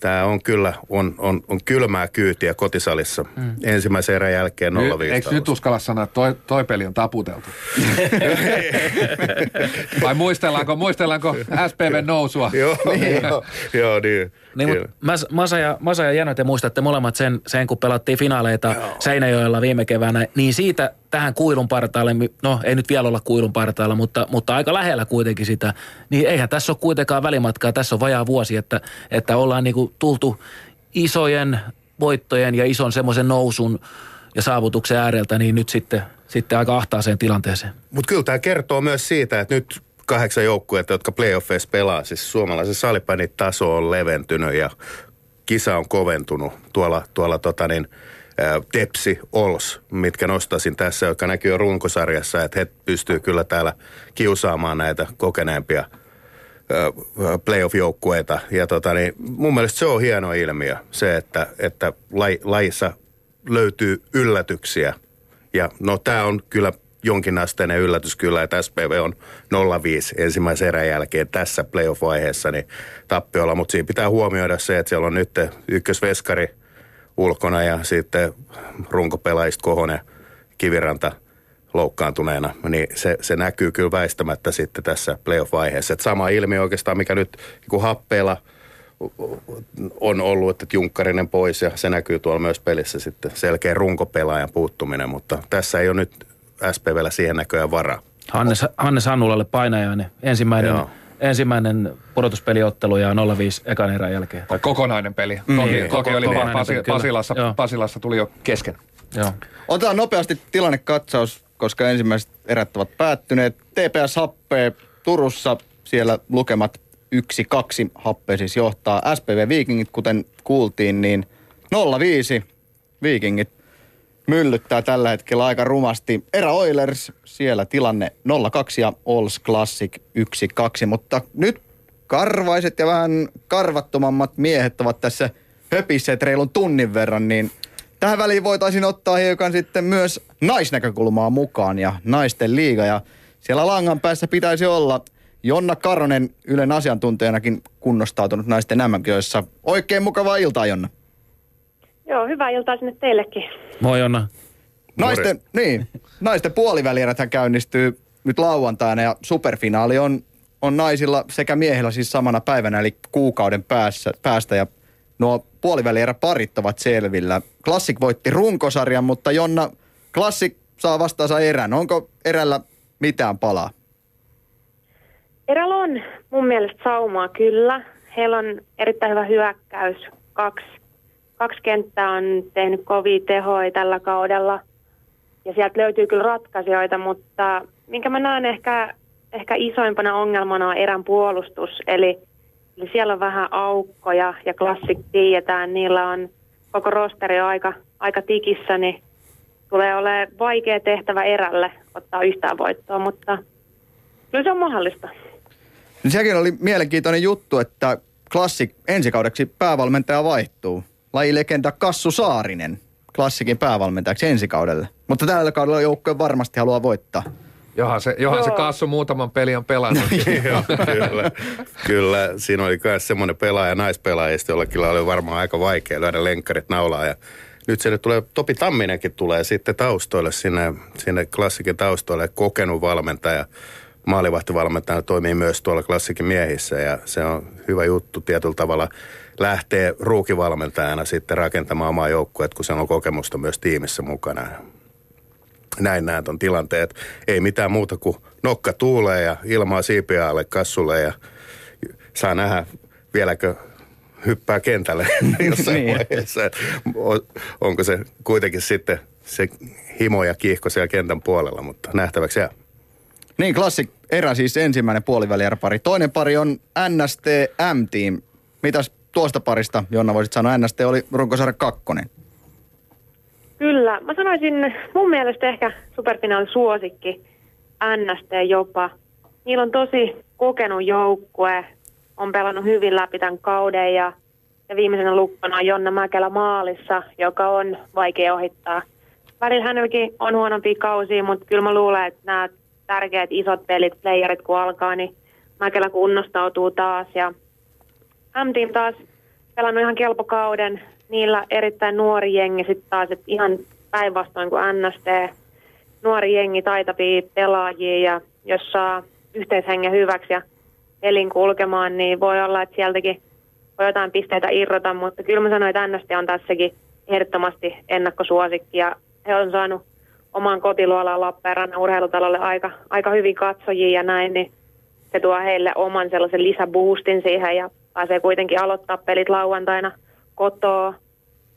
Tämä on kyllä on, on, on kylmää kyytiä kotisalissa. Mm. Ensimmäisen erän jälkeen 0 Eikö nyt uskalla sanoa, että toi, toi peli on taputeltu? Vai muistellaanko, muistellaanko SPV nousua? joo, niin. joo, joo, niin. Niin, mutta Masa ja, Masa ja Jano, te muistatte molemmat sen, sen kun pelattiin finaaleita Joo. Seinäjoella viime keväänä, niin siitä tähän kuilun partaalle, no ei nyt vielä olla kuilun partaalla, mutta, mutta aika lähellä kuitenkin sitä, niin eihän tässä ole kuitenkaan välimatkaa, tässä on vajaa vuosi, että, että ollaan niinku tultu isojen voittojen ja ison semmoisen nousun ja saavutuksen ääreltä, niin nyt sitten, sitten aika ahtaaseen tilanteeseen. Mutta kyllä tämä kertoo myös siitä, että nyt kahdeksan joukkuetta, jotka playoffeissa pelaa. Siis suomalaisen salipäin taso on leventynyt ja kisa on koventunut tuolla, tuolla tota niin, Tepsi, Ols, mitkä nostaisin tässä, joka näkyy jo runkosarjassa, että he pystyy kyllä täällä kiusaamaan näitä kokeneempia playoff-joukkueita. Ja tota, niin mun mielestä se on hieno ilmiö, se, että, että lajissa löytyy yllätyksiä. Ja no tämä on kyllä jonkinasteinen yllätys kyllä, että SPV on 0-5 ensimmäisen erän jälkeen tässä playoff-vaiheessa niin tappiolla, mutta siinä pitää huomioida se, että siellä on nyt ykkösveskari ulkona ja sitten runkopelaajista Kohonen, Kiviranta loukkaantuneena, niin se, se näkyy kyllä väistämättä sitten tässä playoff-vaiheessa. Et sama ilmiö oikeastaan, mikä nyt niin happeella on ollut, että Junkkarinen pois ja se näkyy tuolla myös pelissä sitten selkeä runkopelaajan puuttuminen, mutta tässä ei ole nyt SPVllä siihen näköjään varaa. Hannes, Hannes Hannulalle painajainen. Ensimmäinen, ensimmäinen pudotuspeliottelu ja 0-5 ekan erän jälkeen. Tai kokonainen peli. Mm. Toki, niin, toki oli vaan Pasi, Pasilassa, Pasilassa tuli jo kesken. Joo. Otetaan nopeasti tilannekatsaus, koska ensimmäiset erät ovat päättyneet. TPS Happee Turussa, siellä lukemat 1-2 Happe siis johtaa. SPV Vikingit, kuten kuultiin, niin 0-5 Vikingit myllyttää tällä hetkellä aika rumasti. Era Oilers, siellä tilanne 0-2 ja Ols Classic 1-2, mutta nyt karvaiset ja vähän karvattomammat miehet ovat tässä höpisseet reilun tunnin verran, niin tähän väliin voitaisiin ottaa hiukan sitten myös naisnäkökulmaa mukaan ja naisten liiga. Ja siellä langan päässä pitäisi olla Jonna Karonen Ylen asiantuntijanakin kunnostautunut naisten mm Oikein mukavaa iltaa, Jonna. Joo, hyvää iltaa sinne teillekin. Moi Jonna. Naisten, niin, naisten puolivälieräthän käynnistyy nyt lauantaina ja superfinaali on, on naisilla sekä miehillä siis samana päivänä eli kuukauden päässä, päästä ja nuo parit ovat selvillä. Klassik voitti runkosarjan, mutta Jonna, Klassik saa vastaansa erän. Onko erällä mitään palaa? Erällä on mun mielestä saumaa kyllä. Heillä on erittäin hyvä hyökkäys. Kaksi, kaksi kenttää on tehnyt kovia tehoja tällä kaudella. Ja sieltä löytyy kyllä ratkaisijoita, mutta minkä mä näen ehkä, ehkä isoimpana ongelmana on erän puolustus. Eli, eli siellä on vähän aukkoja ja klassik tiedetään, niillä on koko rosteri aika, aika tikissä, niin tulee olemaan vaikea tehtävä erälle ottaa yhtään voittoa, mutta kyllä se on mahdollista. Sekin oli mielenkiintoinen juttu, että Klassik ensikaudeksi päävalmentaja vaihtuu. Lajilegenda Kassu Saarinen Klassikin päävalmentajaksi ensikaudelle. Mutta tällä kaudella joukkue varmasti haluaa voittaa. Johan se, johan se Kassu muutaman peli on pelannut. Joo, kyllä. kyllä. Siinä oli myös semmoinen pelaaja, naispelaajista, jollakin oli varmaan aika vaikea löydä lenkkarit naulaa. Ja nyt se nyt tulee, Topi Tamminenkin tulee sitten taustoille sinne, sinne klassikin taustoille, kokenut valmentaja maalivahtivalmentajana toimii myös tuolla klassikin miehissä ja se on hyvä juttu tietyllä tavalla lähtee ruukivalmentajana sitten rakentamaan omaa joukkueet, kun se on kokemusta myös tiimissä mukana. Näin näet on tilanteet. Ei mitään muuta kuin nokka tuulee ja ilmaa siipiä alle kassulle ja saa nähdä vieläkö hyppää kentälle jossain niin. vaiheessa. Onko se kuitenkin sitten se himo ja kiihko siellä kentän puolella, mutta nähtäväksi jää. Niin, klassik erä siis ensimmäinen puolivälieräpari. Toinen pari on NST M-Team. Mitäs tuosta parista, Jonna, voisit sanoa? NST oli runkosarja kakkonen. Kyllä. Mä sanoisin mun mielestä ehkä superfinaali suosikki. NST jopa. Niillä on tosi kokenut joukkue. On pelannut hyvin läpi tämän kauden ja, ja viimeisenä lukkona on Jonna Mäkelä maalissa, joka on vaikea ohittaa. Välillä hänelläkin on huonompi kausi, mutta kyllä mä luulen, että nämä tärkeät isot pelit, playerit kun alkaa, niin Mäkelä kunnostautuu taas. Ja M-Team taas pelannut ihan kelpokauden. Niillä erittäin nuori jengi sitten taas, että ihan päinvastoin kuin NST. Nuori jengi, taitavia pelaajia ja jos saa yhteishengen hyväksi ja elin kulkemaan, niin voi olla, että sieltäkin voi jotain pisteitä irrota, mutta kyllä mä sanoin, että NST on tässäkin ehdottomasti ennakkosuosikki ja he on saanut oman kotiluolaan Lappeenrannan urheilutalolle aika, aika hyvin katsojia ja näin, niin se tuo heille oman sellaisen lisäboostin siihen ja pääsee kuitenkin aloittaa pelit lauantaina kotoa,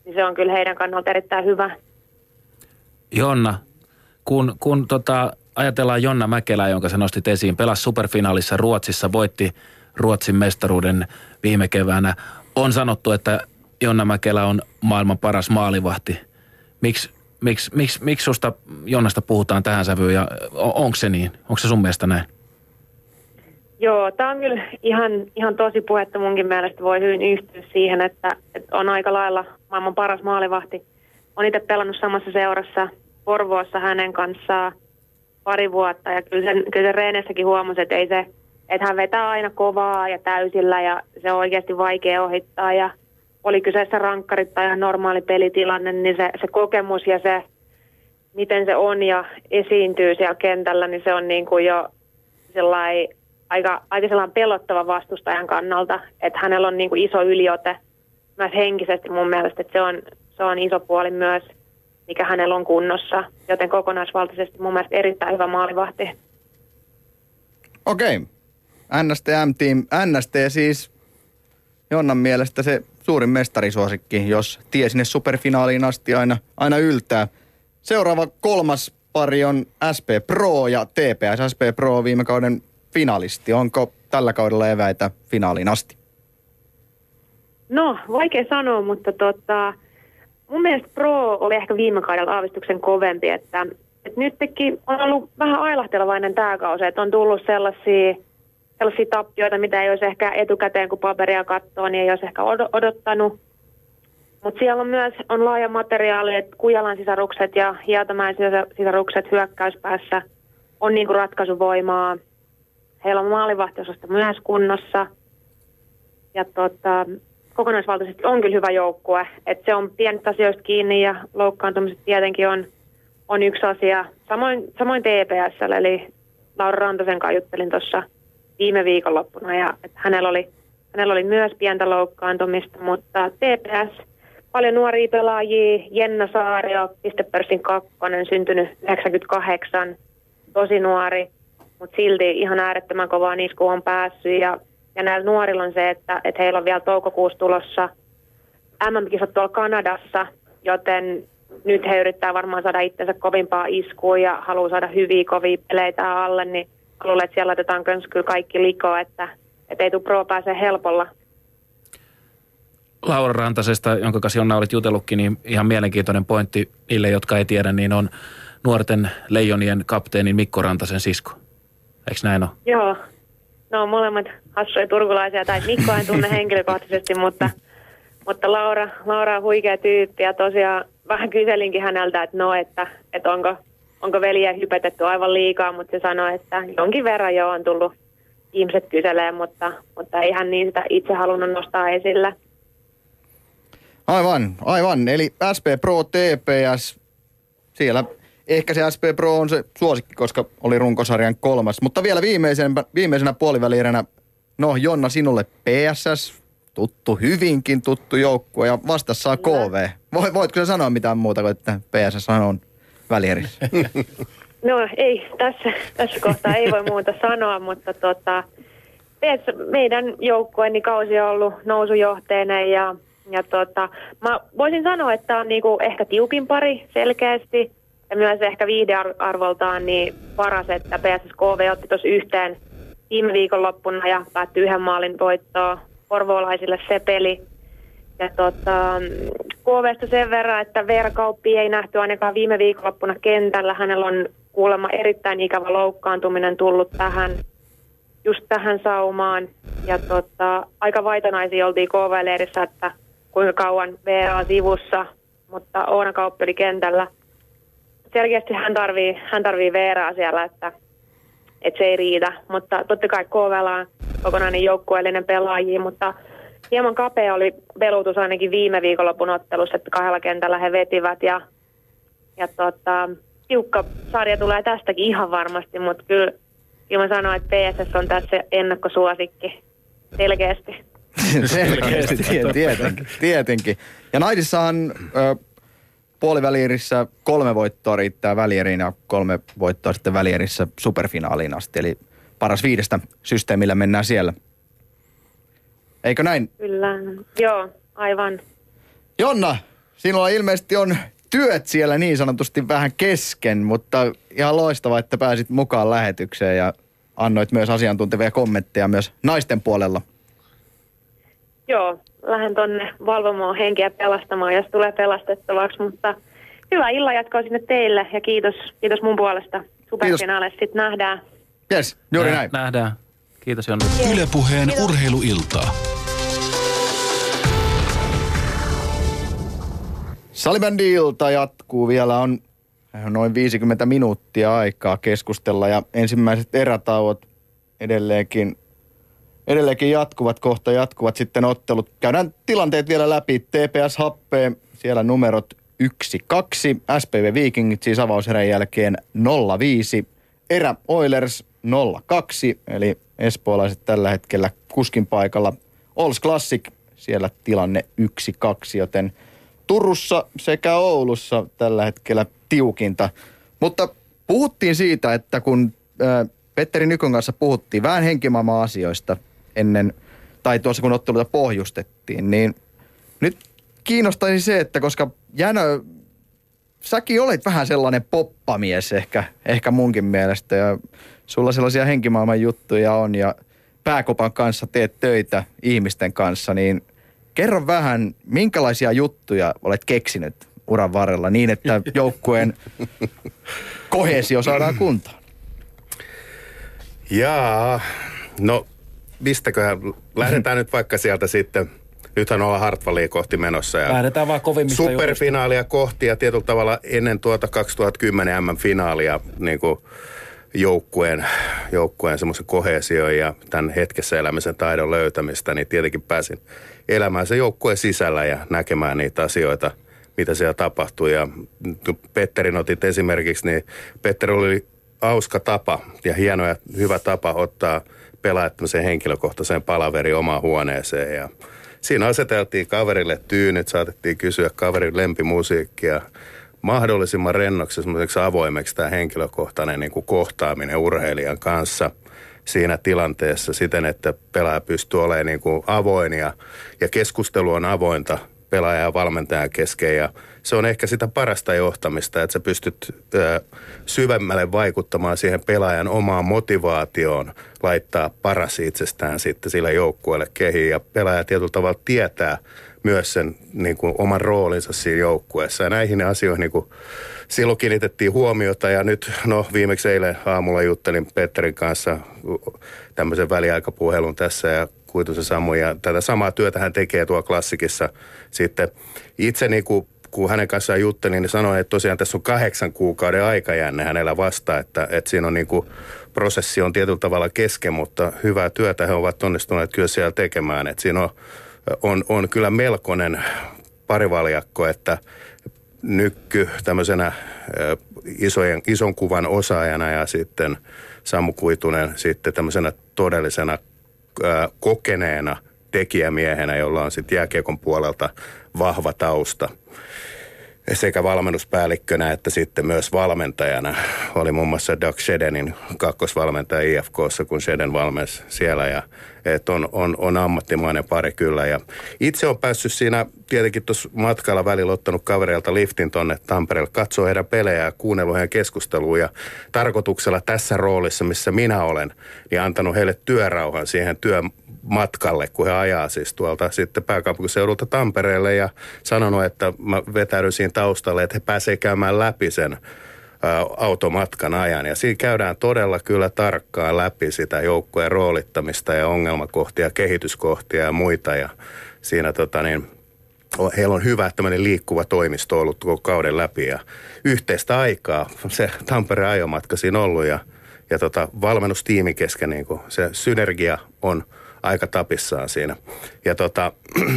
niin se on kyllä heidän kannalta erittäin hyvä. Jonna, kun, kun tota, ajatellaan Jonna Mäkelää, jonka sä nostit esiin, pelasi superfinaalissa Ruotsissa, voitti Ruotsin mestaruuden viime keväänä. On sanottu, että Jonna Mäkelä on maailman paras maalivahti. Miksi miksi, miksi, miksi susta Jonnasta puhutaan tähän sävyyn ja onko se niin? Onko se sun mielestä näin? Joo, tämä on kyllä ihan, ihan tosi puhetta munkin mielestä. Voi hyvin yhtyä siihen, että, että on aika lailla maailman paras maalivahti. Olen itse pelannut samassa seurassa Porvoossa hänen kanssaan pari vuotta ja kyllä sen, kyllä sen Reenessäkin huomasi, että, ei se, että hän vetää aina kovaa ja täysillä ja se on oikeasti vaikea ohittaa ja oli kyseessä rankkarit tai ihan normaali pelitilanne, niin se, se kokemus ja se, miten se on ja esiintyy siellä kentällä, niin se on niin kuin jo sellainen aika, aika sellainen pelottava vastustajan kannalta, että hänellä on niin kuin iso yliote myös henkisesti mun mielestä, että se on, se on iso puoli myös, mikä hänellä on kunnossa, joten kokonaisvaltaisesti mun mielestä erittäin hyvä maalivahti. Okei. NST M-team. NST siis Jonnan mielestä se suurin mestarisuosikki, jos tie sinne superfinaaliin asti aina, aina yltää. Seuraava kolmas pari on SP Pro ja TPS SP Pro viime kauden finalisti. Onko tällä kaudella eväitä finaaliin asti? No, vaikea sanoa, mutta tota, mun mielestä Pro oli ehkä viime kaudella aavistuksen kovempi, että, että nytkin on ollut vähän ailahtelevainen tämä kausi, että on tullut sellaisia sellaisia tappioita, mitä ei olisi ehkä etukäteen, kun paperia katsoo, niin ei olisi ehkä odottanut. Mutta siellä on myös on laaja materiaali, että Kujalan sisarukset ja Hietamäen sisarukset hyökkäyspäässä on niin kuin ratkaisuvoimaa. Heillä on maalivahtiosasta myös kunnossa. Ja tota, kokonaisvaltaisesti on kyllä hyvä joukkue. Et se on pienistä asioista kiinni ja loukkaantumiset tietenkin on, on yksi asia. Samoin, samoin TPS, eli Laura Rantasen kanssa juttelin tuossa viime viikonloppuna ja että hänellä oli, hänellä oli myös pientä loukkaantumista, mutta TPS, paljon nuoria pelaajia, Jenna Saario, pistepörssin kakkonen, syntynyt 98, tosi nuori, mutta silti ihan äärettömän kovaa nisku on päässyt ja, ja näillä nuorilla on se, että, että heillä on vielä toukokuussa tulossa MM-kisat tuolla Kanadassa, joten nyt he yrittää varmaan saada itsensä kovimpaa iskua ja haluaa saada hyviä kovia peleitä alle, niin luulen, että siellä laitetaan myös kyllä kaikki likoa, että, että ei tule pro pääse helpolla. Laura Rantasesta, jonka kanssa Jonna olit jutellutkin, niin ihan mielenkiintoinen pointti niille, jotka ei tiedä, niin on nuorten leijonien kapteenin Mikko Rantasen sisko. Eikö näin ole? Joo. No molemmat hassuja turkulaisia, tai Mikko en tunne henkilökohtaisesti, mutta, mutta Laura, Laura on huikea tyyppi ja tosiaan vähän kyselinkin häneltä, että no, että, että onko, onko veliä hypetetty aivan liikaa, mutta se sanoi, että jonkin verran jo on tullut ihmiset kyselee, mutta, mutta ei hän niin sitä itse halunnut nostaa esille. Aivan, aivan. Eli SP Pro TPS, siellä ehkä se SP Pro on se suosikki, koska oli runkosarjan kolmas. Mutta vielä viimeisenä, viimeisenä puolivälieränä, no Jonna, sinulle PSS, tuttu, hyvinkin tuttu joukkue ja vastassa on KV. Voitko sä sanoa mitään muuta kuin, että PSS on välierissä? No ei, tässä, tässä kohtaa ei voi muuta sanoa, mutta tota, meidän joukkueeni kausi on ollut nousujohteinen ja, ja tota, mä voisin sanoa, että on niinku ehkä tiukin pari selkeästi ja myös ehkä viihdearvoltaan niin paras, että PSSKV otti tuossa yhteen viime viikonloppuna ja päättyi yhden maalin voittoon porvoolaisille se peli. Ja tota, KVstä sen verran, että Veera Kauppi ei nähty ainakaan viime viikonloppuna kentällä. Hänellä on kuulemma erittäin ikävä loukkaantuminen tullut tähän, just tähän saumaan. Ja tota, aika vaitonaisia oltiin KV-leirissä, että kuinka kauan on sivussa, mutta Oona Kauppi oli kentällä. Selkeästi hän tarvii, hän tarvii Veeraa siellä, että, että se ei riitä. Mutta totta kai KVlla on kokonainen joukkueellinen pelaajia, mutta hieman kapea oli pelutus ainakin viime viikonlopun ottelussa, että kahdella kentällä he vetivät ja, ja tota, tiukka sarja tulee tästäkin ihan varmasti, mutta kyllä, kyllä mä sanoin, että PSS on tässä ennakkosuosikki selkeästi. Selkeästi, tietenkin, tietenkin. Ja naisissahan ö, puolivälierissä kolme voittoa riittää välieriin ja kolme voittoa sitten välierissä superfinaaliin asti. Eli paras viidestä systeemillä mennään siellä. Eikö näin? Kyllä, joo, aivan. Jonna, sinulla ilmeisesti on työt siellä niin sanotusti vähän kesken, mutta ihan loistava, että pääsit mukaan lähetykseen ja annoit myös asiantuntevia kommentteja myös naisten puolella. Joo, lähden tonne valvomaan henkeä pelastamaan, jos tulee pelastettavaksi, mutta hyvää illan jatkoa sinne teille ja kiitos, kiitos mun puolesta. Superfinaaleissa sitten nähdään. Yes, juuri näin. Nähdään. Kiitos Jonna. Ylepuheen urheiluiltaa. Salibändi-ilta jatkuu. Vielä on noin 50 minuuttia aikaa keskustella ja ensimmäiset erätauot edelleenkin, edelleenkin jatkuvat, kohta jatkuvat sitten ottelut. Käydään tilanteet vielä läpi. TPS Happee, siellä numerot 1-2, SPV Vikingit siis avauserän jälkeen 0-5, Erä Oilers 0-2, eli espoolaiset tällä hetkellä kuskin paikalla. Ols Classic, siellä tilanne 1-2, joten Turussa sekä Oulussa tällä hetkellä tiukinta. Mutta puhuttiin siitä, että kun Petteri Nykon kanssa puhuttiin vähän henkimaailman asioista ennen, tai tuossa kun otteluita pohjustettiin, niin nyt kiinnostaisi se, että koska Jänö, säkin olet vähän sellainen poppamies ehkä, ehkä munkin mielestä ja sulla sellaisia henkimaailman juttuja on ja pääkopan kanssa teet töitä ihmisten kanssa, niin kerro vähän, minkälaisia juttuja olet keksinyt uran varrella niin, että joukkueen kohesio saadaan kuntoon? Jaa, no mistäköhän, lähdetään nyt vaikka sieltä sitten, nythän ollaan Hartwallia kohti menossa. Ja Lähdetään vaan kovimmista Superfinaalia kohti ja tietyllä tavalla ennen tuota 2010 M-finaalia niin kuin joukkueen, joukkueen semmoisen kohesion ja tämän hetkessä elämisen taidon löytämistä, niin tietenkin pääsin elämään se joukkueen sisällä ja näkemään niitä asioita, mitä siellä tapahtui. Ja Petterin otit esimerkiksi, niin Petteri oli hauska tapa ja hieno ja hyvä tapa ottaa pelaajat henkilökohtaiseen palaveri omaan huoneeseen ja siinä aseteltiin kaverille tyynyt, saatettiin kysyä kaverin lempimusiikkia mahdollisimman rennoksi, avoimeksi tämä henkilökohtainen niin kuin kohtaaminen urheilijan kanssa siinä tilanteessa siten, että pelaaja pystyy olemaan niin kuin avoin ja, ja keskustelu on avointa pelaajan ja valmentajan kesken. Ja se on ehkä sitä parasta johtamista, että sä pystyt ö, syvemmälle vaikuttamaan siihen pelaajan omaan motivaatioon, laittaa paras itsestään sitten sillä joukkueelle kehiin. Ja pelaaja tietyllä tavalla tietää myös sen niin kuin, oman roolinsa siinä joukkueessa. Ja näihin asioihin niin kuin, silloin kiinnitettiin huomiota ja nyt, no viimeksi eilen aamulla juttelin Petterin kanssa tämmöisen väliaikapuhelun tässä ja Kuitusen Samu ja tätä samaa työtä hän tekee tuo klassikissa sitten itse niin kuin kun hänen kanssaan juttelin, niin sanoin, että tosiaan tässä on kahdeksan kuukauden aikajänne hänellä vasta, että, että siinä on niin kuin, prosessi on tietyllä tavalla kesken, mutta hyvää työtä he ovat onnistuneet kyllä siellä tekemään. Että siinä on, on, on kyllä melkoinen parivaljakko, että Nykky tämmöisenä isojen, ison kuvan osaajana ja sitten Samu Kuitunen sitten tämmöisenä todellisena kokeneena tekijämiehenä, jolla on sitten jääkiekon puolelta vahva tausta sekä valmennuspäällikkönä että sitten myös valmentajana. Oli muun muassa Doug Shedenin kakkosvalmentaja IFKssa, kun Sheden valmensi siellä. Ja, et on, on, on, ammattimainen pari kyllä. Ja itse on päässyt siinä tietenkin tuossa matkalla välillä ottanut kavereilta liftin tonne Tampereelle, katsoo heidän pelejä ja kuunnellut heidän keskustelua. Ja tarkoituksella tässä roolissa, missä minä olen, niin antanut heille työrauhan siihen työn matkalle, kun he ajaa siis tuolta sitten pääkaupunkiseudulta Tampereelle ja sanonut, että mä vetäydyn siinä taustalle, että he pääsevät käymään läpi sen automatkan ajan. Ja siinä käydään todella kyllä tarkkaan läpi sitä joukkojen roolittamista ja ongelmakohtia, kehityskohtia ja muita. Ja siinä tota niin, heillä on hyvä tämmöinen liikkuva toimisto ollut koko kauden läpi ja yhteistä aikaa se Tampereen ajomatka siinä ollut ja, ja tota, valmennustiimin kesken niin se synergia on – aika tapissaan siinä. Ja tota,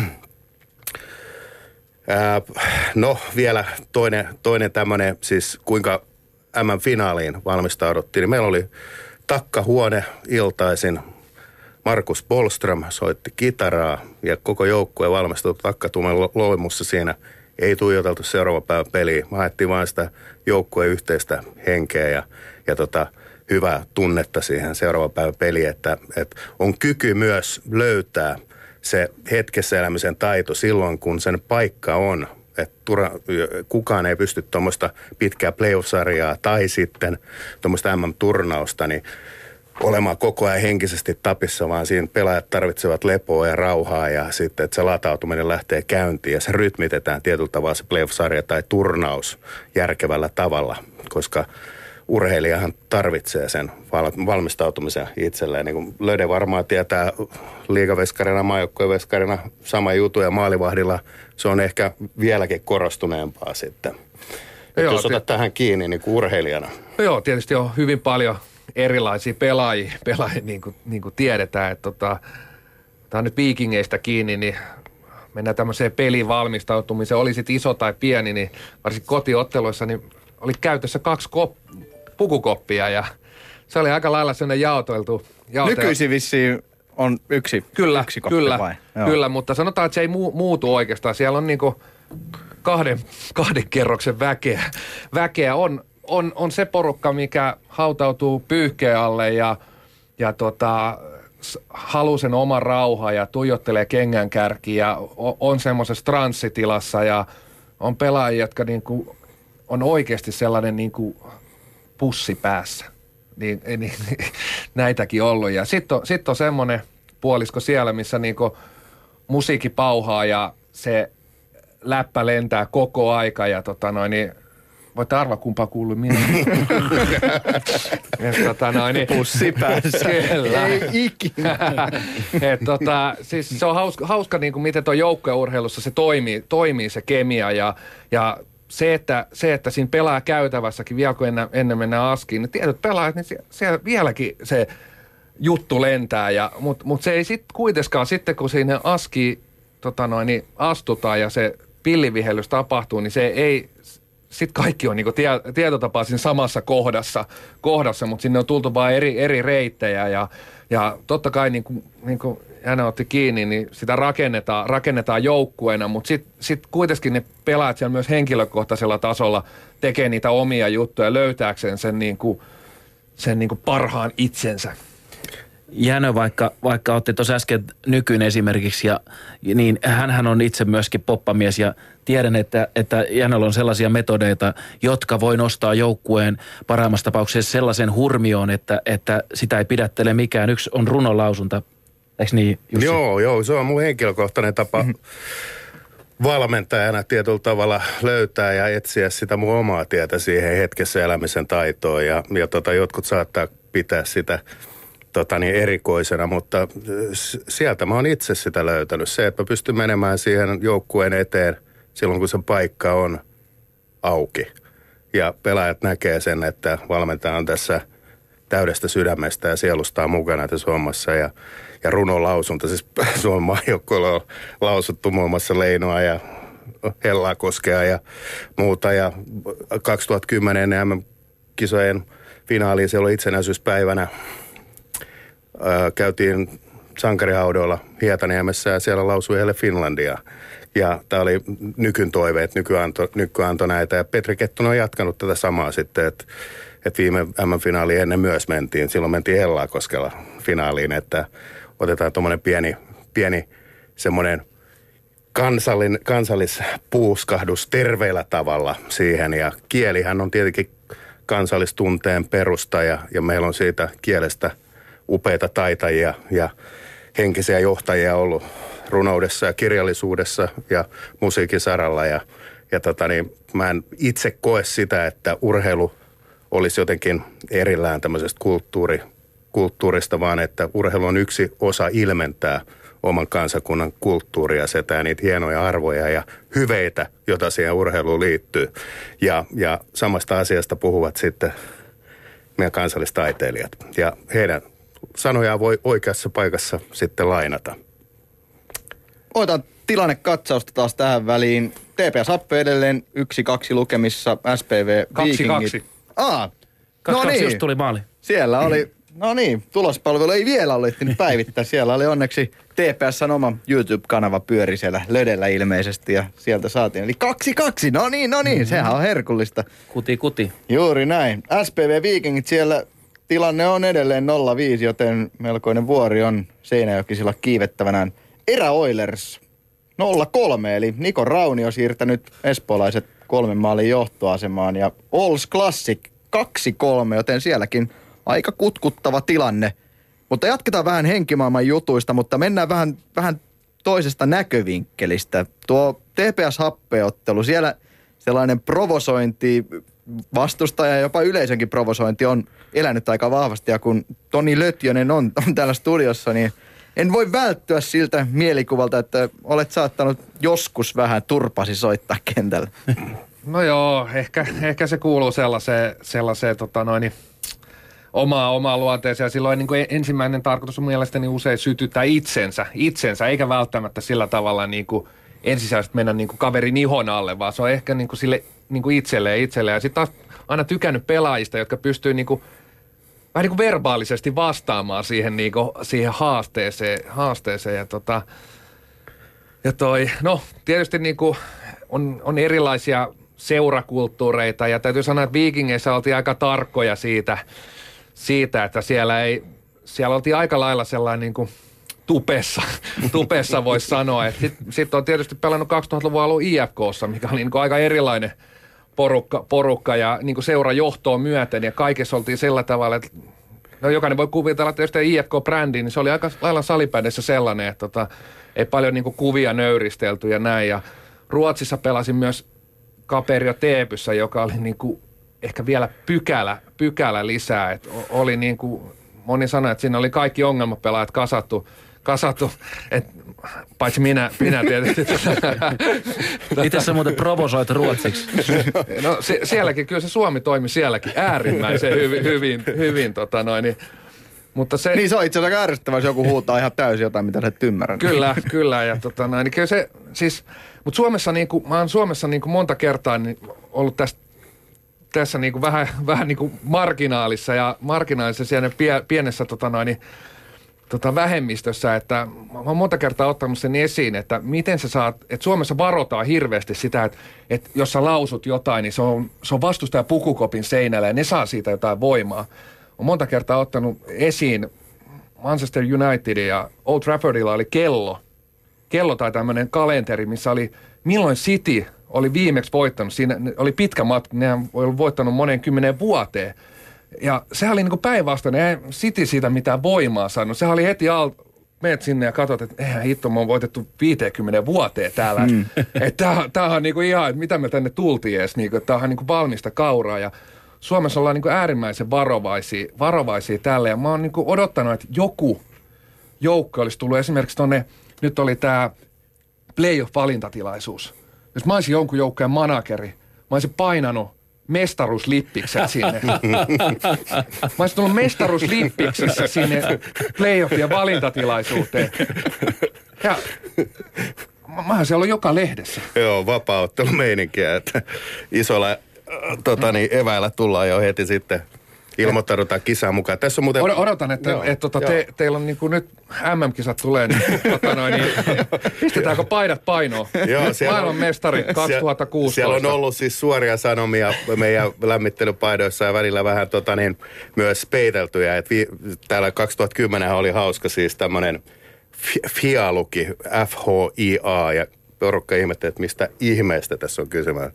ää, no vielä toinen, toinen tämmöinen, siis kuinka M-finaaliin valmistauduttiin, niin meillä oli takkahuone iltaisin. Markus Bolström soitti kitaraa ja koko joukkue valmistautui takkatumen loimussa siinä. Ei tuijoteltu seuraava päivä peliä. Mä haettiin vain sitä joukkueen yhteistä henkeä ja, ja tota, hyvää tunnetta siihen seuraavan päivän peliin, että, että on kyky myös löytää se hetkessä elämisen taito silloin, kun sen paikka on. Että kukaan ei pysty tuommoista pitkää playoff-sarjaa tai sitten tuommoista MM-turnausta, niin olemaan koko ajan henkisesti tapissa, vaan siinä pelaajat tarvitsevat lepoa ja rauhaa ja sitten, että se latautuminen lähtee käyntiin ja se rytmitetään tietyllä tavalla se playoff-sarja tai turnaus järkevällä tavalla, koska urheilijahan tarvitsee sen valmistautumisen itselleen. Niin kuin Löde varmaan tietää liigaveskarina, maajoukkojen veskarina sama jutu ja maalivahdilla se on ehkä vieläkin korostuneempaa sitten. Joo, jos otat tähän kiinni niin kuin urheilijana. Joo, tietysti on hyvin paljon erilaisia pelaajia, pelaajia niin, kuin, niin kuin tiedetään. Että tota, tämä on nyt viikingeistä kiinni, niin mennään tämmöiseen peliin valmistautumiseen. Oli sitten iso tai pieni, niin varsinkin kotiotteluissa, niin oli käytössä kaksi kop- pukukoppia ja se oli aika lailla sellainen jaoteltu. jaoteltu. Nykyisin vissiin on yksi, kyllä, yksi koppi kyllä, vai? Joo. Kyllä, mutta sanotaan, että se ei muutu oikeastaan. Siellä on niinku kahden, kahden kerroksen väkeä. väkeä. On, on, on se porukka, mikä hautautuu pyyhkeen alle ja, ja tota, haluaa sen oman rauha ja tuijottelee kengän kärkiä ja on, on semmoisessa transsitilassa ja on pelaajia, jotka niinku on oikeasti sellainen niinku pussi päässä. Niin, niin, niin näitäkin ollut. Ja sitten on, sit on semmoinen puolisko siellä, missä niinku musiikki pauhaa ja se läppä lentää koko aika ja tota noin, niin Voitte arvaa, kumpaa kuuluu minä. tota noin, niin, Pussi päässä. Kyllä. Ei ikinä. Et, tota, siis se on hauska, hauska niin kuin miten tuo joukkueurheilussa se toimii, toimii se kemia ja, ja se, että, se, että siinä pelaa käytävässäkin, vielä kun ennen, ennen mennään askiin, niin tietyt pelaajat, niin siellä, siellä vieläkin se juttu lentää. Mutta mut se ei sitten kuitenkaan, sitten kun siinä aski tota noin, niin astutaan ja se pillivihellys tapahtuu, niin se ei, sitten kaikki on niinku tie, tietotapaa siinä samassa kohdassa, kohdassa mutta sinne on tultu vain eri, eri reittejä ja, ja totta kai niin kuin, niin kuin hän otti kiinni, niin sitä rakennetaan, rakennetaan joukkueena, mutta sitten sit kuitenkin ne pelaajat siellä myös henkilökohtaisella tasolla tekee niitä omia juttuja löytääkseen sen, niin kuin, sen niin kuin parhaan itsensä. Jänö, vaikka, vaikka otti tuossa äsken nykyinen esimerkiksi, ja, niin hän on itse myöskin poppamies ja tiedän, että, että Jänöllä on sellaisia metodeita, jotka voi nostaa joukkueen parhaimmassa tapauksessa sellaisen hurmioon, että, että sitä ei pidättele mikään. Yksi on runolausunta, eikö niin Jussi? Joo, joo, se on mun henkilökohtainen tapa mm-hmm. valmentajana tietyllä tavalla löytää ja etsiä sitä mun omaa tietä siihen hetkessä elämisen taitoon ja, ja tota, jotkut saattaa pitää sitä – tota, niin erikoisena, mutta sieltä mä oon itse sitä löytänyt. Se, että mä pystyn menemään siihen joukkueen eteen silloin, kun sen paikka on auki. Ja pelaajat näkee sen, että valmentaja on tässä täydestä sydämestä ja sielustaa mukana tässä hommassa. Ja, ja runolausunta, siis Suomen maajoukkoilla on lausuttu muun muassa Leinoa ja Hellaa koskea ja muuta. Ja 2010 MM-kisojen finaaliin siellä oli itsenäisyyspäivänä käytiin sankarihaudoilla Hietaniemessä ja siellä lausui heille Finlandia. Ja tämä oli nykyn toiveet, nyky antoi, nyky antoi näitä. Ja Petri Kettunen on jatkanut tätä samaa sitten, että, että viime M-finaaliin ennen myös mentiin. Silloin mentiin Hellaa koskella finaaliin, että otetaan tuommoinen pieni, pieni semmoinen kansallin, kansallispuuskahdus terveellä tavalla siihen. Ja kielihän on tietenkin kansallistunteen perusta ja, ja meillä on siitä kielestä – upeita taitajia ja henkisiä johtajia ollut runoudessa ja kirjallisuudessa ja musiikin saralla. Ja, ja tota niin, mä en itse koe sitä, että urheilu olisi jotenkin erillään tämmöisestä kulttuuri, kulttuurista, vaan että urheilu on yksi osa ilmentää oman kansakunnan kulttuuria, setää niitä hienoja arvoja ja hyveitä, joita siihen urheiluun liittyy. Ja, ja samasta asiasta puhuvat sitten meidän kansallistaiteilijat. Ja heidän sanoja voi oikeassa paikassa sitten lainata. Otan tilannekatsausta taas tähän väliin. TPS Happe edelleen 1-2 lukemissa, SPV 2-2. Aa, no niin. just tuli maali. Siellä oli, no niin, tulospalvelu ei vielä ole ehtinyt päivittää. Siellä oli onneksi TPSn oma YouTube-kanava pyöri siellä lödellä ilmeisesti ja sieltä saatiin. Eli kaksi kaksi, no niin, no niin, mm-hmm. sehän on herkullista. Kuti kuti. Juuri näin. SPV Vikingit siellä tilanne on edelleen 0-5, joten melkoinen vuori on Seinäjokisilla kiivettävänään. Erä Oilers 0-3, eli Niko Rauni on siirtänyt espoolaiset kolmen maalin johtoasemaan ja Ols Classic 2-3, joten sielläkin aika kutkuttava tilanne. Mutta jatketaan vähän henkimaailman jutuista, mutta mennään vähän, vähän toisesta näkövinkkelistä. Tuo TPS-happeottelu, siellä sellainen provosointi, vastustaja ja jopa yleisönkin provosointi on elänyt aika vahvasti. Ja kun Toni Lötjönen on, on täällä studiossa, niin en voi välttyä siltä mielikuvalta, että olet saattanut joskus vähän turpasi soittaa kentällä. No joo, ehkä, ehkä se kuuluu sellaiseen, sellaiseen tota noin, omaa, omaa luonteeseen. Silloin niin kuin ensimmäinen tarkoitus on mielestäni usein sytyttää itsensä, itsensä eikä välttämättä sillä tavalla niin kuin ensisijaisesti mennä niin kuin kaverin ihon alle, vaan se on ehkä niin kuin sille niin kuin itselleen itselleen. Ja sitten taas aina tykännyt pelaajista, jotka pystyy niin kuin, vähän niin kuin verbaalisesti vastaamaan siihen, niin kuin, siihen haasteeseen, haasteeseen. Ja, tota, ja toi, no tietysti niin kuin on, on erilaisia seurakulttuureita ja täytyy sanoa, että viikingeissä oltiin aika tarkkoja siitä, siitä että siellä ei, siellä oltiin aika lailla sellainen niin kuin tupessa, tupessa voisi sanoa. Sitten sit on tietysti pelannut 2000-luvun alun IFKssa, mikä oli niin kuin aika erilainen – porukka, porukka ja niin kuin seurajohtoon myöten ja kaikessa oltiin sillä tavalla, että no jokainen voi kuvitella, että jos IFK-brändi, niin se oli aika lailla salipädessä sellainen, että tota, ei paljon niin kuin kuvia nöyristelty ja näin. Ja Ruotsissa pelasin myös Kaperio Teepyssä, joka oli niin kuin ehkä vielä pykälä, pykälä lisää. että oli niin kuin, moni sanoi, että siinä oli kaikki ongelmapelaajat kasattu, kasattu että paitsi minä, minä tietysti. Miten sä muuten provosoit ruotsiksi? no se, sielläkin, kyllä se Suomi toimi sielläkin äärimmäisen hyvin, hyvin, hyvin tota noin, niin, mutta se, Niin se on itse asiassa ärsyttävää, jos joku huutaa ihan täysin jotain, mitä sä et ymmärrä. Kyllä, kyllä. Ja tota noin, niin kyllä se, siis, mutta Suomessa, niin kuin, mä oon Suomessa niin kuin monta kertaa niin ollut tästä tässä niin kuin vähän, vähän niin kuin marginaalissa ja marginaalissa siellä pie, pienessä tota noin, niin, tota vähemmistössä, että mä oon monta kertaa ottanut sen esiin, että miten sä saat, että Suomessa varotaan hirveästi sitä, että, että jos sä lausut jotain, niin se on, se on vastustaja pukukopin seinällä ja ne saa siitä jotain voimaa. On monta kertaa ottanut esiin Manchester United ja Old Traffordilla oli kello, kello tai tämmöinen kalenteri, missä oli milloin City oli viimeksi voittanut. Siinä oli pitkä matka, ne oli voittanut monen kymmenen vuoteen. Ja se oli niin päinvastainen, ei City siitä mitään voimaa saanut. Se oli heti al, meet sinne ja katsot, että eihän hitto, me on voitettu 50 vuoteen täällä. Mm. Että tää on niinku ihan, että mitä me tänne tultiin edes, niinku, että tää on niinku valmista kauraa. Ja Suomessa ollaan niinku äärimmäisen varovaisia, varovaisia tälle. Ja mä oon niinku odottanut, että joku joukko olisi tullut esimerkiksi tonne, nyt oli tämä playoff-valintatilaisuus. Jos mä olisin jonkun joukkojen manageri, mä olisin painanut mestaruuslippikset sinne. Mä olisin tullut mestaruuslippiksissä sinne playoffien valintatilaisuuteen. Ja mä, olisin ollut joka lehdessä. Joo, vapaa-ottelumeininkiä, että isolla äh, tota niin, eväillä tullaan jo heti sitten ilmoittaudutaan kisaan mukaan. Tässä on muuten... Od- odotan, että joo, et, tota, te, teillä on niin kuin nyt MM-kisat tulee, niin, tota noin, niin pistetäänkö paidat painoon? Joo, siellä Maailman mestari 2016. Siellä on ollut siis suoria sanomia meidän lämmittelypaidoissa ja välillä vähän tota, niin, myös peiteltyjä. Et vi, täällä 2010 oli hauska siis tämmöinen FIA-luki, F-H-I-A, ja porukka ihmetteli, että mistä ihmeestä tässä on kysymys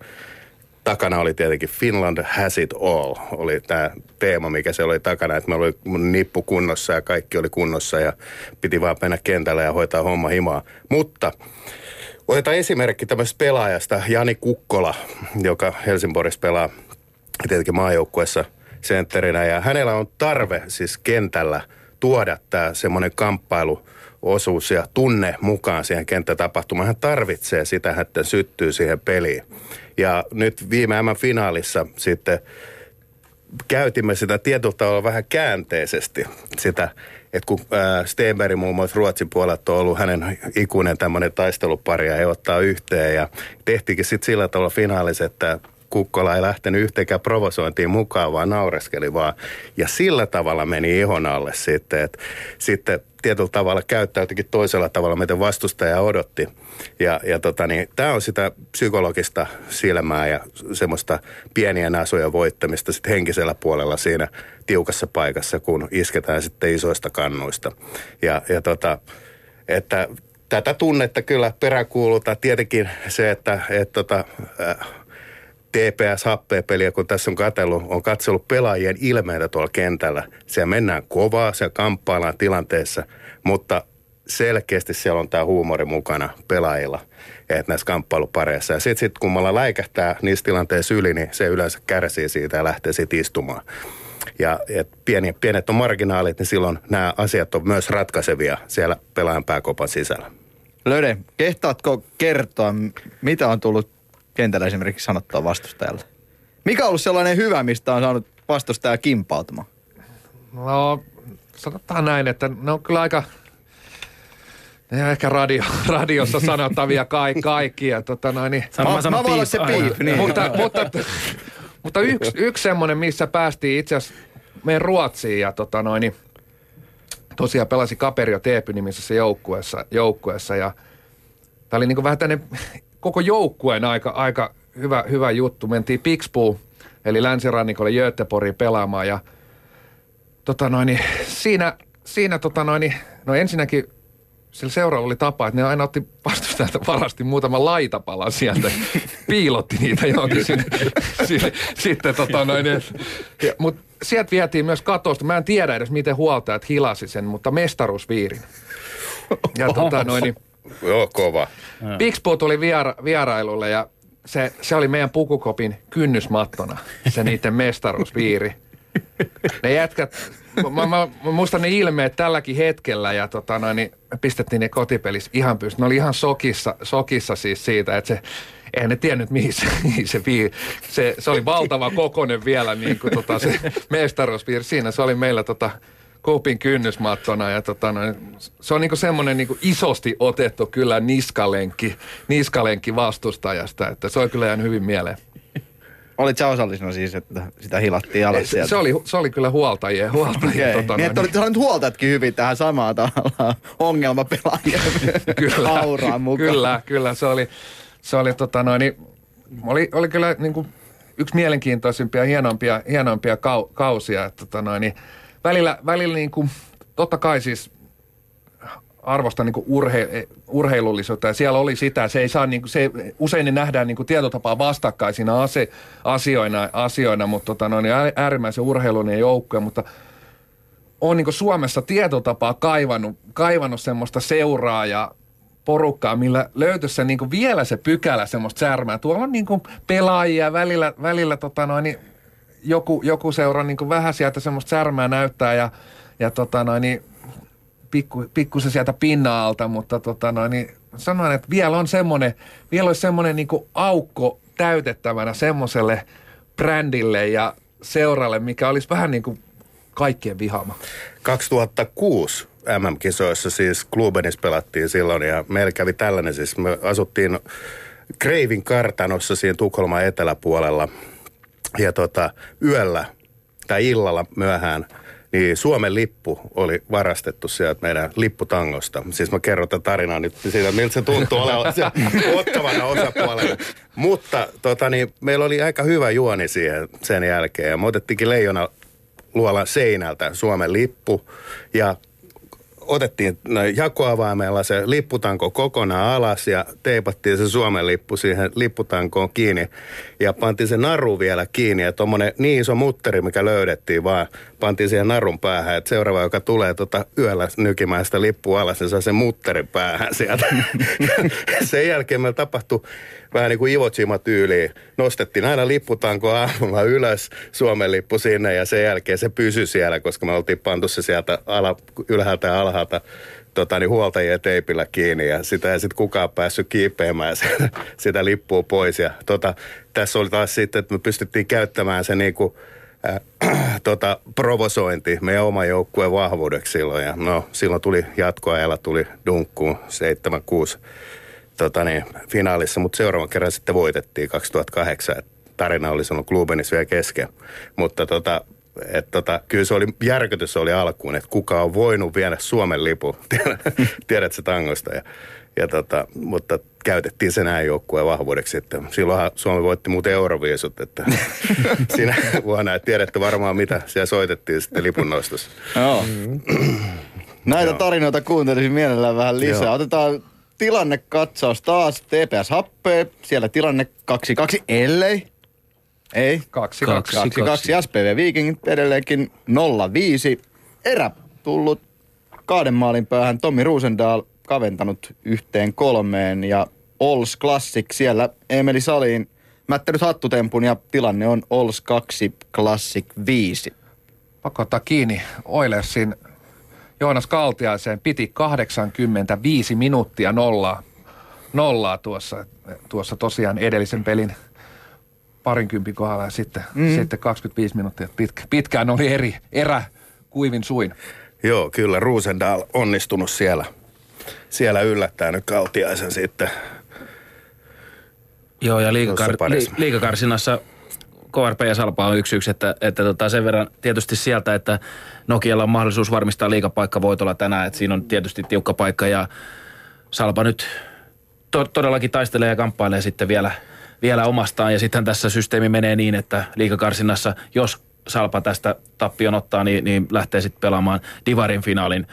takana oli tietenkin Finland has it all, oli tämä teema, mikä se oli takana, että meillä oli mun nippu kunnossa ja kaikki oli kunnossa ja piti vaan mennä kentällä ja hoitaa homma himaa. Mutta otetaan esimerkki tämmöisestä pelaajasta, Jani Kukkola, joka Helsingborissa pelaa tietenkin maajoukkuessa sentterinä ja hänellä on tarve siis kentällä tuoda tämä semmoinen kamppailu osuus ja tunne mukaan siihen kenttätapahtumaan. Hän tarvitsee sitä, että syttyy siihen peliin. Ja nyt viime finaalissa sitten käytimme sitä tietyllä tavalla vähän käänteisesti sitä, että kun Stenberg muun muassa Ruotsin puolelta on ollut hänen ikuinen tämmöinen taistelupari ja he ottaa yhteen ja tehtiinkin sitten sillä tavalla finaalissa, että Kukkola ei lähtenyt yhteenkään provosointiin mukaan, vaan naureskeli vaan. Ja sillä tavalla meni ihon alle sitten, että sitten tietyllä tavalla käyttäytyikin toisella tavalla, miten vastustaja odotti. Ja, ja tota niin, tämä on sitä psykologista silmää ja semmoista pieniä asuja voittamista sitten henkisellä puolella siinä tiukassa paikassa, kun isketään sitten isoista kannuista. Ja, ja tota, että tätä tunnetta kyllä peräkuulutaan. Tietenkin se, että et tota, äh, TPS peliä, kun tässä on katsellut, on katsellut pelaajien ilmeitä tuolla kentällä. Siellä mennään kovaa, siellä kamppaillaan tilanteessa, mutta selkeästi siellä on tämä huumori mukana pelaajilla, että näissä kamppailupareissa. Ja sitten sit, kun me ollaan läikähtää niissä tilanteissa yli, niin se yleensä kärsii siitä ja lähtee sitten istumaan. Ja et pieni, pienet on marginaalit, niin silloin nämä asiat on myös ratkaisevia siellä pelaajan pääkopan sisällä. Löde, kehtaatko kertoa, mitä on tullut kentällä esimerkiksi sanottua vastustajalle? Mikä on ollut sellainen hyvä, mistä on saanut vastustaja kimpautumaan? No, sanotaan näin, että ne on kyllä aika, ne on ehkä radio, radiossa sanottavia kaikki, kaikkia. Tota noin, niin, mä, mä voin olla se piip. Niin. Mutta, mutta, mutta yksi, yksi semmoinen, missä päästiin itse asiassa meidän Ruotsiin ja tota noin, niin, tosiaan pelasi Kaperio Teepy-nimisessä joukkueessa, joukkueessa ja tämä oli niin vähän tänne koko joukkueen aika, aika hyvä, hyvä juttu. Mentiin Pixbu, eli länsirannikolle Göteborgiin pelaamaan ja tota noin, niin siinä, siinä tota noin, no ensinnäkin sillä seuraava oli tapa, että ne aina otti vastustajalta varasti muutaman laitapalan sieltä, piilotti niitä johonkin sinne, sinne sitten tota noin, mutta sieltä vietiin myös katosta. Mä en tiedä edes, miten huoltajat hilasi sen, mutta mestaruusviirin. Ja tota noin, niin, Joo, kova. Pixbo tuli viera, vierailulle ja se, se oli meidän pukukopin kynnysmattona, se niiden mestaruusviiri. Ne jätkät mä, mä, mä, muistan ne ilmeet tälläkin hetkellä ja tota noin, niin pistettiin ne kotipelissä ihan pystyyn. Ne oli ihan sokissa, sokissa siis siitä, että se, eihän ne tiennyt mihin se, mihin se, vii, se, se oli valtava kokonen vielä niin kuin tota, se mestaruuspiiri. Siinä se oli meillä tota, Koupin kynnysmattona ja tota, no, se on niinku semmoinen niinku isosti otettu kyllä niskalenkki, niskalenkki vastustajasta, että se on kyllä jäänyt hyvin mieleen. Olit sä osallisena siis, että sitä hilattiin alas se, se, oli, se oli kyllä huoltajien. huoltajien okay. tota, niin, että olit saanut huoltajatkin hyvin tähän samaan tavallaan ongelmapelaajien kyllä, auraan mukaan. Kyllä, kyllä. Se oli, se oli, tota noin, oli, oli kyllä niin kuin yksi mielenkiintoisimpia, hienompia, hienompia kau, kausia. Että, tota noin, niin, välillä, välillä niin kuin, totta kai siis arvostan niin urhe, urheilullisuutta ja siellä oli sitä, se ei saa niin kuin, se, usein ne nähdään niin tietotapaa vastakkaisina ase, asioina, asioina, mutta tota, no, niin äärimmäisen urheilullinen joukkue, mutta on niin Suomessa tietotapaa kaivannut, kaivannut semmoista seuraa ja porukkaa, millä löytyisi se niin vielä se pykälä semmoista särmää. Tuolla on niin pelaajia välillä, välillä tota noin, niin joku, joku seura niin vähän sieltä semmoista särmää näyttää ja, ja tota noin, niin pikku, pikkusen sieltä pinna-alta, mutta tota noin, niin sanoin, että vielä on semmoinen, vielä olisi semmoinen niin aukko täytettävänä semmoiselle brändille ja seuralle, mikä olisi vähän niin kuin kaikkien vihama. 2006 MM-kisoissa siis Klubenis pelattiin silloin ja meillä kävi tällainen siis, me asuttiin Kreivin kartanossa siinä Tukholman eteläpuolella ja tota, yöllä tai illalla myöhään – niin Suomen lippu oli varastettu sieltä meidän lipputangosta. Siis mä kerron tätä tarinaa nyt siitä, miltä se tuntuu olevan ottavana osapuolella. Mutta tota, niin, meillä oli aika hyvä juoni siihen sen jälkeen. Ja me otettiinkin leijona luolan seinältä Suomen lippu ja otettiin jakoavaimella se lipputanko kokonaan alas ja teipattiin se Suomen lippu siihen lipputankoon kiinni ja pantiin se naru vielä kiinni ja tuommoinen niin iso mutteri, mikä löydettiin vaan, pantiin siihen narun päähän, että seuraava, joka tulee tota yöllä nykimään sitä lippua alas, niin saa sen mutterin päähän sieltä. sen jälkeen meillä tapahtui vähän niin kuin Ivo tyyliin. Nostettiin aina lipputanko aamulla ylös, Suomen lippu sinne ja sen jälkeen se pysyi siellä, koska me oltiin pantu se sieltä ala, ylhäältä ja alhaalta tota, niin huoltajien teipillä kiinni ja sitä ei sitten kukaan päässyt kiipeämään sitä, sitä lippua pois. Ja tota, tässä oli taas sitten, että me pystyttiin käyttämään se niin kuin, äh, tota, provosointi meidän oma joukkueen vahvuudeksi silloin. Ja no, silloin tuli jatkoajalla, tuli dunkkuun 7-6 tota niin, finaalissa, mutta seuraavan kerran sitten voitettiin 2008. Tarina oli sanonut Klubenissa vielä kesken. Mutta tota, et tota, kyllä se oli, järkytys oli alkuun, että kuka on voinut viedä Suomen lipu, tiedät se tangosta. Ja, ja tota, mutta käytettiin se näin joukkueen vahvuudeksi, että silloinhan Suomi voitti muuten euroviisut, että siinä vuonna, että tiedätte varmaan mitä siellä soitettiin sitten lipun nostossa. Joo. Näitä tarinoita kuuntelisin mielellään vähän lisää. Joo. Otetaan tilannekatsaus taas. TPS Happee, siellä tilanne 2-2, ellei. Ei. 2-2. SPV Vikingit edelleenkin 0-5. Erä tullut kahden maalin päähän. Tommi Ruusendaal kaventanut yhteen kolmeen ja Ols Classic siellä Emeli Saliin mättänyt hattutempun ja tilanne on Ols 2 Classic 5. Pakottaa kiinni Oilersin Joonas Kaltiaiseen piti 85 minuuttia nollaa, nollaa tuossa, tuossa tosiaan edellisen pelin parinkympin kohdalla ja sitten, mm. sitten 25 minuuttia. Pitkä, pitkään oli eri erä kuivin suin. Joo, kyllä Ruusendaal onnistunut siellä, siellä yllättää nyt Kaltiaisen sitten. Joo, ja liikakar- li- liikakarsinassa KRP ja Salpa on yksi yksi, että, että tota sen verran tietysti sieltä, että Nokialla on mahdollisuus varmistaa liikapaikka voitolla tänään, että siinä on tietysti tiukka paikka ja Salpa nyt to, todellakin taistelee ja kamppailee sitten vielä, vielä omastaan. Ja sitten tässä systeemi menee niin, että liikakarsinnassa, jos Salpa tästä tappion ottaa, niin, niin lähtee sitten pelaamaan Divarin finaalin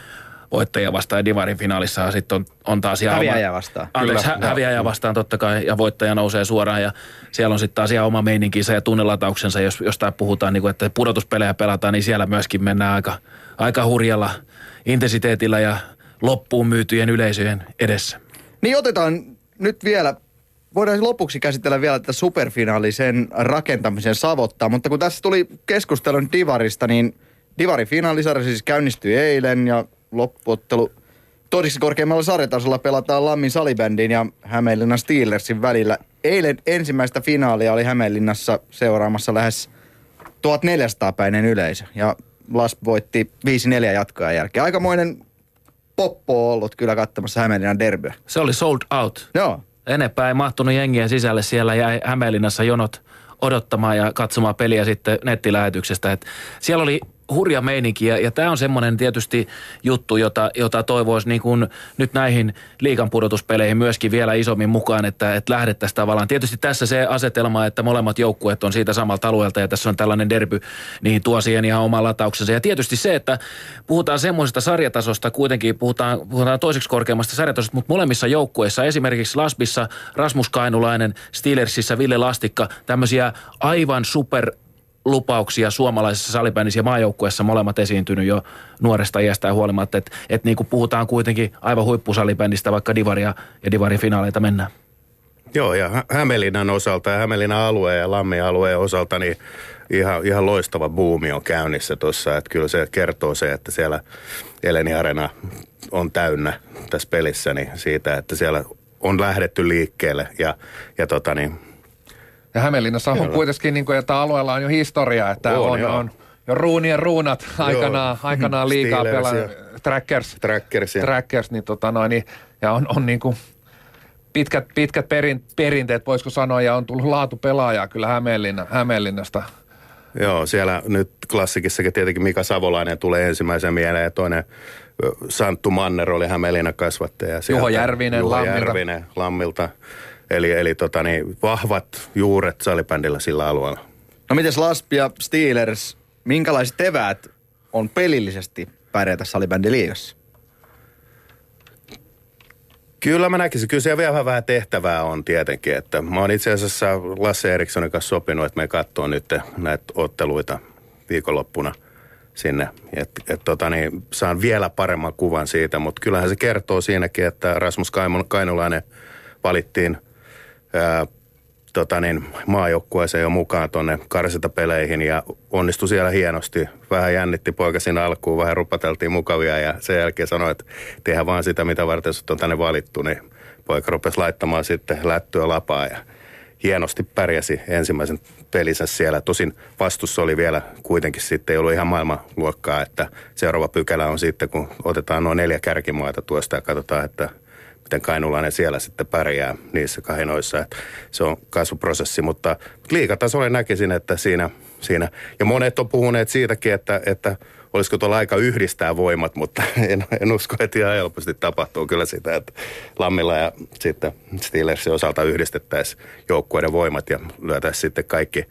voittajia vastaan ja Divarin finaalissa sitten on, on taas ihan Häviäjä vastaan. Anteeksi, hä- häviäjä vastaan totta kai ja voittaja nousee suoraan ja siellä on sitten taas ihan oma meininkinsä ja tunnelatauksensa, jos jostain puhutaan, niin kuin, että pudotuspelejä pelataan, niin siellä myöskin mennään aika, aika hurjalla intensiteetillä ja loppuun myytyjen yleisöjen edessä. Niin otetaan nyt vielä voidaan lopuksi käsitellä vielä tätä superfinaalisen rakentamisen savottaa, mutta kun tässä tuli keskustelun Divarista, niin Divarin finaalisarja siis käynnistyi eilen ja loppuottelu toiseksi korkeammalla sarjatasolla pelataan Lammin salibändin ja Hämeenlinnan Steelersin välillä. Eilen ensimmäistä finaalia oli Hämeenlinnassa seuraamassa lähes 1400-päinen yleisö ja Lasp voitti 5-4 jatkoa jälkeen. Aikamoinen poppo on ollut kyllä katsomassa Hämeenlinnan derbyä. Se oli sold out. Joo. Enempää ei mahtunut jengiä sisälle. Siellä jäi Hämeenlinnassa jonot odottamaan ja katsomaan peliä sitten nettilähetyksestä. Et siellä oli hurja meininki ja, ja tämä on semmoinen tietysti juttu, jota, jota toivoisi niin kuin nyt näihin liikan pudotuspeleihin myöskin vielä isommin mukaan, että, että lähdettäisiin tavallaan. Tietysti tässä se asetelma, että molemmat joukkueet on siitä samalta alueelta ja tässä on tällainen derby, niin tuo siihen ihan oma latauksensa. Ja tietysti se, että puhutaan semmoisesta sarjatasosta, kuitenkin puhutaan, puhutaan toiseksi korkeammasta sarjatasosta, mutta molemmissa joukkueissa, esimerkiksi Lasbissa Rasmus Kainulainen, Steelersissä Ville Lastikka, tämmöisiä aivan super lupauksia suomalaisessa salibändissä ja maajoukkueessa molemmat esiintynyt jo nuoresta iästä huolimatta. Että et niin kuin puhutaan kuitenkin aivan huippusalibändistä, vaikka Divaria ja Divarin finaaleita mennään. Joo, ja Hämeenlinnan osalta ja Hämeenlinnan alueen ja Lammin alueen osalta niin ihan, ihan loistava buumi on käynnissä tuossa. Että kyllä se kertoo se, että siellä Eleni Arena on täynnä tässä pelissä niin siitä, että siellä on lähdetty liikkeelle ja, ja tota niin, ja Hämeenlinnassa on kuitenkin, niin kuin, että alueella on jo historia, että on, on, on jo ruunien ruunat aikanaan, aikanaan liikaa pelaa. Trackers, Trackers, ja. Trackers niin, tota noin, niin, ja on, on niin kuin pitkät, pitkät perin, perinteet, voisiko sanoa, ja on tullut laatu pelaajaa kyllä Hämeenlinna, Hämeenlinnasta. Joo, siellä nyt klassikissakin tietenkin Mika Savolainen tulee ensimmäisen mieleen ja toinen Santtu Manner oli Hämeenlinnan kasvattaja. Juho Järvinen, Juho Lammilta. Järvinen Lammilta. Eli, eli tota niin, vahvat juuret salibändillä sillä alueella. No mites Lasp ja Steelers, minkälaiset eväät on pelillisesti pärjätä salibändin liigassa? Kyllä mä näkisin, kyllä siellä vielä vähän tehtävää on tietenkin, että mä oon itse asiassa Lasse Erikssonin kanssa sopinut, että me katsoo nyt näitä otteluita viikonloppuna sinne. Et, et tota niin, saan vielä paremman kuvan siitä, mutta kyllähän se kertoo siinäkin, että Rasmus Kainulainen valittiin tota niin, maajoukkueeseen jo mukaan tuonne karsintapeleihin ja onnistui siellä hienosti. Vähän jännitti poika siinä alkuun, vähän rupateltiin mukavia ja sen jälkeen sanoi, että tehdään vaan sitä, mitä varten sut on tänne valittu, niin poika rupesi laittamaan sitten lättyä lapaa ja hienosti pärjäsi ensimmäisen pelinsä siellä. Tosin vastussa oli vielä kuitenkin sitten, ei ollut ihan maailmanluokkaa, että seuraava pykälä on sitten, kun otetaan noin neljä kärkimaata tuosta ja katsotaan, että – miten Kainulainen siellä sitten pärjää niissä kahinoissa. Että se on kasvuprosessi, mutta liikatasolla näkisin, että siinä, siinä, ja monet on puhuneet siitäkin, että, että olisiko tuolla aika yhdistää voimat, mutta en, en usko, että ihan helposti tapahtuu kyllä sitä, että Lammilla ja sitten Steelersin osalta yhdistettäisiin joukkueiden voimat ja lyötäisiin sitten kaikki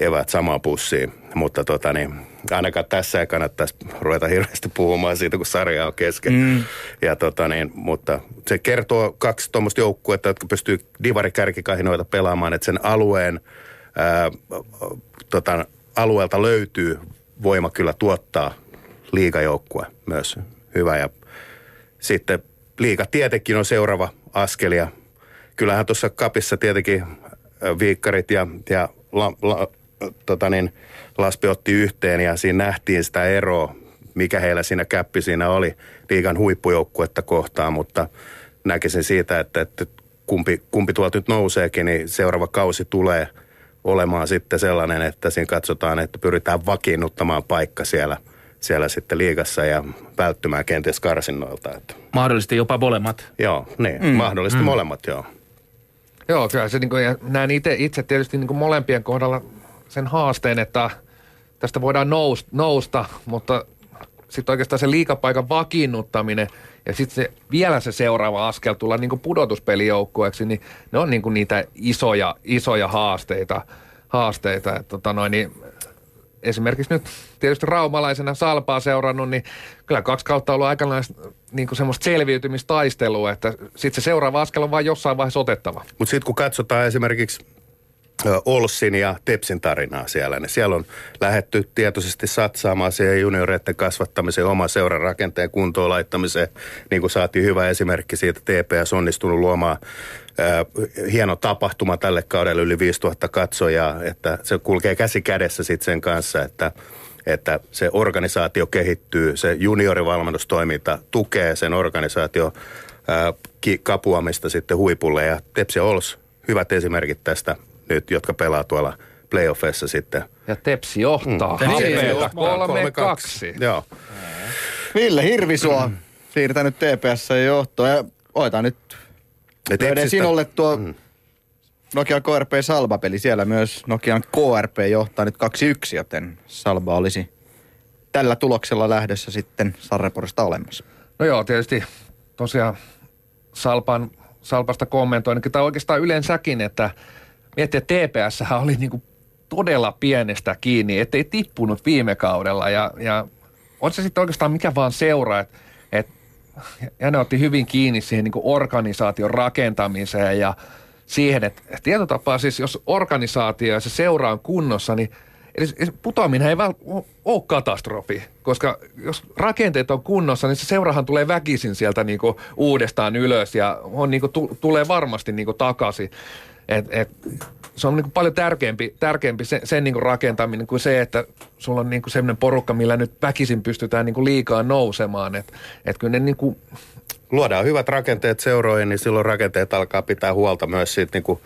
evät samaan pussiin. Mutta tota niin, ainakaan tässä ei kannattaisi ruveta hirveästi puhumaan siitä, kun sarja on kesken. Mm. Ja tota niin, mutta se kertoo kaksi tuommoista joukkuetta, jotka pystyy divarikärkikahinoita pelaamaan, että sen alueen ää, tota, alueelta löytyy voima kyllä tuottaa liigajoukkue myös hyvä. Ja sitten liiga tietenkin on seuraava askel ja kyllähän tuossa kapissa tietenkin viikkarit ja, ja la, la, tota niin, Laspi otti yhteen ja siinä nähtiin sitä eroa, mikä heillä siinä käppi siinä oli liigan huippujoukkuetta kohtaan, mutta näkisin siitä, että, että kumpi, kumpi tuolta nyt nouseekin, niin seuraava kausi tulee olemaan sitten sellainen, että siinä katsotaan, että pyritään vakiinnuttamaan paikka siellä, siellä sitten liigassa ja välttymään kenties karsinnoilta. Että. Mahdollisesti jopa molemmat. Joo, niin, mm. mahdollisesti mm. molemmat, joo. Joo, kyllä se niin kuin, ja näen itse, itse tietysti niin kuin molempien kohdalla sen haasteen, että tästä voidaan nousta, nousta mutta sitten oikeastaan se liikapaikan vakiinnuttaminen ja sitten se, vielä se seuraava askel tulla niin pudotuspelijoukkueeksi, niin ne on niin niitä isoja, isoja haasteita. haasteita. että tota noin, niin esimerkiksi nyt tietysti raumalaisena Salpaa seurannut, niin kyllä kaksi kautta on ollut aikanaan niin kuin semmoista selviytymistaistelua, että sitten se seuraava askel on vain jossain vaiheessa otettava. Mutta sitten kun katsotaan esimerkiksi Olssin ja Tepsin tarinaa siellä. Niin siellä on lähetty tietoisesti satsaamaan siihen junioreiden kasvattamiseen, oman seuran rakenteen kuntoon laittamiseen. Niin kuin saatiin hyvä esimerkki siitä, TPS onnistunut luomaan hieno tapahtuma tälle kaudelle yli 5000 katsojaa, että se kulkee käsi kädessä sitten sen kanssa, että että se organisaatio kehittyy, se juniorivalmennustoiminta tukee sen organisaatio kapuamista sitten huipulle ja Tepsi Ols hyvät esimerkit tästä nyt, jotka pelaa tuolla playoffeissa sitten. Ja Tepsi johtaa. Mm. Hapeeta 3-2. Joo. Ville Hirvisuo mm. siirtänyt TPS johtoon ja oitaan nyt löydän sinulle tuo mm. Nokia KRP Salba-peli. Siellä myös Nokian KRP johtaa nyt 2-1, joten Salba olisi tällä tuloksella lähdössä sitten Sarreporista olemassa. No joo, tietysti tosiaan Salpan, Salpasta kommentoin, tai oikeastaan yleensäkin, että miettii, että TPS oli niinku todella pienestä kiinni, ettei tippunut viime kaudella ja, ja on se sitten oikeastaan mikä vaan seuraa, että et, ja ne otti hyvin kiinni siihen niin organisaation rakentamiseen ja siihen, että tietotapaa siis jos organisaatio ja se seura on kunnossa, niin Eli putoaminen ei välttämättä ole katastrofi, koska jos rakenteet on kunnossa, niin se seurahan tulee väkisin sieltä niinku uudestaan ylös ja on niinku, t- tulee varmasti niinku takaisin. Et, et, se on niinku paljon tärkeämpi, tärkeämpi sen, sen niinku rakentaminen kuin se, että sulla on niinku sellainen porukka, millä nyt väkisin pystytään niinku liikaa nousemaan. Et, et kyllä ne niinku... Luodaan hyvät rakenteet seuroihin, niin silloin rakenteet alkaa pitää huolta myös siitä niinku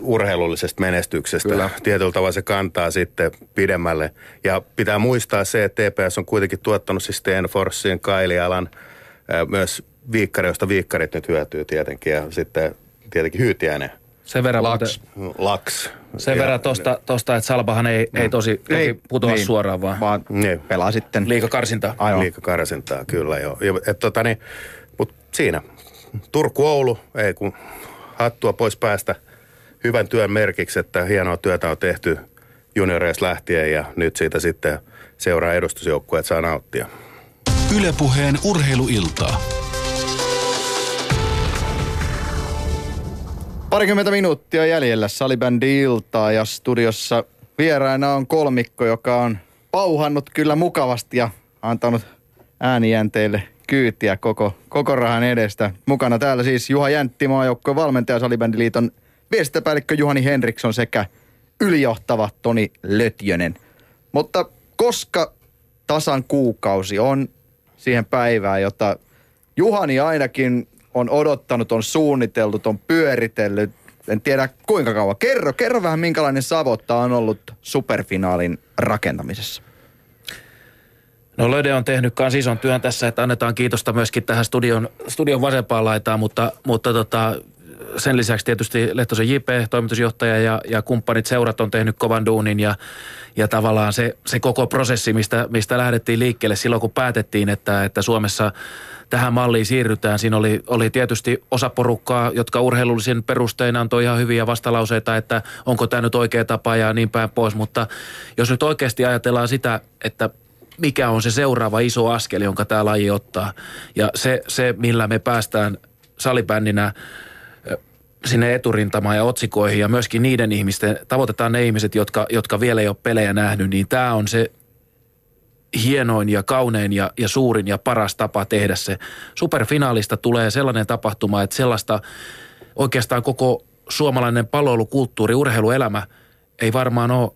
urheilullisesta menestyksestä. Kyllä. Tietyllä tavalla se kantaa sitten pidemmälle. Ja pitää muistaa se, että TPS on kuitenkin tuottanut siis Stenforsin, Kailialan, myös viikkari, josta viikkarit nyt hyötyy tietenkin. Ja sitten tietenkin Hyytiäinen. Sen verran Laks. Laks. Sen ja, verran tosta, tosta, että Salbahan ei, no. ei tosi, tosi ei, putoa niin, suoraan, vaan, vaan niin. pelaa sitten. Liikakarsintaa. Aivan. Liikakarsintaa, kyllä joo. Et, tota, niin, mut siinä Turku-Oulu, ei kun hattua pois päästä – hyvän työn merkiksi, että hienoa työtä on tehty junioreista lähtien ja nyt siitä sitten seuraa edustusjoukkueet saa nauttia. Ylepuheen urheiluiltaa. Parikymmentä minuuttia jäljellä salibändi iltaa ja studiossa vieraana on kolmikko, joka on pauhannut kyllä mukavasti ja antanut äänijänteille kyytiä koko, koko rahan edestä. Mukana täällä siis Juha Jäntti, maajoukkojen valmentaja Salibändiliiton viestintäpäällikkö Juhani Henriksson sekä ylijohtava Toni Lötjönen. Mutta koska tasan kuukausi on siihen päivään, jota Juhani ainakin on odottanut, on suunnitellut, on pyöritellyt, en tiedä kuinka kauan. Kerro, kerro vähän minkälainen savotta on ollut superfinaalin rakentamisessa. No Löde on tehnyt myös ison työn tässä, että annetaan kiitosta myöskin tähän studion, studion vasempaan laitaan, mutta, mutta tota, sen lisäksi tietysti Lehtosen JP, toimitusjohtaja ja, ja kumppanit seurat on tehnyt kovan duunin ja, ja tavallaan se, se koko prosessi, mistä, mistä lähdettiin liikkeelle silloin, kun päätettiin, että, että Suomessa tähän malliin siirrytään. Siinä oli, oli tietysti osa porukkaa, jotka urheilullisen perustein antoi ihan hyviä vastalauseita, että onko tämä nyt oikea tapa ja niin päin pois. Mutta jos nyt oikeasti ajatellaan sitä, että mikä on se seuraava iso askel, jonka tämä laji ottaa ja se, se millä me päästään salibändinä – sinne eturintamaan ja otsikoihin ja myöskin niiden ihmisten, tavoitetaan ne ihmiset, jotka, jotka vielä ei ole pelejä nähnyt, niin tämä on se hienoin ja kaunein ja, ja suurin ja paras tapa tehdä se. Superfinaalista tulee sellainen tapahtuma, että sellaista oikeastaan koko suomalainen palvelukulttuuri, urheiluelämä ei varmaan ole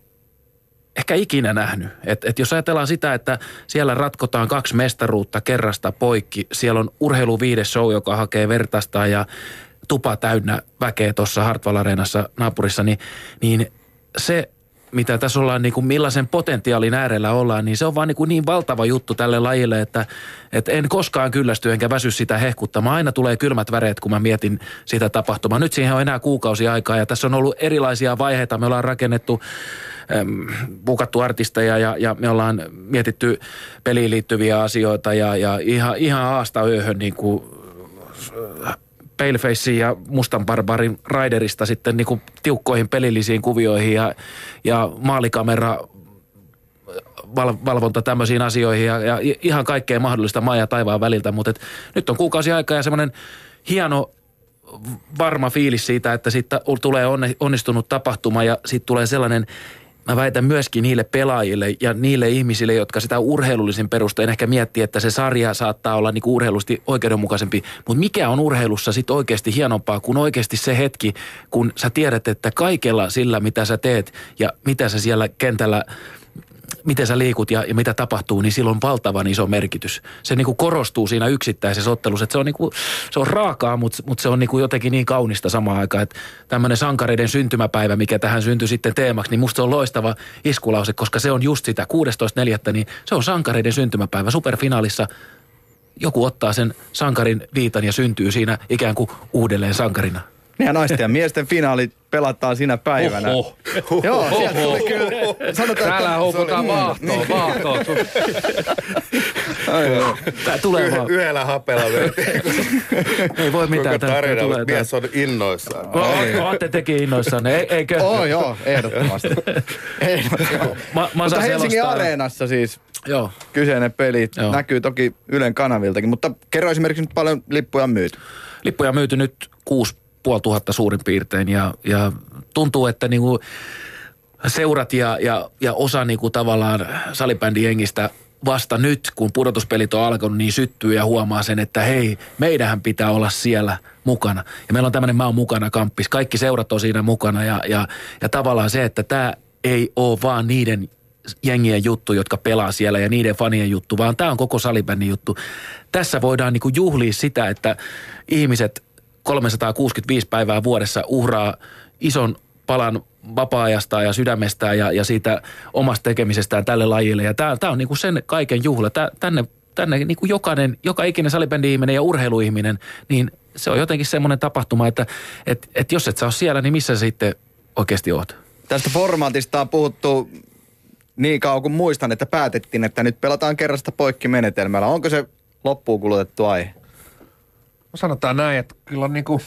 ehkä ikinä nähnyt. Et, et jos ajatellaan sitä, että siellä ratkotaan kaksi mestaruutta kerrasta poikki, siellä on urheilu viides show, joka hakee vertaista ja tupa täynnä väkeä tuossa Hartwall Areenassa naapurissa, niin, niin se mitä tässä ollaan, niin kuin millaisen potentiaalin äärellä ollaan, niin se on vaan niin, kuin niin valtava juttu tälle lajille, että, että en koskaan kyllästy enkä väsy sitä hehkuttamaan. Aina tulee kylmät väreet, kun mä mietin sitä tapahtumaa. Nyt siihen on enää kuukausi aikaa ja tässä on ollut erilaisia vaiheita. Me ollaan rakennettu bukattu artisteja ja, ja me ollaan mietitty peliin liittyviä asioita ja, ja ihan, ihan aasta yöhön niin kuin Palefacein ja Mustan Barbarin Raiderista sitten niin kuin tiukkoihin pelillisiin kuvioihin ja, ja maalikamera val, valvonta tämmöisiin asioihin ja, ja ihan kaikkea mahdollista maa ja taivaan väliltä, mutta et, nyt on kuukausi aikaa ja semmoinen hieno varma fiilis siitä, että siitä tulee onnistunut tapahtuma ja sitten tulee sellainen mä väitän myöskin niille pelaajille ja niille ihmisille, jotka sitä urheilullisin perustein ehkä miettii, että se sarja saattaa olla niinku urheilusti oikeudenmukaisempi. Mutta mikä on urheilussa sitten oikeasti hienompaa kuin oikeasti se hetki, kun sä tiedät, että kaikella sillä, mitä sä teet ja mitä sä siellä kentällä miten sä liikut ja, ja mitä tapahtuu, niin sillä on valtavan iso merkitys. Se niin kuin korostuu siinä yksittäisessä ottelussa, että se on, niin kuin, se on raakaa, mutta, mutta se on niin kuin jotenkin niin kaunista samaan aikaan, että tämmöinen sankareiden syntymäpäivä, mikä tähän syntyi sitten teemaksi, niin musta se on loistava iskulause, koska se on just sitä 16.4. niin se on sankareiden syntymäpäivä superfinaalissa joku ottaa sen sankarin viitan ja syntyy siinä ikään kuin uudelleen sankarina. Ja naisten ja miesten finaali pelataan sinä päivänä. Oho. Joo, sieltä tuli kyllä. Sanotaan, Täällä että- houkutaan vaahtoon, vaahtoon. Tää tulee vaan. Yhdellä hapella Ei voi mitään. tää tarina, tulee mutta mies on innoissaan. Olette tekin innoissanne, ei- eikö? Oo, joo, ehdottomasti. Mutta Helsingin. Areenassa siis Joo. kyseinen peli Joo. näkyy toki Ylen kanaviltakin, mutta kerro esimerkiksi nyt paljon lippuja on myyty. Lippuja on myyty nyt kuusi puoli tuhatta suurin piirtein ja, ja tuntuu, että niinku seurat ja, ja, ja osa niinku tavallaan salibändijengistä vasta nyt, kun pudotuspelit on alkanut, niin syttyy ja huomaa sen, että hei, meidähän pitää olla siellä mukana. Ja meillä on tämmöinen mä oon mukana kamppis. Kaikki seurat on siinä mukana ja, ja, ja tavallaan se, että tämä ei ole vaan niiden jengien juttu, jotka pelaa siellä ja niiden fanien juttu, vaan tämä on koko salibändin juttu. Tässä voidaan niinku juhlia sitä, että ihmiset 365 päivää vuodessa uhraa ison palan vapaa-ajastaan ja sydämestään ja, ja siitä omasta tekemisestään tälle lajille. Ja tämä, on niinku sen kaiken juhla. Tää, tänne tänne niinku jokainen, joka ikinen salibändi-ihminen ja urheiluihminen, niin se on jotenkin semmoinen tapahtuma, että et, et jos et sä ole siellä, niin missä sä sitten oikeasti oot? Tästä formaatista on puhuttu niin kauan kuin muistan, että päätettiin, että nyt pelataan kerrasta poikki menetelmällä. Onko se loppuun kulutettu aihe? Sanotaan näin, että kyllä on niinku,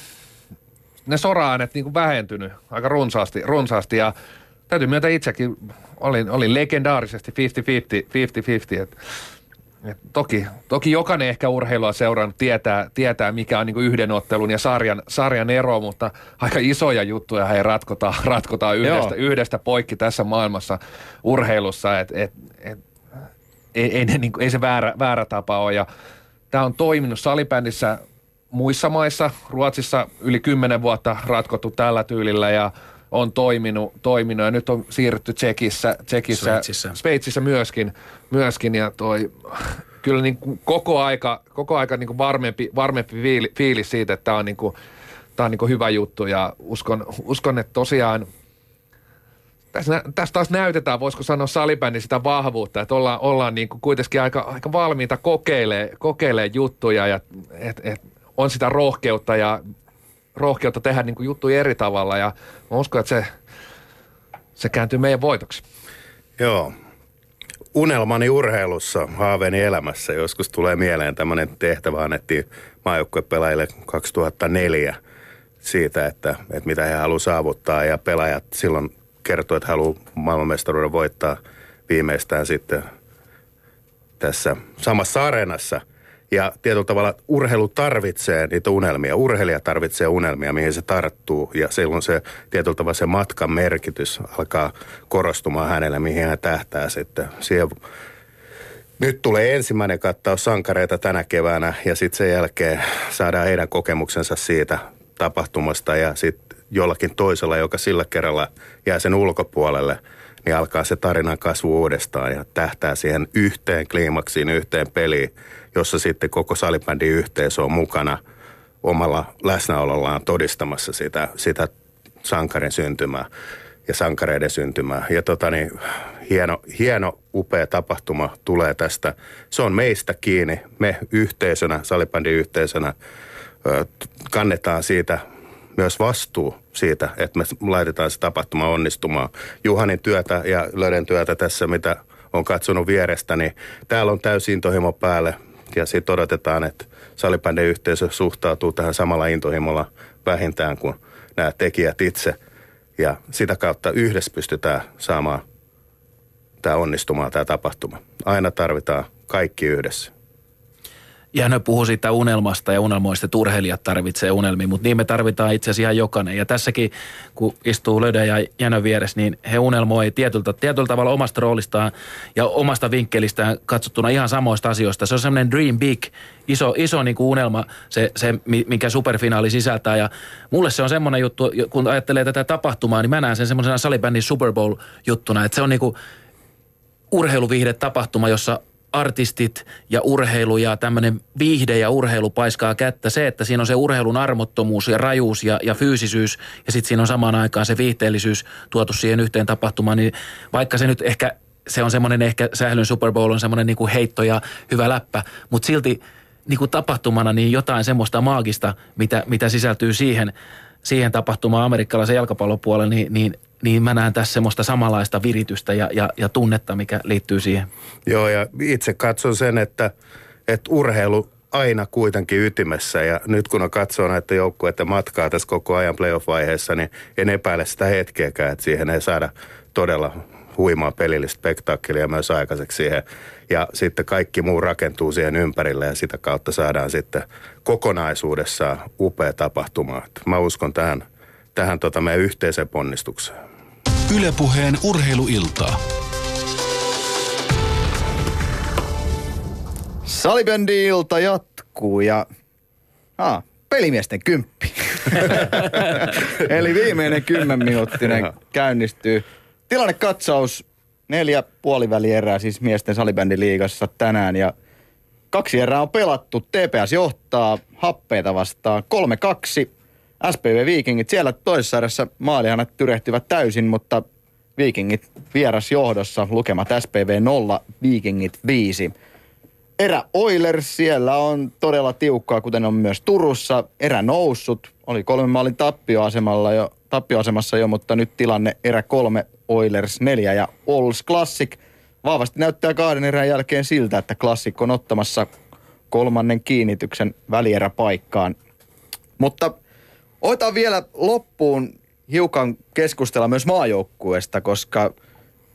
ne sora-äänet niinku vähentynyt aika runsaasti, runsaasti. Ja täytyy myöntää itsekin, olin, olin legendaarisesti 50-50, 50-50 et, et toki, toki jokainen ehkä urheilua seurannut tietää, tietää mikä on niinku yhden ottelun ja sarjan, sarjan ero, mutta aika isoja juttuja he ratkotaan, ratkotaan yhdestä, yhdestä poikki tässä maailmassa urheilussa, että et, et, ei, ei, ne, niin, ei se väärä, väärä tapa ole. Ja tämä on toiminut salibändissä muissa maissa. Ruotsissa yli kymmenen vuotta ratkottu tällä tyylillä ja on toiminut, toiminut ja nyt on siirrytty Tsekissä, Tsekissä Sveitsissä. Sveitsissä myöskin, myöskin ja toi, kyllä niin kuin koko aika, koko aika niin kuin varmempi, varmempi fiili- fiilis siitä, että tämä on, niin kuin, tää on niin kuin hyvä juttu ja uskon, uskon että tosiaan tässä, tässä taas näytetään, voisiko sanoa salibändin sitä vahvuutta, että ollaan, ollaan niin kuin kuitenkin aika, aika valmiita kokeilee, kokeilee juttuja ja et, et, on sitä rohkeutta ja rohkeutta tehdä niin kuin juttuja eri tavalla ja mä uskon, että se, se kääntyy meidän voitoksi. Joo. Unelmani urheilussa, haaveeni elämässä. Joskus tulee mieleen tämmöinen tehtävä annettiin maajoukkuepelaajille 2004 siitä, että, että mitä he haluavat saavuttaa. Ja pelaajat silloin kertoi, että haluaa maailmanmestaruuden voittaa viimeistään sitten tässä samassa areenassa. Ja tietyllä tavalla urheilu tarvitsee niitä unelmia. Urheilija tarvitsee unelmia, mihin se tarttuu. Ja silloin se tietyllä tavalla se matkan merkitys alkaa korostumaan hänelle, mihin hän tähtää sitten. Siihen nyt tulee ensimmäinen kattaus sankareita tänä keväänä ja sitten sen jälkeen saadaan heidän kokemuksensa siitä tapahtumasta ja sitten jollakin toisella, joka sillä kerralla jää sen ulkopuolelle, niin alkaa se tarinan kasvu uudestaan ja tähtää siihen yhteen kliimaksiin, yhteen peliin, jossa sitten koko salibändin yhteisö on mukana omalla läsnäolollaan todistamassa sitä, sitä sankarin syntymää ja sankareiden syntymää. Ja tota niin, hieno, hieno, upea tapahtuma tulee tästä. Se on meistä kiinni. Me yhteisönä, salibändin yhteisönä, kannetaan siitä myös vastuu siitä, että me laitetaan se tapahtuma onnistumaan. Juhanin työtä ja Löden työtä tässä, mitä on katsonut vierestä, niin täällä on täysin intohimo päälle. Ja sitten odotetaan, että salibändin yhteisö suhtautuu tähän samalla intohimolla vähintään kuin nämä tekijät itse. Ja sitä kautta yhdessä pystytään saamaan tämä onnistumaan, tämä tapahtuma. Aina tarvitaan kaikki yhdessä. Ja ne puhuu siitä unelmasta ja unelmoista, että urheilijat tarvitsee unelmia, mutta niin me tarvitaan itse asiassa ihan jokainen. Ja tässäkin, kun istuu Lödä ja Jänö vieressä, niin he unelmoi tietyllä, tietyllä tavalla omasta roolistaan ja omasta vinkkelistään katsottuna ihan samoista asioista. Se on semmoinen dream big, iso, iso niin kuin unelma, se, se, mi- mikä superfinaali sisältää. Ja mulle se on semmoinen juttu, kun ajattelee tätä tapahtumaa, niin mä näen sen semmoisena salibändin Super Bowl-juttuna, että se on niin kuin urheiluviihde tapahtuma, jossa artistit ja urheilu ja tämmöinen viihde ja urheilu paiskaa kättä. Se, että siinä on se urheilun armottomuus ja rajuus ja, ja fyysisyys ja sitten siinä on samaan aikaan se viihteellisyys tuotu siihen yhteen tapahtumaan, niin vaikka se nyt ehkä, se on semmoinen ehkä sählyn Super Bowl on semmoinen niin kuin heitto ja hyvä läppä, mutta silti niin kuin tapahtumana niin jotain semmoista maagista, mitä, mitä sisältyy siihen, siihen tapahtumaan amerikkalaisen jalkapallopuolella, niin, niin niin mä näen tässä semmoista samanlaista viritystä ja, ja, ja tunnetta, mikä liittyy siihen. Joo, ja itse katson sen, että, että urheilu aina kuitenkin ytimessä. Ja nyt kun on katsoo näitä joukkueiden matkaa tässä koko ajan playoff-vaiheessa, niin en epäile sitä hetkeäkään, että siihen ei saada todella huimaa pelillistä spektaakkelia myös aikaiseksi siihen. Ja sitten kaikki muu rakentuu siihen ympärille ja sitä kautta saadaan sitten kokonaisuudessaan upea tapahtuma. Mä uskon tähän, tähän tota meidän yhteiseen ponnistukseen. Ylepuheen urheiluiltaa. Salibändi-ilta jatkuu ja... Ah, pelimiesten kymppi. Eli viimeinen kymmenminuuttinen käynnistyy. Tilannekatsaus neljä puoliväli erää siis miesten salibändiliigassa tänään ja kaksi erää on pelattu. TPS johtaa happeita vastaan 3-2. SPV Vikingit siellä toisessa erässä maalihanat tyrehtyvät täysin, mutta Vikingit vierasjohdossa lukemat SPV 0, Vikingit 5. Erä Oilers siellä on todella tiukkaa, kuten on myös Turussa. Erä noussut, oli kolmen maalin tappioasemalla jo, tappioasemassa jo, mutta nyt tilanne erä kolme Oilers 4 ja Ols Classic. Vahvasti näyttää kahden erän jälkeen siltä, että Classic on ottamassa kolmannen kiinnityksen välieräpaikkaan. Mutta Oitaan vielä loppuun hiukan keskustella myös maajoukkueesta, koska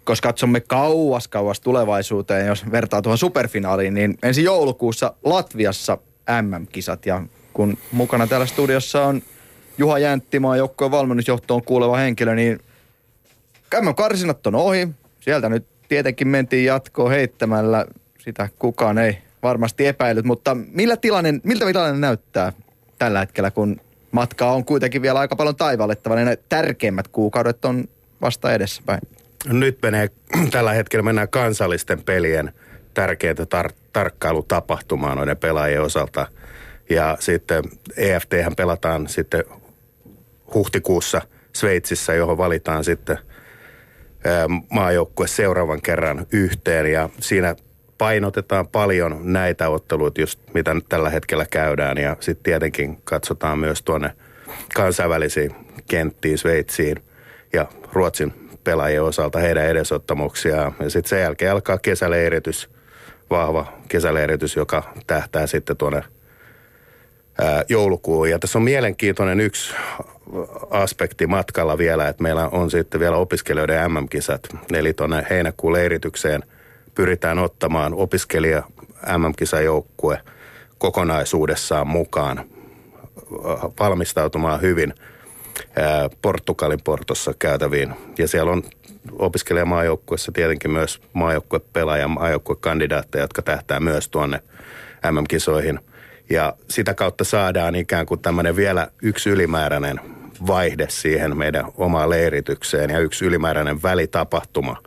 koska katsomme kauas kauas tulevaisuuteen, jos vertaa tuohon superfinaaliin, niin ensi joulukuussa Latviassa MM-kisat. Ja kun mukana täällä studiossa on Juha Jänttimaa, joukkojen valmennusjohtoon kuuleva henkilö, niin MM-karsinat on ohi. Sieltä nyt tietenkin mentiin jatkoon heittämällä. Sitä kukaan ei varmasti epäillyt, mutta millä tilanne, miltä tilanne näyttää tällä hetkellä, kun matkaa on kuitenkin vielä aika paljon taivallettava, niin ne tärkeimmät kuukaudet on vasta edessäpäin. Nyt menee, tällä hetkellä mennään kansallisten pelien tärkeitä tar- tarkkailutapahtumaa noiden pelaajien osalta. Ja sitten EFT pelataan sitten huhtikuussa Sveitsissä, johon valitaan sitten maajoukkue seuraavan kerran yhteen. Ja siinä painotetaan paljon näitä otteluita, just mitä nyt tällä hetkellä käydään. Ja sitten tietenkin katsotaan myös tuonne kansainvälisiin kenttiin, Sveitsiin ja Ruotsin pelaajien osalta heidän edesottamuksiaan. Ja sitten sen jälkeen alkaa kesäleiritys, vahva kesäleiritys, joka tähtää sitten tuonne ää, joulukuun. Ja tässä on mielenkiintoinen yksi aspekti matkalla vielä, että meillä on sitten vielä opiskelijoiden MM-kisat, eli tuonne heinäkuun leiritykseen – pyritään ottamaan opiskelija MM-kisajoukkue kokonaisuudessaan mukaan valmistautumaan hyvin Portugalin portossa käytäviin. Ja siellä on opiskelijamaajoukkuessa tietenkin myös maajoukkuepelaaja, maajoukkuekandidaatteja, jotka tähtää myös tuonne MM-kisoihin. Ja sitä kautta saadaan ikään kuin tämmöinen vielä yksi ylimääräinen vaihde siihen meidän omaan leiritykseen ja yksi ylimääräinen välitapahtuma –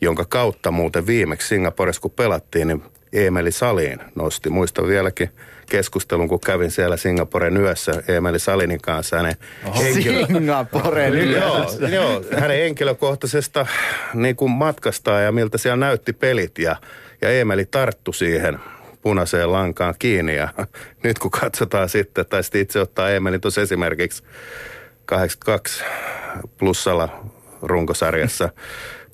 jonka kautta muuten viimeksi Singaporessa, kun pelattiin, niin Emeli Saliin nosti. Muistan vieläkin keskustelun, kun kävin siellä Singaporen yössä Emeli Salinin kanssa. Hänen henkilö... Singaporen yössä? Joo, joo, hänen henkilökohtaisesta niin kuin matkastaan ja miltä siellä näytti pelit. Ja, ja Emeli tarttu siihen punaiseen lankaan kiinni. Ja nyt kun katsotaan sitten, tai sitten itse ottaa Emeli tuossa esimerkiksi 82 plussalla runkosarjassa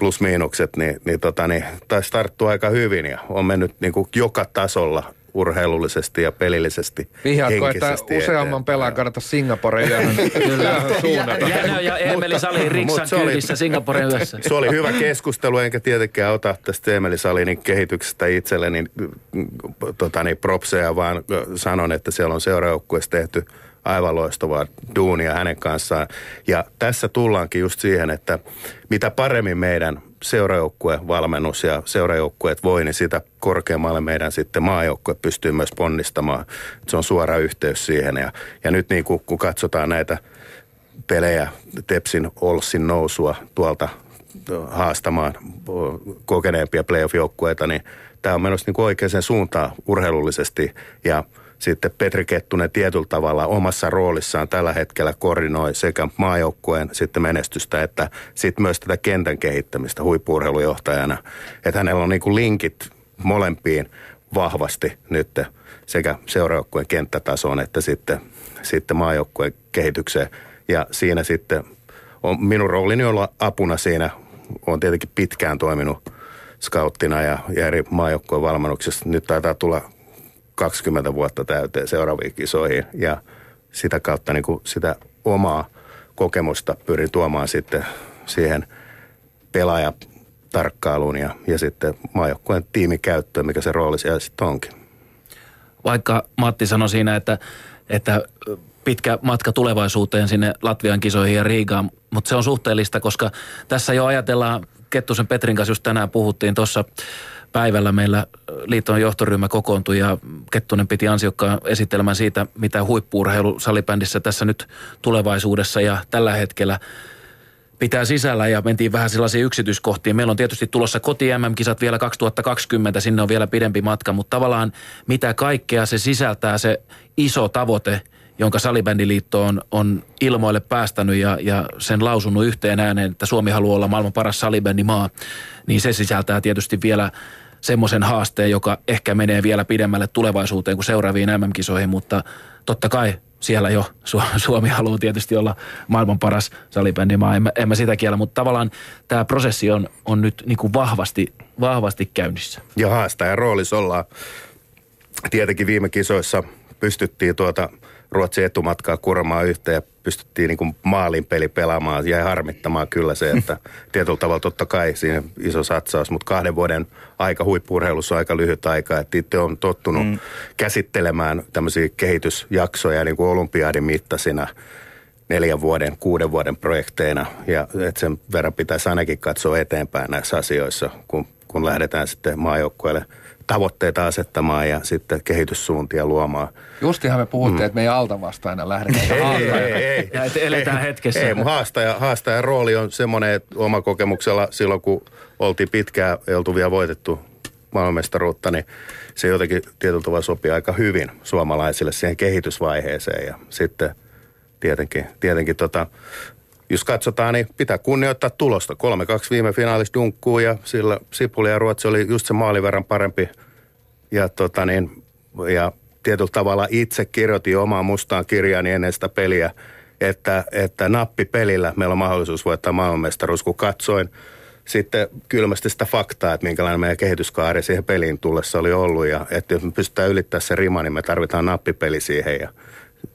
plus-miinukset, niin, niin, tota, niin taisi tarttua aika hyvin ja on mennyt niin kuin joka tasolla urheilullisesti ja pelillisesti, Vihjaatko, että useamman pelaajan kannata Singaporen yöhön, suunnata? Ja, ja, ja Emeli Sali Riksan kyydissä Singaporen yössä. Se oli hyvä keskustelu, enkä tietenkään ota tästä Emeli Salinin kehityksestä itselleni tota, niin propseja, vaan sanon, että siellä on seurajoukkueessa tehty – aivan loistavaa duunia hänen kanssaan. Ja tässä tullaankin just siihen, että mitä paremmin meidän seurajoukkue valmennus ja seurajoukkueet voi, niin sitä korkeammalle meidän sitten maajoukkue pystyy myös ponnistamaan. Se on suora yhteys siihen. Ja, ja nyt niin kuin, kun katsotaan näitä pelejä, Tepsin Olssin nousua tuolta haastamaan kokeneempia playoff-joukkueita, niin tämä on menossa niin oikeaan suuntaan urheilullisesti ja sitten Petri Kettunen tietyllä tavalla omassa roolissaan tällä hetkellä koordinoi sekä maajoukkueen sitten menestystä että sitten myös tätä kentän kehittämistä huippuurheilujohtajana. Että hänellä on niin kuin linkit molempiin vahvasti nyt sekä seurajoukkueen kenttätasoon että sitten, sitten maajoukkueen kehitykseen. Ja siinä sitten on minun roolini olla apuna siinä. Olen tietenkin pitkään toiminut skauttina ja, ja eri maajoukkueen valmennuksessa. Nyt taitaa tulla 20 vuotta täyteen seuraaviin kisoihin ja sitä kautta niin kuin sitä omaa kokemusta pyrin tuomaan sitten siihen pelaajatarkkailuun ja, ja sitten maajoukkueen tiimikäyttöön, mikä se rooli siellä sitten onkin. Vaikka Matti sanoi siinä, että, että pitkä matka tulevaisuuteen sinne Latvian kisoihin ja Riigaan, mutta se on suhteellista, koska tässä jo ajatellaan, Kettusen Petrin kanssa just tänään puhuttiin tuossa päivällä meillä liiton johtoryhmä kokoontui ja Kettunen piti ansiokkaan esittelemään siitä, mitä huippuurheilu salibändissä tässä nyt tulevaisuudessa ja tällä hetkellä pitää sisällä ja mentiin vähän sellaisiin yksityiskohtiin. Meillä on tietysti tulossa koti MM-kisat vielä 2020, sinne on vielä pidempi matka, mutta tavallaan mitä kaikkea se sisältää, se iso tavoite, jonka Salibändiliitto on, on ilmoille päästänyt ja, ja sen lausunut yhteen ääneen, että Suomi haluaa olla maailman paras salibändimaa, niin se sisältää tietysti vielä semmoisen haasteen, joka ehkä menee vielä pidemmälle tulevaisuuteen kuin seuraaviin MM-kisoihin, mutta totta kai siellä jo Suomi haluaa tietysti olla maailman paras salibändimaa, en mä, en mä sitä kiellä, mutta tavallaan tämä prosessi on, on nyt niin kuin vahvasti, vahvasti käynnissä. Ja haastajan roolissa ollaan. Tietenkin viime kisoissa pystyttiin tuota – Ruotsin etumatkaa kurmaa yhteen pystyttiin niin kuin maalin peli pelaamaan. Jäi harmittamaan kyllä se, että tietyllä tavalla totta kai siinä iso satsaus, mutta kahden vuoden aika huippurheilussa on aika lyhyt aika. Että itse on tottunut mm. käsittelemään tämmöisiä kehitysjaksoja niin kuin olympiadin mittaisina neljän vuoden, kuuden vuoden projekteina. Ja että sen verran pitäisi ainakin katsoa eteenpäin näissä asioissa, kun, kun lähdetään sitten maajoukkueelle – tavoitteita asettamaan ja sitten kehityssuuntia luomaan. Justihan me puhuttiin, mm. että me ei alta vastaina lähdetä. ei, ei, ei, Ja että eletään ei, hetkessä. Ei, mun haastaja, haastajan rooli on semmoinen, että oma kokemuksella silloin, kun oltiin pitkään, ei oltu vielä voitettu maailmanmestaruutta, niin se jotenkin tietyllä tavalla sopii aika hyvin suomalaisille siihen kehitysvaiheeseen. Ja sitten tietenkin, tietenkin tota, jos katsotaan, niin pitää kunnioittaa tulosta. 3-2 viime finaalissa dunkkuu ja sillä Sipuli ja Ruotsi oli just se maalin verran parempi. Ja, tota niin, ja tietyllä tavalla itse kirjoitin omaan mustaan kirjaani ennen sitä peliä, että, että nappipelillä meillä on mahdollisuus voittaa maailmanmestaruus, kun katsoin sitten kylmästi sitä faktaa, että minkälainen meidän kehityskaari siihen peliin tullessa oli ollut. Ja että jos me pystytään ylittämään se rima, niin me tarvitaan nappipeli siihen ja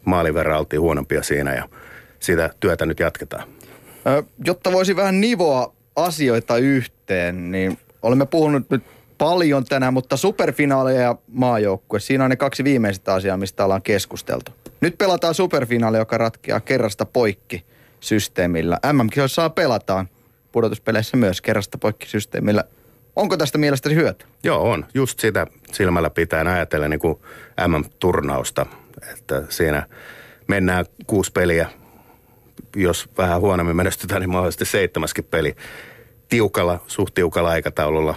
maalin verran oltiin huonompia siinä ja sitä työtä nyt jatketaan. Jotta voisi vähän nivoa asioita yhteen, niin olemme puhunut nyt paljon tänään, mutta superfinaaleja ja maajoukkue, siinä on ne kaksi viimeistä asiaa, mistä ollaan keskusteltu. Nyt pelataan superfinaali, joka ratkeaa kerrasta poikki systeemillä. MM-kisoissa pelataan pudotuspeleissä myös kerrasta poikki systeemillä. Onko tästä mielestäsi hyöty? Joo, on. Just sitä silmällä pitää ajatella niin kuin MM-turnausta, että siinä mennään kuusi peliä jos vähän huonommin menestytään, niin mahdollisesti seitsemäskin peli tiukalla, suht tiukalla aikataululla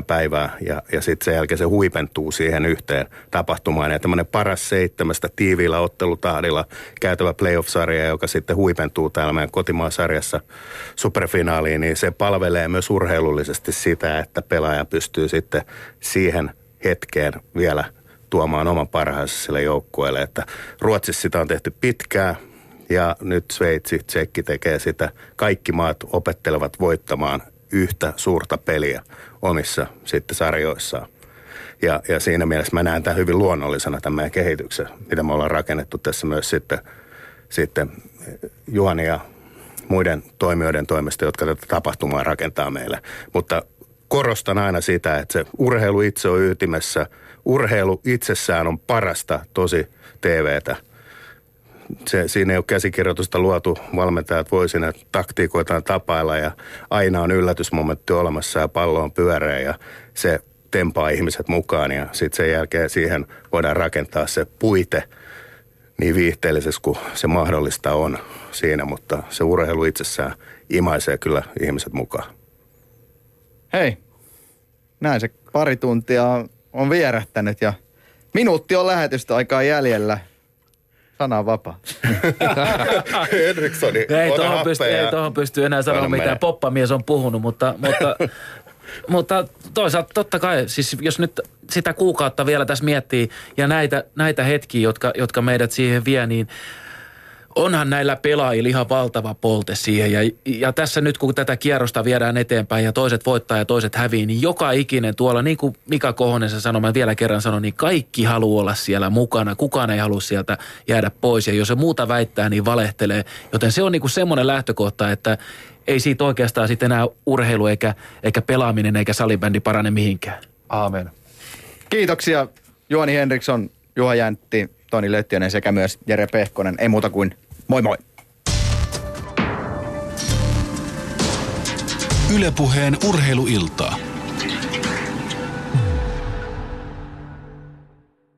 8-9 päivää ja, ja sitten sen jälkeen se huipentuu siihen yhteen tapahtumaan. Ja tämmöinen paras seitsemästä tiiviillä ottelutahdilla käytävä playoff-sarja, joka sitten huipentuu täällä meidän kotimaasarjassa superfinaaliin, niin se palvelee myös urheilullisesti sitä, että pelaaja pystyy sitten siihen hetkeen vielä tuomaan oman parhaansa sille joukkueelle. Että Ruotsissa sitä on tehty pitkään, ja nyt Sveitsi, Tsekki tekee sitä. Kaikki maat opettelevat voittamaan yhtä suurta peliä omissa sitten sarjoissaan. Ja, ja siinä mielessä mä näen tämän hyvin luonnollisena tämän meidän kehityksen, mitä me ollaan rakennettu tässä myös sitten, sitten Juhani ja muiden toimijoiden toimesta, jotka tätä tapahtumaa rakentaa meille. Mutta korostan aina sitä, että se urheilu itse on ytimessä. Urheilu itsessään on parasta tosi TVtä – se, siinä ei ole käsikirjoitusta luotu. Valmentajat voi siinä taktiikoitaan tapailla ja aina on yllätysmomentti olemassa ja pallo on pyöreä ja se tempaa ihmiset mukaan ja sitten sen jälkeen siihen voidaan rakentaa se puite niin viihteellisessä kuin se mahdollista on siinä, mutta se urheilu itsessään imaisee kyllä ihmiset mukaan. Hei, näin se pari tuntia on vierähtänyt ja minuutti on lähetystä aikaa jäljellä. Sana on vapaa. Henrikssoni, Ei tuohon pysty, ei tohon pysty enää sanoa, Anna mitä mennä. poppamies on puhunut, mutta, mutta, mutta toisaalta totta kai, siis jos nyt sitä kuukautta vielä tässä miettii ja näitä, näitä hetkiä, jotka, jotka meidät siihen vie, niin onhan näillä pelaajilla ihan valtava polte siihen. Ja, ja tässä nyt kun tätä kierrosta viedään eteenpäin ja toiset voittaa ja toiset hävii, niin joka ikinen tuolla, niin kuin Mika Kohonen sanoi, mä vielä kerran sanon, niin kaikki haluaa olla siellä mukana. Kukaan ei halua sieltä jäädä pois ja jos se muuta väittää, niin valehtelee. Joten se on niin kuin semmoinen lähtökohta, että ei siitä oikeastaan sitten enää urheilu eikä, eikä pelaaminen eikä salibändi parane mihinkään. Aamen. Kiitoksia Juoni Henriksson, Juha Jäntti, Toni Löttiönen sekä myös Jere Pehkonen. Ei muuta kuin moi moi. Ylepuheen urheiluiltaa.